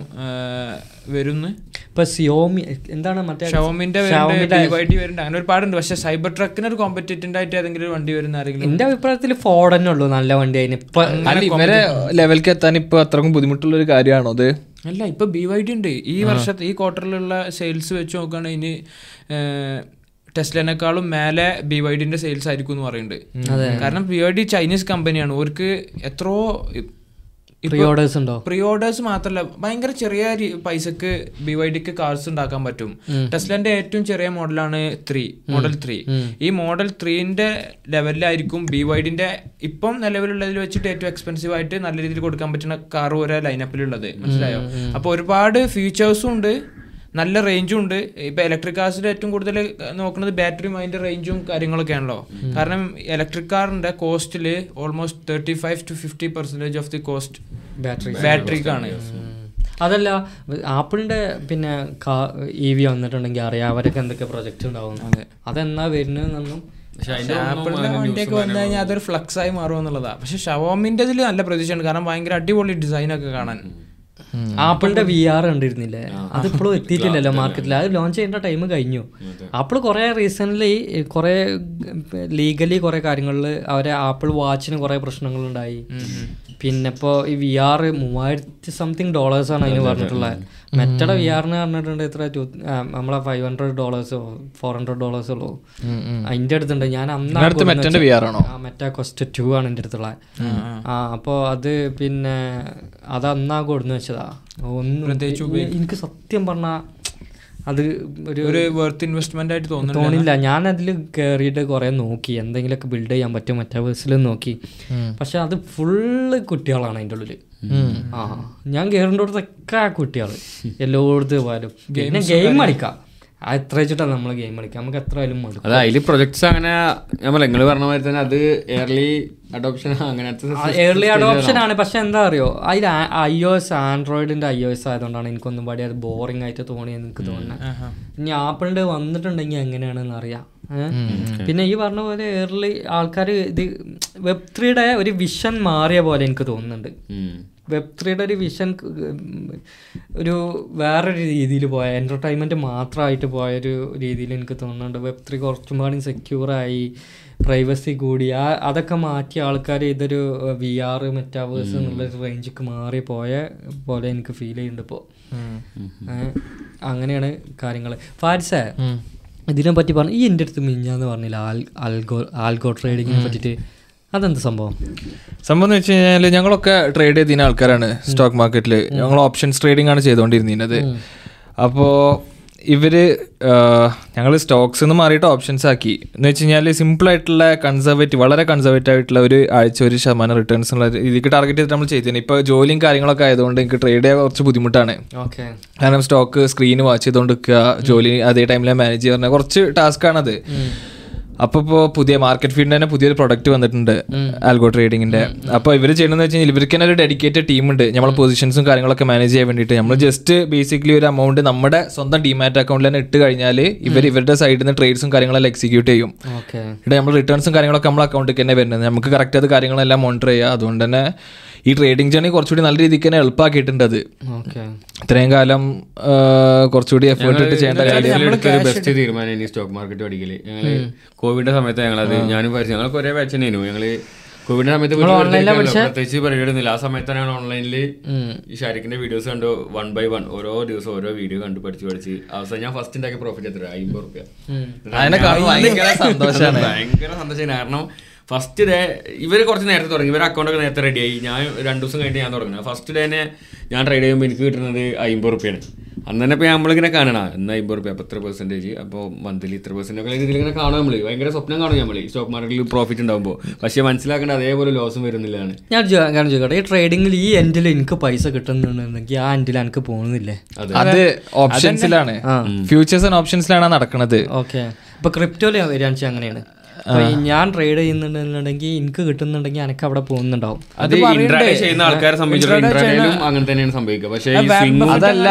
വരുന്നു? ഇപ്പൊ സിയോമി എന്താണ് മറ്റേ ഷവോമിന്റെ വൈഡി വരുന്നുണ്ട് അങ്ങനെ ഒരുപാടുണ്ട്. പക്ഷെ സൈബർ ട്രക്കിന് ഒരു കോമ്പറ്റീറ്റന്റ് ആയിട്ട് ഏതെങ്കിലും ഒരു വണ്ടി വരുന്ന ആരെങ്കിലും എന്റെ അഭിപ്രായത്തിൽ ഫോർഡ് തന്നെ ഉള്ളൂ നല്ല വണ്ടി. അതിന് ഇപ്പൊ ഇവരെ ലെവലിലേക്ക് എത്താൻ ഇപ്പൊ അത്രക്കും ബുദ്ധിമുട്ടുള്ള ഒരു കാര്യമാണോ അത്? അല്ല ഇപ്പൊ ബി വൈ ഡി ഉണ്ട്. ഈ വർഷത്തെ ഈ ക്വാർട്ടറിലുള്ള സെയിൽസ് വെച്ച് നോക്കുകയാണെങ്കിൽ ഇനി ടെസ്ലനേക്കാളും മേലെ ബി വൈ ഡിന്റെ സെയിൽസ് ആയിരിക്കും എന്ന് പറയുന്നുണ്ട്. കാരണം ബി വൈ ഡി ചൈനീസ് കമ്പനിയാണ് അവർക്ക് എത്രയോ പ്രീ ഓർഡേഴ്സ് ഉണ്ടോ? പ്രീ ഓർഡേഴ്സ് മാത്രമല്ല ഭയങ്കര ചെറിയ പൈസക്ക് ബി വൈ ഡിക്ക് കാർസ് ഉണ്ടാക്കാൻ പറ്റും. ടെസ്ലന്റെ ഏറ്റവും ചെറിയ മോഡലാണ് ത്രീ മോഡൽ ത്രീ ഈ മോഡൽ ത്രീന്റെ ലെവലിലായിരിക്കും ബി വൈ ഡിന്റെ ഇപ്പം നിലവിലുള്ളതിൽ വെച്ചിട്ട് ഏറ്റവും എക്സ്പെൻസീവ് ആയിട്ട് നല്ല രീതിയിൽ കൊടുക്കാൻ പറ്റുന്ന കാർ ഒരേ ലൈനപ്പിലുള്ളത് മനസ്സിലായോ? അപ്പൊ ഒരുപാട് ഫീച്ചേഴ്സും ഉണ്ട്. നല്ല റേഞ്ചും ഉണ്ട്. ഇപ്പൊ ഇലക്ട്രിക് കാർസിൽ ഏറ്റവും കൂടുതൽ നോക്കുന്നത് ബാറ്ററിയും അതിന്റെ റേഞ്ചും കാര്യങ്ങളൊക്കെയാണല്ലോ കാരണം ഇലക്ട്രിക് കാറിന്റെ കോസ്റ്റിൽ almost thirty five to fifty percentage of the cost battery ബാറ്ററിക്കാണ് അതല്ല ആപ്പിളിന്റെ പിന്നെ ഇ വി വന്നിട്ടുണ്ടെങ്കിൽ അറിയാം അവരൊക്കെ എന്തൊക്കെ പ്രൊജക്ട് ഉണ്ടാവും. അതെന്നാ വരുന്നതെന്നും ആപ്പിളിന്റെ വണ്ടിയൊക്കെ വന്നു കഴിഞ്ഞാൽ അതൊരു ഫ്ലക്സ് ആയി മാറുമെന്നുള്ളതാണ് പക്ഷെ ഷവോമിന്റെ ഇതിൽ നല്ല പ്രതീക്ഷയുണ്ട്. കാരണം ഭയങ്കര അടിപൊളി ഡിസൈനൊക്കെ കാണാൻ. ആപ്പിളിന്റെ വി ആർ കണ്ടിരുന്നില്ലേ? അതിപ്പോഴും എത്തിയിട്ടില്ലല്ലോ മാർക്കറ്റിൽ അത് ലോഞ്ച് ചെയ്യേണ്ട ടൈം കഴിഞ്ഞു. ആപ്പിൾ കുറെ റീസെന്റ് കുറെ ലീഗലി കുറെ കാര്യങ്ങളിൽ അവരെ ആപ്പിൾ വാച്ചിന് കുറെ പ്രശ്നങ്ങളുണ്ടായി. പിന്നെ ഇപ്പോൾ ഈ വി ആർ മൂവായിരത്തി സംതിങ് ഡോളേഴ്സ് ആണ് അതിന് പറഞ്ഞിട്ടുള്ളത് മെറ്റയുടെ വി ആറിന് പറഞ്ഞിട്ടുണ്ട് ഇത്ര ടു നമ്മളെ ഫൈവ് ഹൺഡ്രഡ് ഡോളേഴ്സോ ഫോർ ഹൺഡ്രഡ് ഡോളേഴ്സോ ഉള്ളൂ. അതിന്റെ അടുത്തുണ്ട്. ഞാൻ അന്ന് അടുത്ത് മെറ്റന്റെ VR ആണോ? ആ മെറ്റ കൊസ്റ്റ് ടു ആണ് എന്റെ അടുത്തുള്ള. ആ അപ്പോൾ അത് പിന്നെ അത് അന്നാ കൊടുന്ന് വെച്ചതാ. ഒന്നും എനിക്ക് സത്യം പറഞ്ഞാൽ അത് ഒരു ഒരു വെർത്ത് ഇൻവെസ്റ്റ്മെന്റ് ആയിട്ട് തോന്നുന്നു തോന്നില്ല. ഞാൻ അതിൽ കയറിയിട്ട് കുറേ നോക്കി. എന്തെങ്കിലുമൊക്കെ ബിൽഡ് ചെയ്യാൻ പറ്റും. മറ്റേഴ്സിൽ നോക്കി. പക്ഷെ അത് ഫുള്ള് കുട്ടികളാണ് അതിന്റെ ഉള്ളിൽ ആ ഞാൻ കയറേണ്ടടുത്തൊക്കെ കുട്ടികൾ [LAUGHS] എല്ലായിടത്തും പോയാലും. പിന്നെ ഗെയിം കളിക്കാം. എത്ര വെച്ചിട്ടാണ് നമ്മൾ ഗെയിം കളിക്കാം നമുക്ക് എത്ര ആയാലും മടുക്കും. അത് അതിൽ പ്രൊജക്ട്സ് അങ്ങനെ ഞാൻ പറയാം നിങ്ങൾ പറഞ്ഞ മാതിരി തന്നെ അത് എയർലി അഡോപ്ഷൻ അങ്ങനത്തെ ഏർലി അഡോപ്ഷൻ ആണ്. പക്ഷെ എന്താ അറിയോ? അതിൽ ഐ ഒ എസ് ആൻഡ്രോയിഡിന്റെ ഐ ഒ എസ് ആയതുകൊണ്ടാണ് എനിക്കൊന്നും പാടി അത് ബോറിംഗ് ആയിട്ട് തോന്നിയെന്ന് എനിക്ക് തോന്നുന്നത് ഇനി ആപ്പിളിന്റെ വന്നിട്ടുണ്ടെങ്കിൽ എങ്ങനെയാണെന്ന് അറിയാം. പിന്നെ ഈ പറഞ്ഞ പോലെ ഏർലി ആൾക്കാർ ഇത് വെബ് ത്രീയുടെ ഒരു വിഷൻ മാറിയ പോലെ എനിക്ക് തോന്നുന്നുണ്ട്. വെബ് ത്രീയുടെ ഒരു വിഷൻ ഒരു വേറൊരു രീതിയിൽ പോയ എന്റർടൈൻമെന്റ് മാത്രമായിട്ട് പോയൊരു രീതിയിൽ എനിക്ക് തോന്നുന്നുണ്ട്. വെബ് ത്രീ കുറച്ചും പാടി സെക്യൂറായി പ്രൈവസി കൂടി. ആ അതൊക്കെ മാറ്റിയ ആൾക്കാർ ഇതൊരു വി ആർ മെറ്റാവേഴ്സ് എന്നുള്ള റേഞ്ചിക്ക് മാറി പോയ പോലെ എനിക്ക് ഫീൽ ചെയ്യുന്നുണ്ട് ഇപ്പോൾ അങ്ങനെയാണ് കാര്യങ്ങൾ ഫാരിസ ഇതിനെ പറ്റി പറഞ്ഞു ഈ എന്റെ അടുത്ത് മിഞ്ഞാന്ന് പറഞ്ഞില്ല ആൽ ആൽഗോ ആൽഗോ ട്രേഡിങ്ങിനെ പറ്റിയിട്ട് അതെന്ത് സംഭവം? സംഭവം എന്ന് വെച്ച് കഴിഞ്ഞാൽ ഞങ്ങളൊക്കെ ട്രേഡ് ചെയ്തിരുന്ന ആൾക്കാരാണ് സ്റ്റോക്ക് മാർക്കറ്റിൽ ഞങ്ങൾ ഓപ്ഷൻസ് ട്രേഡിംഗ് ആണ് ചെയ്തുകൊണ്ടിരുന്നത് അപ്പോൾ ഇവർ ഞങ്ങൾ സ്റ്റോക്സ് നിന്ന് മാറിയിട്ട് ഓപ്ഷൻസ് ആക്കി. എന്ന് വെച്ച് കഴിഞ്ഞാൽ സിമ്പിൾ ആയിട്ടുള്ള കൺസർവേറ്റീവ് വളരെ കൺസർവേറ്റീവ് ആയിട്ടുള്ള ഒരു ആഴ്ച ഒരു ശതമാനം റിട്ടേൺസ് ഉള്ള ഇതിക്ക് ടാർഗറ്റ് ചെയ്തിട്ട് നമ്മൾ ചെയ്തിരുന്നത് ഇപ്പോൾ ജോലിയും കാര്യങ്ങളൊക്കെ ആയതുകൊണ്ട് എനിക്ക് ട്രേഡ് ചെയ്യാൻ കുറച്ച് ബുദ്ധിമുട്ടാണ്. ഓക്കെ. കാരണം സ്റ്റോക്ക് സ്ക്രീൻ വാച്ച് ചെയ്തുകൊണ്ട് നിൽക്കുക ജോലി അതേ ടൈമിൽ മാനേജ് ചെയ്യുന്ന കുറച്ച് ടാസ്ക് ആണത്. അപ്പൊ ഇപ്പോ പുതിയ മാർക്കറ്റ് ഫീൽഡിന് തന്നെ പുതിയൊരു പ്രൊഡക്റ്റ് വന്നിട്ടുണ്ട് ആൽഗോ ട്രേഡിങ്ങിന്റെ അപ്പൊ ഇവർ ചെയ്യണമെന്ന് വെച്ച് കഴിഞ്ഞാൽ ഇവർക്ക് തന്നെ ഒരു ഡെഡിക്കേറ്റഡ് ടീം ഉണ്ട്. നമ്മളെ പൊസിഷൻസും കാര്യങ്ങളൊക്കെ മാനേജ് ചെയ്യാൻ വേണ്ടിയിട്ട്. നമ്മൾ ജസ്റ്റ് ബേസിക്കലി ഒരു എമൗണ്ട് നമ്മുടെ സ്വന്തം ഡിമാറ്റ് അക്കൗണ്ടിൽ തന്നെ ഇട്ട് കഴിഞ്ഞാൽ ഇവർ ഇവരുടെ സൈഡിൽ നിന്ന് ട്രേഡ്സും കാര്യങ്ങളെല്ലാം എക്സിക്യൂട്ട് ചെയ്യും. ഇവിടെ നമ്മൾ റിട്ടേൺസും കാര്യങ്ങളൊക്കെ നമ്മളെ അക്കൗണ്ടിൽ തന്നെ വരുന്നത്. നമുക്ക് കറക്റ്റ് അത് കാര്യങ്ങളെല്ലാം മോണിറ്റർ ചെയ്യുക അതുകൊണ്ട് തന്നെ ഈ ട്രേഡിംഗ് ജേണി കുറച്ചുകൂടി നല്ല രീതിക്ക് തന്നെ എളുപ്പമാക്കിയിട്ടുണ്ട് അത്. ഓക്കെ. ഇത്രയും കാലം കുറച്ചുകൂടി എഫേർട്ട് ഇട്ട് ചെയ്യേണ്ട കാര്യം ബെസ്റ്റ് തീരുമാനം സ്റ്റോക്ക് മാർക്കറ്റ് പഠിക്കൽ. ഞങ്ങൾ കോവിഡിന്റെ സമയത്ത് ഞങ്ങളത് ഞാനും പഠിച്ചു ഞങ്ങൾക്ക് ഒരേ ബാച്ച് തന്നെയായിരുന്നു ഞങ്ങൾ കോവിഡിന്റെ സമയത്ത്. പ്രത്യേകിച്ച് പരിപാടിയൊന്നുമില്ല. ആ സമയത്താണ് ഞാൻ ഓൺലൈനിൽ ഈ ഷാരിഖിന്റെ വീഡിയോസ് കണ്ടു. വൺ ബൈ വൺ ഓരോ ദിവസം ഓരോ വീഡിയോ കണ്ടു പഠിച്ച് പഠിച്ച്. അവസാനം ഞാൻ ഫസ്റ്റ് ഉണ്ടാക്കിയ പ്രോഫിറ്റ് എത്ര അമ്പത് റുപ്യ. ഭയങ്കര സന്തോഷമാണ് ഭയങ്കര സന്തോഷം കാരണം ഫസ്റ്റ് ഡേ ഇവർ കുറച്ച് നേരത്തെ തുടങ്ങി. ഇവർ അക്കൗണ്ട് ഒക്കെ നേരത്തെ റെഡിയായി ഞാൻ രണ്ട് ദിവസം കഴിഞ്ഞിട്ട് ഞാൻ തുടങ്ങുന്നത്. ഫസ്റ്റ് ഡേ തന്നെ ഞാൻ ട്രേഡ് ചെയ്യുമ്പോൾ എനിക്ക് കിട്ടുന്നത് അമ്പത് റുപ്യാണ്. അന്ന് തന്നെ ഇപ്പോൾ നമ്മളിങ്ങനെ കാണണം എന്നാൽ അമ്പത് റുപ്യ അപ്പോൾ ഇത്ര പെർസെന്റേജ് അപ്പോൾ മന്ത്ലി ഇത്ര പെർസെന്റ് ഒക്കെ ഇതിലിങ്ങനെ കാണാം നമ്മൾ ഭയങ്കര സ്വപ്നം കാണും നമ്മൾ ഈ സ്റ്റോക്ക് മാർക്കറ്റിൽ പ്രോഫിറ്റ് ഉണ്ടാകുമ്പോൾ പക്ഷേ മനസ്സിലാക്കേണ്ട അതേപോലെ ലോസും വരുന്നില്ലാണ് ഞാൻ കാരണം ചോദിക്കട്ടെ? ഈ ട്രേഡിങ്ങിൽ ഈ എൻഡിൽ എനിക്ക് പൈസ കിട്ടുന്നുണ്ടെങ്കിൽ ആ എൻഡിൽ എനിക്ക് പോകുന്നില്ലേ? അത്. ഓപ്ഷൻസിലാണ് ഫ്യൂച്ചേഴ്സ് ആൻഡ് ഓപ്ഷൻസിലാണ് നടക്കുന്നത് ഓക്കെ. ഇപ്പൊ ക്രിപ്റ്റോയിൽ വരികയാണെന്ന് വെച്ചാൽ അങ്ങനെയാണ്. ഞാൻ ട്രേഡ് ചെയ്യുന്നുണ്ടെന്നുണ്ടെങ്കിൽ എനിക്ക് കിട്ടുന്നുണ്ടെങ്കിൽ എനിക്ക് അവിടെ പോകുന്നുണ്ടാവും. അത് ഇൻട്രാഡേ ചെയ്യുന്ന ആൾക്കാരെ അങ്ങനെ തന്നെയാണ് സംഭവിക്കുക. പക്ഷേ ഈ സ്വിംഗും അതല്ല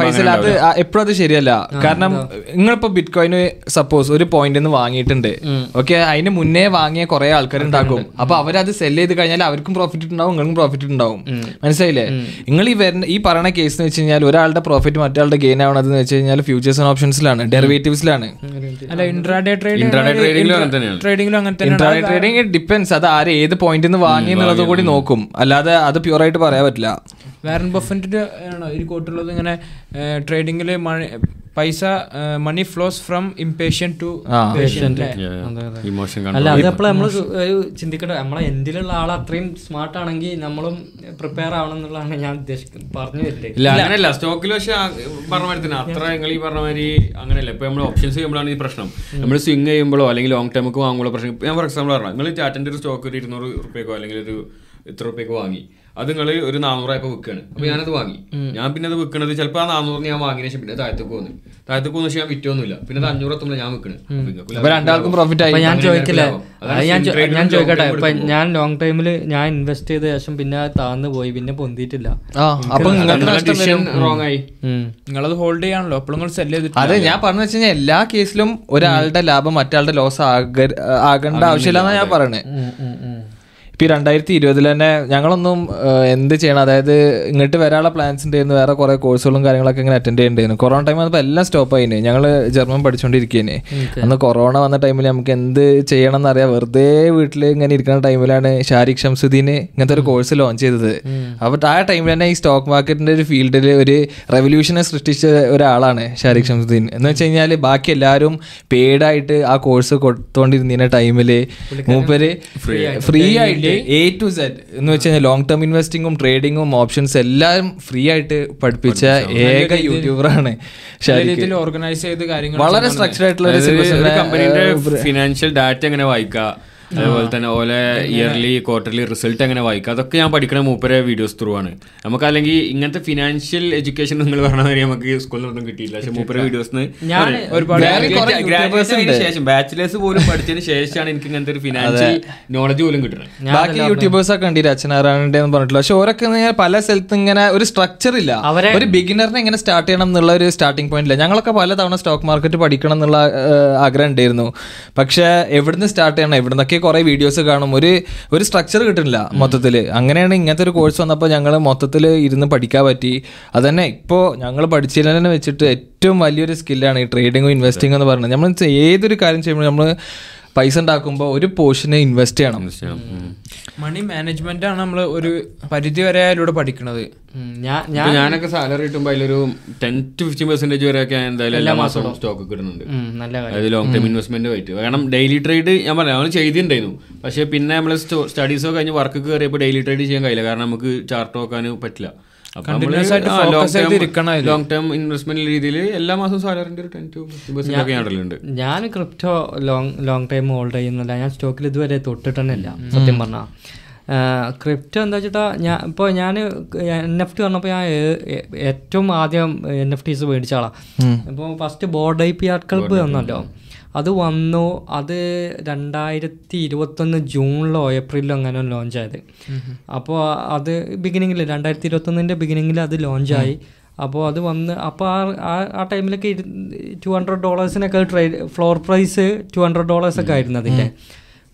ഫൈസൽ അത് എപ്പോഴും അത് ശരിയല്ല. കാരണം നിങ്ങളിപ്പോ ബിറ്റ് കോയിന് സപ്പോസ് ഒരു പോയിന്റ് നിന്ന് വാങ്ങിയിട്ടുണ്ട്. ഓക്കെ അതിന് മുന്നേ വാങ്ങിയ കുറെ ആൾക്കാർ ഉണ്ടാക്കും. അപ്പൊ അവരത് സെൽ ചെയ്ത് കഴിഞ്ഞാൽ അവർക്കും പ്രോഫിറ്റ് ഉണ്ടാവും നിങ്ങൾക്കും പ്രോഫിറ്റ് ഉണ്ടാവും. മനസ്സിലായില്ലേ? നിങ്ങൾ ഈ വരുന്ന ഈ പറയുന്ന കേസ് എന്ന് വെച്ച് കഴിഞ്ഞാൽ ഒരാളുടെ പ്രോഫിറ്റ് മറ്റാളുടെ ഗെയിൻ ആവണത് എന്ന് വെച്ച് കഴിഞ്ഞാൽ ഫ്യൂച്ചേഴ്സ് ആൻഡ് ഓപ്ഷൻസിലാണ് ഡെറിവേറ്റീവ്സിലാണ് അല്ല ഇൻട്രാഡേ ട്രേഡ് Intraday അങ്ങനെ തന്നെയാണ്. ട്രേഡിംഗിലും അങ്ങനെ തന്നെയാണ് ട്രേഡിംഗ് ഡിപ്പെൻസ് അത് ആര് ഏത് പോയിന്റിൽ നിന്ന് വാങ്ങി എന്നുള്ളത് കൂടി നോക്കും. അല്ലാതെ അത് പ്യൂർ ആയിട്ട് പറയാൻ പറ്റില്ല. വാരൻ ബഫറ്റിന്റെ ആണോ ഒരു കോട്ടുള്ളത് ഇങ്ങനെ ട്രേഡിങ്ങിൽ മഴ പൈസ money flows from impatient to emotion അല്ല? അതപ്പോൾ നമ്മൾ ചിന്തിക്കട്ടെ നമ്മളെ എന്തിലുള്ള ആൾ അത്രയും സ്മാർട്ട് ആണെങ്കിൽ നമ്മളും പ്രിപ്പയർ ആവണം എന്നുള്ളതാണ് ഞാൻ ഉദ്ദേശിക്കുന്നത് പറഞ്ഞു ഇല്ല അങ്ങനെയല്ല സ്റ്റോക്കിൽ പക്ഷെ പറഞ്ഞ മാതിരി തന്നെ അത്ര നിങ്ങൾ ഈ പറഞ്ഞ മാതിരി അങ്ങനെയല്ല. ഇപ്പൊ നമ്മൾ ഓപ്ഷൻസ് ചെയ്യുമ്പോഴാണ് ഈ പ്രശ്നം. നമ്മൾ സ്വിങ് ചെയ്യുമ്പോഴോ അല്ലെങ്കിൽ ലോങ് ടൈമൊക്കെ വാങ്ങുമ്പോൾ പ്രശ്നം. ഞാൻ ഫോർ എക്സാമ്പിൾ പറഞ്ഞു നിങ്ങൾ ചാറ്റന്റെ ഒരു സ്റ്റോക്ക് ഒരു ഇരുന്നൂറ് റുപ്യക്കോ അല്ലെങ്കിൽ ഒരു ഇത്ര റുപ്യക്കോ വാങ്ങി. അത് നിങ്ങൾ ഒരു നാനൂറായപ്പോ വിൽക്കുകയാണ് അപ്പൊ ഞാനത് വാങ്ങി. ഞാൻ പിന്നെ അത് വിൽക്കണത് ചിലപ്പോൾ ആ നാനൂറിന് ഞാൻ വാങ്ങിയ ശേഷം പിന്നെ താഴത്തേക്ക് പോകുന്നു താഴത്തേക്ക് ശേഷം ഞാൻ വിറ്റൊന്നുമില്ല. പിന്നെ അത് അഞ്ഞൂറ് എത്തുമ്പോൾ ഞാൻ വിൽക്കണത് രണ്ടാൾക്കും പ്രോഫിറ്റ് ആയി. ഞാൻ ചോദിക്കില്ല. ഞാൻ ചോദിക്കട്ടെ. ഇപ്പൊ ഞാൻ ലോങ് ടൈമിൽ ഞാൻ ഇൻവെസ്റ്റ് ചെയ്ത ശേഷം പിന്നെ താന്ന് പോയി പിന്നെ പൊന്തിയിട്ടില്ല. റോങ് ആയി. നിങ്ങളത് ഹോൾഡ് ചെയ്യാണല്ലോ. അപ്പോൾ നിങ്ങൾ സെൽ ചെയ്തിട്ട് അതെ ഞാൻ പറഞ്ഞു വെച്ച് കഴിഞ്ഞാൽ എല്ലാ കേസിലും ഒരാളുടെ ലാഭം മറ്റാളുടെ ലോസ് ആകേണ്ട ആവശ്യമില്ല എന്നാ ഞാൻ പറയണേ. ഇപ്പം ഈ രണ്ടായിരത്തി ഇരുപതിൽ തന്നെ ഞങ്ങളൊന്നും എന്ത് ചെയ്യണം? അതായത് ഇങ്ങോട്ട് വരാനുള്ള പ്ലാൻസ് ഉണ്ടായിരുന്നു വേറെ കുറേ കോഴ്സുകളും കാര്യങ്ങളൊക്കെ ഇങ്ങനെ അറ്റൻഡ് ചെയ്യേണ്ടിയിരുന്നു. കൊറോണ ടൈം വന്നപ്പോൾ എല്ലാം സ്റ്റോപ്പ് ആയിന്. ഞങ്ങൾ ജർമ്മൻ പഠിച്ചുകൊണ്ടിരിക്കേനെ അന്ന് കൊറോണ വന്ന ടൈമിൽ നമുക്ക് എന്ത് ചെയ്യണം എന്നറിയാം വെറുതെ വീട്ടിൽ ഇങ്ങനെ ഇരിക്കുന്ന ടൈമിലാണ് ഷാരിഖ് ഷംസുദ്ദീന് ഇങ്ങനത്തെ ഒരു കോഴ്സ് ലോഞ്ച് ചെയ്തത്. അപ്പോൾ ആ ടൈമിൽ തന്നെ ഈ സ്റ്റോക്ക് മാർക്കറ്റിന്റെ ഒരു ഫീൽഡിൽ ഒരു റെവല്യൂഷനെ സൃഷ്ടിച്ച ഒരാളാണ് ഷാരിഖ് ഷംസുദ്ദീൻ. എന്ന് വെച്ച് കഴിഞ്ഞാൽ ബാക്കി എല്ലാവരും പെയ്ഡായിട്ട് ആ കോഴ്സ് കൊടുത്തുകൊണ്ടിരുന്ന ടൈമിൽ മൂപ്പര് ഫ്രീ ആയിട്ട് എ ടു സെഡ് എന്ന് വെച്ചാൽ ലോങ് ടേം ഇൻവെസ്റ്റിങ്ങും ട്രേഡിങ്ങും ഓപ്ഷൻസ് എല്ലാം ഫ്രീ ആയിട്ട് പഠിപ്പിച്ച ഏക യൂട്യൂബറാണ് ആണ് ഓർഗനൈസ് ചെയ്ത് കാര്യങ്ങൾ വളരെ സ്ട്രക്ചർഡ് ആയിട്ടുള്ള ഫിനാൻഷ്യൽ ഡാറ്റ എങ്ങനെ വായിക്കുക അതുപോലെ തന്നെ ഓലെ ഇയർലി ക്വാർട്ടർലി റിസൾട്ട് എങ്ങനെ വായിക്കുക? അതൊക്കെ ഞാൻ പഠിക്കണ മൂപ്പരെ വീഡിയോസ് ത്രൂ ആണ്. നമുക്ക് അല്ലെങ്കിൽ ഇങ്ങനത്തെ ഫിനാൻഷ്യൽ എഡ്യൂക്കേഷൻ നിങ്ങൾ പറഞ്ഞ മാതിരി നമുക്ക് സ്കൂളിൽ ഒന്നും കിട്ടിയില്ല. പക്ഷെ മൂപ്പരെ വീഡിയോസ് ഒരുപാട് ശേഷം ബാച്ചിലേഴ്സ് പോലും പഠിച്ചതിന് ശേഷമാണ് എനിക്ക് ഇങ്ങനത്തെ ഒരു ഫിനാൻഷ്യൽ നോളജ് പോലും കിട്ടുന്നത് ബാക്കി യൂട്യൂബേഴ്സ് ഒക്കെ കണ്ടില്ല അച്ഛനാരായണന്റെ എന്ന് പറഞ്ഞിട്ടില്ല പക്ഷെ ഓരൊക്കെ പല സ്ഥലത്ത് ഇങ്ങനെ ഒരു സ്ട്രക്ചർ ഇല്ല. ഒരു ബിഗിനറിനെ എങ്ങനെ സ്റ്റാർട്ട് ചെയ്യണം എന്നുള്ള ഒരു സ്റ്റാർട്ടിംഗ് പോയിന്റ് ഇല്ല. ഞങ്ങളൊക്കെ പല തവണ സ്റ്റോക്ക് മാർക്കറ്റ് പഠിക്കണം എന്നുള്ള ആഗ്രഹം ഉണ്ടായിരുന്നു. പക്ഷെ എവിടുന്ന് സ്റ്റാർട്ട് ചെയ്യണം എവിടുന്നൊക്കെ കുറെ വീഡിയോസ് കാണും. ഒരു ഒരു സ്ട്രക്ചർ കിട്ടുന്നില്ല മൊത്തത്തിൽ അങ്ങനെയാണ് ഇങ്ങനത്തെ ഒരു കോഴ്സ് വന്നപ്പോൾ ഞങ്ങൾ മൊത്തത്തിൽ ഇരുന്ന് പഠിക്കാൻ പറ്റി. അതന്നെ ഇപ്പോൾ ഞങ്ങൾ പഠിച്ചതിനെ വെച്ചിട്ട് ഏറ്റവും വലിയൊരു സ്കില്ലാണ് ഈ ട്രേഡിങ്ങും ഇൻവെസ്റ്റിംഗ് എന്ന് പറയുന്നത്. നമ്മൾ ഏതൊരു കാര്യം ചെയ്യുമ്പോൾ നമ്മൾ പൈസ ഉണ്ടാക്കുമ്പോൾ ഒരു പോർഷനെ ഇൻവെസ്റ്റ് ചെയ്യണം. മണി മാനേജ്മെന്റ് ആണ് നമ്മൾ ഒരു പരിധി വരെ അതിലൂടെ പഠിക്കുന്നത് ഞാനൊക്കെ സാലറി കിട്ടുമ്പോൾ അതിലൊരു ടെൻ ടു ഫിഫ്റ്റീൻ പെർസെന്റേജ് വരെയൊക്കെ എന്തായാലും എല്ലാ മാസവും സ്റ്റോക്ക് കിട്ടുന്നുണ്ട് നല്ല കാര്യം. അതായത് ലോങ് ടൈം ഇൻവെസ്റ്റ്മെന്റ് ആയിട്ട് കാരണം ഡെയിലി ട്രേഡ് ഞാൻ പറയാം നമ്മൾ ചെയ്തിട്ടുണ്ടായിരുന്നു. പക്ഷേ പിന്നെ നമ്മൾ സ്റ്റഡീസോ കഴിഞ്ഞ് വർക്ക് കയറിയപ്പോൾ ഡെയിലി ട്രേഡ് ചെയ്യാൻ കഴിയില്ല. കാരണം നമുക്ക് ചാർട്ട് നോക്കാൻ പറ്റില്ല. ലോങ് ടേം ഇൻവെസ്റ്റ്മെന്റ് രീതിയിൽ എല്ലാ മാസവും സാലറിന്റെ ഒരു ടെൻ ടു ഞാൻ ഞാൻ crypto long long time hold ചെയ്യുന്നില്ല. ഞാൻ സ്റ്റോക്കിൽ ഇതുവരെ തൊട്ടിട്ടന്നില്ല ഇല്ല സത്യം പറഞ്ഞാൽ ക്രിപ്റ്റോ എന്താ വെച്ചിട്ടാ ഞാൻ ഇപ്പോൾ ഞാൻ എൻ എഫ് ടി പറഞ്ഞപ്പോൾ ഞാൻ ഏറ്റവും ആദ്യം എൻ എഫ് ടീസ് മേടിച്ചാളാണ് ഇപ്പോൾ first Bored Ape Yacht Club വന്നല്ലോ അത് വന്നു അത് രണ്ടായിരത്തി ഇരുപത്തൊന്ന് ജൂണിലോ ഏപ്രിലോ അങ്ങനെ ലോഞ്ച് ആയത്. അപ്പോൾ അത് ബിഗിനിങ്ങിൽ രണ്ടായിരത്തി ഇരുപത്തൊന്നിന്റെ ബിഗിനിങ്ങിൽ അത് ലോഞ്ചായി അപ്പോൾ അത് വന്ന് അപ്പോൾ ആ ആ- ടൈമിലൊക്കെ ടൈമിലൊക്കെ two hundred ഡോളേഴ്സിനൊക്കെ trade floor price two hundred ഡോളേഴ്സൊക്കെ ആയിരുന്നു അതിന്റെ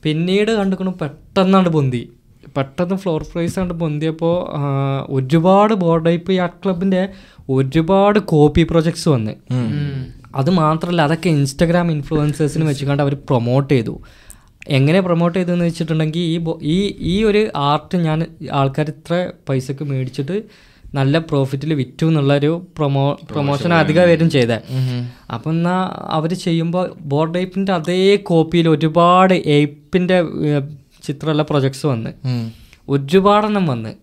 പിന്നീട് കണ്ടുക്കണം പെട്ടെന്നാണ് പൊന്തി. പെട്ടെന്ന് ഫ്ലോർ പ്രൈസ് കണ്ട് പൊന്തിയപ്പോൾ ഒരുപാട് ബോർഡ് ഇപ്പോൾ ഈ ആർട്ട് ക്ലബിന്റെ ഒരുപാട് കോപ്പി പ്രൊജക്ട്സ് വന്ന്. അത് മാത്രമല്ല അതൊക്കെ ഇൻസ്റ്റഗ്രാം ഇൻഫ്ലുവൻസേഴ്സിന് വെച്ചുകൊണ്ട് അവർ പ്രൊമോട്ട് ചെയ്തു. എങ്ങനെ പ്രൊമോട്ട് ചെയ്തെന്ന് വെച്ചിട്ടുണ്ടെങ്കിൽ ഈ ഈ ഈ ഒരു ആർട്ട് ഞാൻ ആൾക്കാർ ഇത്ര പൈസക്ക് മേടിച്ചിട്ട് നല്ല പ്രോഫിറ്റിൽ വിറ്റു എന്നുള്ളൊരു പ്രൊമോ പ്രൊമോഷൻ അധികം പേരും ചെയ്തത് അപ്പം എന്നാൽ അവർ ചെയ്യുമ്പോൾ ബോർഡ് ഏപ്പിന്റെ അതേ കോപ്പിയിൽ ഒരുപാട് എയ്പ്പിന്റെ ചിത്രമുള്ള പ്രൊജക്ട്സ് വന്ന്. ഒരുപാടെണ്ണം വന്ന്.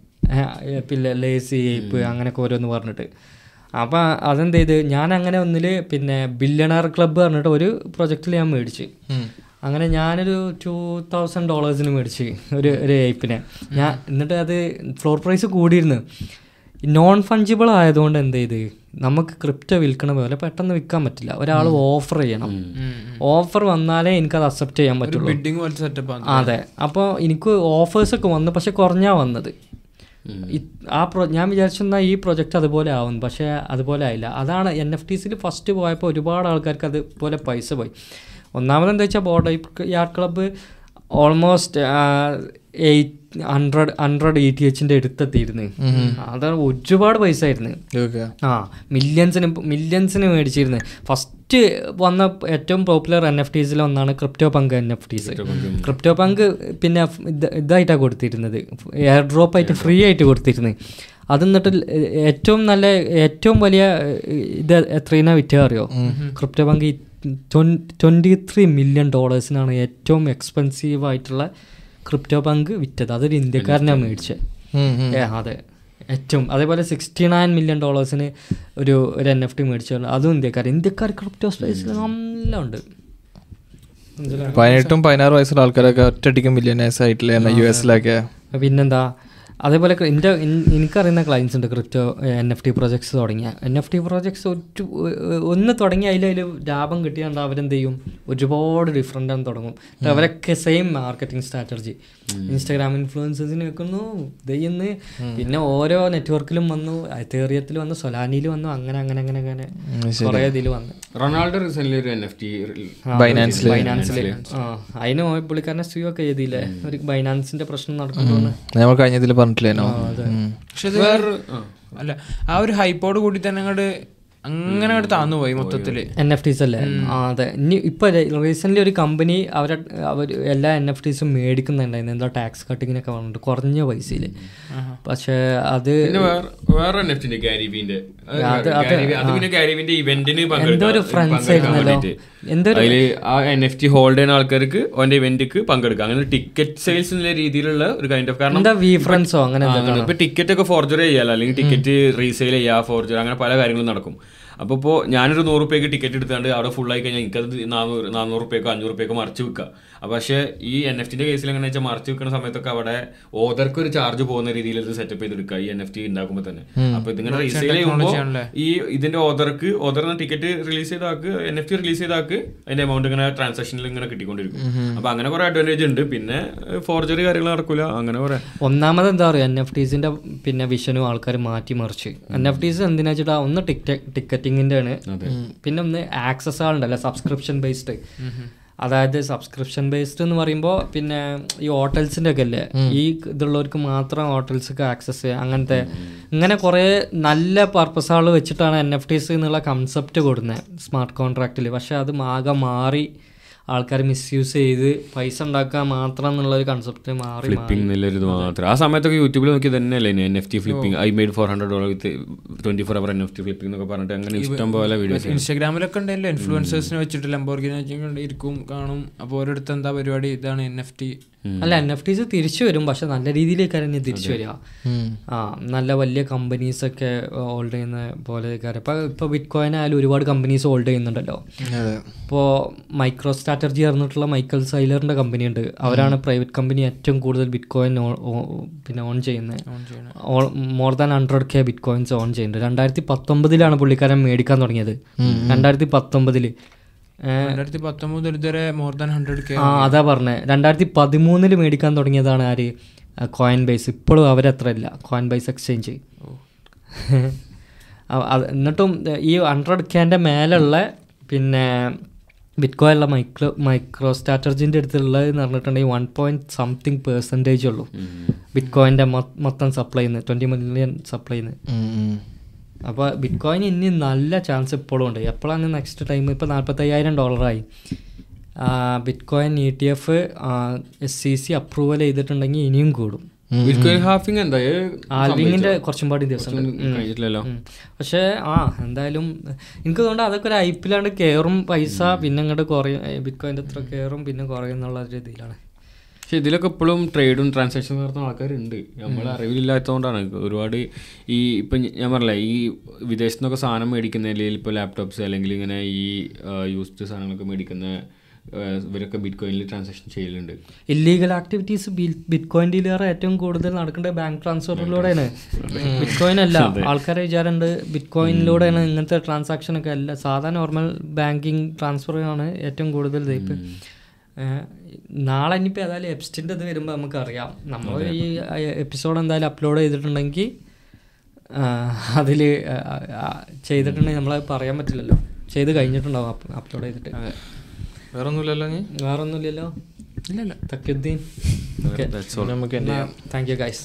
പിന്നെ ലേസി എയ്പ്പ് അങ്ങനെയൊക്കെ ഓരോന്ന് പറഞ്ഞിട്ട്. അപ്പം അതെന്ത് ചെയ്ത്? ഞാൻ അങ്ങനെ ഒന്നിൽ പിന്നെ ബില്യണർ ക്ലബ്ബ് പറഞ്ഞിട്ട് ഒരു പ്രൊജക്റ്റിൽ ഞാൻ മേടിച്ച്. അങ്ങനെ ഞാനൊരു ടു തൗസൻഡ് ഡോളേഴ്സിന് മേടിച്ച് ഒരു ഒരു ഏപ്പിനെ ഞാൻ എന്നിട്ട് അത് ഫ്ലോർ പ്രൈസ് കൂടിയിരുന്നു. നോൺ ഫഞ്ചിബിൾ ആയതുകൊണ്ട് എന്ത് ചെയ്ത്? നമുക്ക് ക്രിപ്റ്റോ വിൽക്കണ പോലെ പെട്ടെന്ന് വിൽക്കാൻ പറ്റില്ല. ഒരാൾ ഓഫർ ചെയ്യണം. ഓഫർ വന്നാലേ എനിക്കത് അക്സെപ്റ്റ് ചെയ്യാൻ പറ്റുള്ളൂ. അതെ. അപ്പോൾ എനിക്ക് ഓഫേഴ്സൊക്കെ വന്നു പക്ഷെ കുറഞ്ഞാ വന്നത്. ആ പ്രോ ഞാൻ വിചാരിച്ചെന്നാൽ ഈ പ്രൊജക്റ്റ് അതുപോലെ ആവും പക്ഷേ അതുപോലെ ആയില്ല. അതാണ് എൻ എഫ് ടി സിയിൽ ഫസ്റ്റ് പോയപ്പോൾ ഒരുപാട് ആൾക്കാർക്ക് അതുപോലെ പൈസ പോയി. ഒന്നാമത് എന്താ വെച്ചാൽ bored yacht club almost eight hundred hundred E T എച്ചിന്റെ അടുത്തെത്തിയിരുന്നു. അതാണ് ഒരുപാട് പൈസ ആയിരുന്നു. ആ മില്യൺസിന് മില്യൺസിന് മേടിച്ചിരുന്നു. ഫസ്റ്റ് വന്ന ഏറ്റവും പോപ്പുലർ എൻ എഫ് ടീസിൽ ഒന്നാണ് ക്രിപ്റ്റോ പങ്ക് എൻ എഫ് ടീസ് ക്രിപ്റ്റോ പങ്ക് പിന്നെ ഇത് ഇതായിട്ടാണ് കൊടുത്തിരുന്നത്. എയർ ഡ്രോപ്പ് ആയിട്ട് ഫ്രീ ആയിട്ട് കൊടുത്തിരുന്നത്. അത് എന്നിട്ട് ഏറ്റവും നല്ല ഏറ്റവും വലിയ ഇത് എത്രയാണ് വിറ്റ അറിയോ? ക്രിപ്റ്റോ പങ്ക് ട്വന്റി ത്രീ മില്യൺ ഡോളേഴ്സിനാണ് ഏറ്റവും എക്സ്പെൻസീവ് ആയിട്ടുള്ള ക്രിപ്റ്റോ പങ്ക് വിറ്റത്. അതൊരു ഇന്ത്യക്കാരനാണ് മേടിച്ചത്. അതെ. ഏറ്റവും അതേപോലെ സിക്സ്റ്റി നയൻ മില്യൺ ഡോളേഴ്സിന് ഒരു ഒരു എൻ എഫ് ടി മേടിച്ചു. അതും ഇന്ത്യക്കാർ ഇന്ത്യക്കാർ ക്രിപ്റ്റോ സ്പേസിൽ നല്ല ഉണ്ട് പതിനെട്ടും പതിനാറ് വയസ്സുള്ള ആൾക്കാരൊക്കെ ഒറ്റയടിക്കും മില്യനേഴ്സ് ആയിട്ടില്ലേ? യു എസിലൊക്കെ. പിന്നെന്താ? അതേപോലെ എന്റെ എനിക്കറിയുന്ന ക്ലയൻസ് ഉണ്ട് crypto N F T projects തുടങ്ങിയ. എൻ എഫ് ടി പ്രൊജക്ട്സ് ഒരു ഒന്ന് തുടങ്ങി അതിൽ അതിൽ ലാഭം കിട്ടിയാണ്ട് അവരെന്ത് ചെയ്യും ഒരുപാട് ഡിഫറെന്റ് ആണ് തുടങ്ങും. അവരൊക്കെ സെയിം മാർക്കറ്റിംഗ് സ്ട്രാറ്റജി ഇൻസ്റ്റാഗ്രാം ഇൻഫ്ലുവൻസേഴ്സിന് വെക്കുന്നു ദയ്യുന്ന് പിന്നെ ഓരോ നെറ്റ്വർക്കിലും വന്നു തേറിയത്തിൽ വന്നു സൊലാനിയിൽ വന്നു അങ്ങനെ അങ്ങനെ അങ്ങനെ അങ്ങനെ കുറേ ഇതിൽ വന്നു. റൊണാൾഡോ റീസെന്റ് ഒരു എൻ എഫ് ടി ബൈനാൻസിൽ ബൈനാൻസിൽ ആ അതിന് പുള്ളിക്കാരനെ സ്റ്റുഡിയോ ഒക്കെ എഴുതിയില്ലേ ഒരു ബൈനാൻസിന്റെ പ്രശ്നം നടക്കുന്നു നമ്മൾ പറഞ്ഞിട്ടില്ലേനോ പക്ഷെ അല്ല ആ ഒരു ഹൈപ്പോട് കൂടി തന്നെ അങ്ങോട്ട് അങ്ങനെ അങ്ങോട്ട് താന്നു പോയി മൊത്തത്തിൽ എൻ എഫ് ടീസ് അല്ലേ? ആ അതെ. ഇനി ഇപ്പൊ റീസെന്റ് ഒരു കമ്പനി അവരെ അവർ എല്ലാ എൻ എഫ് ടീസും മേടിക്കുന്നുണ്ടായിരുന്നു. എന്താ ടാക്സ് കട്ടിങ്ങിനൊക്കെ വന്നിട്ട് കുറഞ്ഞ പൈസയിൽ പക്ഷെ അത് വേറെ എൻ എഫ് ഗാരിബിന്റെ? എന്തോ ഒരു ഫ്രണ്ട്സ് ആയിരുന്നല്ലോ. എന്തോ ആ എൻ എഫ് ടി ഹോൾഡ് ചെയ്യുന്ന ആൾക്കാർക്ക് ഓന്റെ ഇവന്റിക്ക് പങ്കെടുക്കാം. അങ്ങനെ ടിക്കറ്റ് സെയിൽസ് എന്നുള്ള രീതിയിലുള്ള ഒരു കൈൻഡ് ഓഫ് കാരണം എന്താ വി ഫ്രണ്ട്സോ അങ്ങനെ ഇപ്പൊ ടിക്കറ്റ് ഒക്കെ ഫോർജറി ചെയ്യാലോ? അല്ലെങ്കിൽ ടിക്കറ്റ് റീസെയിൽ ചെയ്യാ ഫോർജറി അങ്ങനെ പല കാര്യങ്ങളും നടക്കും. അപ്പോൾ ഇപ്പോൾ ഞാനൊരു നൂറ് റുപ്യക്ക് ടിക്കറ്റ് എടുത്താണ്ട് അവിടെ ഫുള്ളായി കഴിഞ്ഞാൽ എനിക്കത് നാനൂറ് നാനൂറ് റുപ്യക്കോ മറിച്ച് അപ്പോൾ പക്ഷേ ഈ എൻ എഫ് ടിന്റെ കേസിൽ എങ്ങനെ വെച്ചാൽ മറിച്ച് വെക്കുന്ന സമയത്തൊക്കെ അവിടെ ഓതർക്ക് ഒരു ചാർജ് പോകുന്ന രീതിയിൽ ഇത് സെറ്റപ്പ് ചെയ്തെടുക്കുക ഈ എൻ എഫ് ടി ഉണ്ടാക്കുമ്പോൾ തന്നെ. അപ്പോൾ ഇതിങ്ങനെ റീസെയിൽ ചെയ്യുമ്പോൾ ഈ ഇതിന്റെ ഓതർക്ക് ഓതർ ടിക്കറ്റ് റിലീസ് ചെയ്താക്ക് എൻ എഫ് ടി റിലീസ് ചെയ്താക്ക് അതിന്റെ എമൗണ്ട് ഇങ്ങനെ ട്രാൻസാക്ഷനിൽ ഇങ്ങനെ കിട്ടിക്കൊണ്ടിരിക്കും. അപ്പോൾ അങ്ങനെ കുറെ അഡ്വാന്റേജ് ഉണ്ട്. പിന്നെ ഫോർജറി കാര്യങ്ങൾ നടക്കില്ല അങ്ങനെ കുറെ. ഒന്നാമത് എന്താ പറയുക എൻ എഫ് ടീസിന്റെ പിന്നെ വിഷനും ആൾക്കാർ മാറ്റി മറിച്ച്. എൻ എഫ് ടീസ് എന്തിനാ വെച്ചിട്ടാ ഒന്ന് ടിക്കറ്റിങ്ങിന്റെ ആണ് പിന്നെ ഒന്ന് ആക്സസ് ആളുണ്ടല്ലോ സബ്സ്ക്രിപ്ഷൻ ബേസ്ഡ് അതായത് സബ്സ്ക്രിപ്ഷൻ ബേസ്ഡ് എന്ന് പറയുമ്പോൾ പിന്നെ ഈ ഹോട്ടൽസിന്റെ ഒക്കെ അല്ലേ? ഈ ഇതുള്ളവർക്ക് മാത്രം ഹോട്ടൽസൊക്കെ ആക്സസ് ചെയ്യുക അങ്ങനത്തെ ഇങ്ങനെ കുറേ നല്ല പർപ്പസുകൾ വെച്ചിട്ടാണ് എൻ എഫ് ടീസ് എന്നുള്ള കൺസെപ്റ്റ് കൊടുക്കുന്നത് സ്മാർട്ട് കോൺട്രാക്റ്റിൽ പക്ഷേ അത് ആകെ മാറി ആൾക്കാർ മിസ്യൂസ് ചെയ്ത് പൈസ ഉണ്ടാക്കുക മാത്രം എന്നുള്ള ഒരു കൺസെപ്റ്റ് മാറി മാറി ഫ്ലിപ്പിംഗ് മാത്രം. ആ സമയത്തൊക്കെ യൂട്യൂബിൽ നോക്കി തന്നെയല്ലേ N F T flipping I made four hundred dollar with twenty four hour N F T flipping എന്നൊക്കെ പറഞ്ഞിട്ട് അങ്ങനെ ഇഷ്ടം പോലെ വീഡിയോസ് ഇൻസ്റ്റാഗ്രാമിലൊക്കെ ഉണ്ടല്ലോ ഇൻഫ്ലുവൻസേഴ്സിനെ വെച്ചിട്ട് ലംബോർഗിനെ വെച്ചിട്ട് ഇരിക്കും കാണും. അപ്പോൾ ഓരോരുത്തർ എന്താ പരിപാടി? ഇതാണ് എൻ എഫ് ടി അല്ല എൻ എഫ് ടീസ് തിരിച്ചു വരും പക്ഷെ നല്ല രീതിയിലേക്ക് തന്നെ തിരിച്ചു വരിക. ആ നല്ല വലിയ കമ്പനീസ് ഒക്കെ ഹോൾഡ് ചെയ്യുന്ന പോലെ ഇപ്പൊ ഇപ്പൊ ബിറ്റ് കോയിൻ ആയാലും ഒരുപാട് കമ്പനീസ് ഹോൾഡ് ചെയ്യുന്നുണ്ടല്ലോ. ഇപ്പോൾ മൈക്രോ സ്ട്രാറ്റജി പറഞ്ഞിട്ടുള്ള മൈക്കൽ സൈലറിന്റെ കമ്പനി ഉണ്ട് അവരാണ് പ്രൈവറ്റ് കമ്പനി ഏറ്റവും കൂടുതൽ ബിറ്റ് കോയിൻ പിന്നെ ഓൺ ചെയ്യുന്നത് more than hundred K bitcoins own ചെയ്യുന്നുണ്ട്. രണ്ടായിരത്തി പത്തൊമ്പതിലാണ് പുള്ളിക്കാരൻ മേടിക്കാൻ തുടങ്ങിയത്. രണ്ടായിരത്തി പത്തൊമ്പതിൽ രണ്ടായിരത്തി പത്തൊമ്പത് ഇതുവരെ മോർ ദാൻ ഹൺഡ്രഡ് കെ ആ അതാ പറഞ്ഞത് രണ്ടായിരത്തി പതിമൂന്നിൽ മേടിക്കാൻ തുടങ്ങിയതാണ് ആര്? കോയിൻ ബേസ് ഇപ്പോഴും അവരത്ര ഇല്ല കോയിൻ ബൈസ് എക്സ്ചേഞ്ച് എന്നിട്ടും ഈ ഹൺഡ്രഡ് കെന്റെ മേലുള്ള പിന്നെ ബിറ്റ്കോയിലുള്ള മൈക്രോ മൈക്രോ സ്റ്റാറ്റർജിന്റെ അടുത്തുള്ള എന്ന് പറഞ്ഞിട്ടുണ്ടെങ്കിൽ വൺ പോയിന്റ് സംതിങ് പെർസെന്റേജ് ഉള്ളൂ. ബിറ്റ്കോയിന്റെ മൊത്തം സപ്ലൈ ചെയ്യുന്നത് ട്വന്റി മില്യൺ സപ്ലൈ ചെയ്യുന്നത് അപ്പോൾ ബിറ്റ് കോയിൻ ഇനി നല്ല ചാൻസ് ഇപ്പോഴും ഉണ്ട്. എപ്പോഴാണ് നെക്സ്റ്റ് ടൈം ഇപ്പോൾ നാൽപ്പത്തയ്യായിരം ഡോളറായി bitcoin E T F S C C approval ചെയ്തിട്ടുണ്ടെങ്കിൽ ഇനിയും കൂടും. ഹാഫിംഗ് ആൽവിങ്ങിന്റെ കുറച്ചും പാടി ദിവസം കഴിഞ്ഞിട്ടില്ലല്ലോ. പക്ഷേ ആ എന്തായാലും എനിക്ക് തോന്നുന്നു അതൊക്കെ ഒരു ഐപ്പിലാണ്ട് കയറും പൈസ പിന്നെ അങ്ങോട്ട് കുറയും. ബിറ്റ്കോയിന്റെ അത്ര കയറും പിന്നെ കുറയും എന്നുള്ള രീതിയിലാണ്. പക്ഷെ ഇതിലൊക്കെ ഇപ്പോഴും ട്രേഡും ട്രാൻസാക്ഷൻ നടത്തുന്ന ആൾക്കാരുണ്ട്. നമ്മൾ അറിവില്ലാത്തതുകൊണ്ടാണ് ഒരുപാട് ഈ ഇപ്പം ഞാൻ പറഞ്ഞില്ല ഈ വിദേശത്തുനിന്നൊക്കെ സാധനം മേടിക്കുന്നതിൽ ഇപ്പോൾ ലാപ്ടോപ്സ് അല്ലെങ്കിൽ ഇങ്ങനെ ഈ യൂസ്ഡ് സാധനങ്ങളൊക്കെ മേടിക്കുന്ന ഇവരൊക്കെ ബിറ്റ് കോയിനിൽ ട്രാൻസാക്ഷൻ ചെയ്യലുണ്ട്. ഇല്ലീഗൽ ആക്ടിവിറ്റീസ് ബിറ്റ് ഡീലർ ഏറ്റവും കൂടുതൽ നടക്കേണ്ടത് ബാങ്ക് ട്രാൻസ്ഫറിലൂടെയാണ് ബിറ്റ് കോയിൻ അല്ല ആൾക്കാരെ വിചാരമുണ്ട് ബിറ്റ് കോയിനിലൂടെയാണ് ഇങ്ങനത്തെ ട്രാൻസാക്ഷൻ ഒക്കെ അല്ല സാധാ നോർമൽ ബാങ്കിങ് ട്രാൻസ്ഫറാണ് ഏറ്റവും കൂടുതൽ ഇപ്പം. നാളെ ഇനിയിപ്പോൾ ഏതായാലും എപ്സ്റ്റിന്റെ ഇത് വരുമ്പോൾ നമുക്കറിയാം. നമ്മൾ ഈ എപ്പിസോഡ് എന്തായാലും അപ്ലോഡ് ചെയ്തിട്ടുണ്ടെങ്കിൽ അതിൽ ചെയ്തിട്ടുണ്ടെങ്കിൽ നമ്മളത് പറയാൻ പറ്റില്ലല്ലോ. ചെയ്ത് കഴിഞ്ഞിട്ടുണ്ടാവും അപ്ലോഡ് ചെയ്തിട്ട്. വേറെ ഒന്നുമില്ലല്ലോ നീ വേറെ ഒന്നുമില്ലല്ലോ ഇല്ലല്ല തക്കുദ്ദീൻ ഓക്കെ നമുക്ക് താങ്ക് യു ഗൈസ്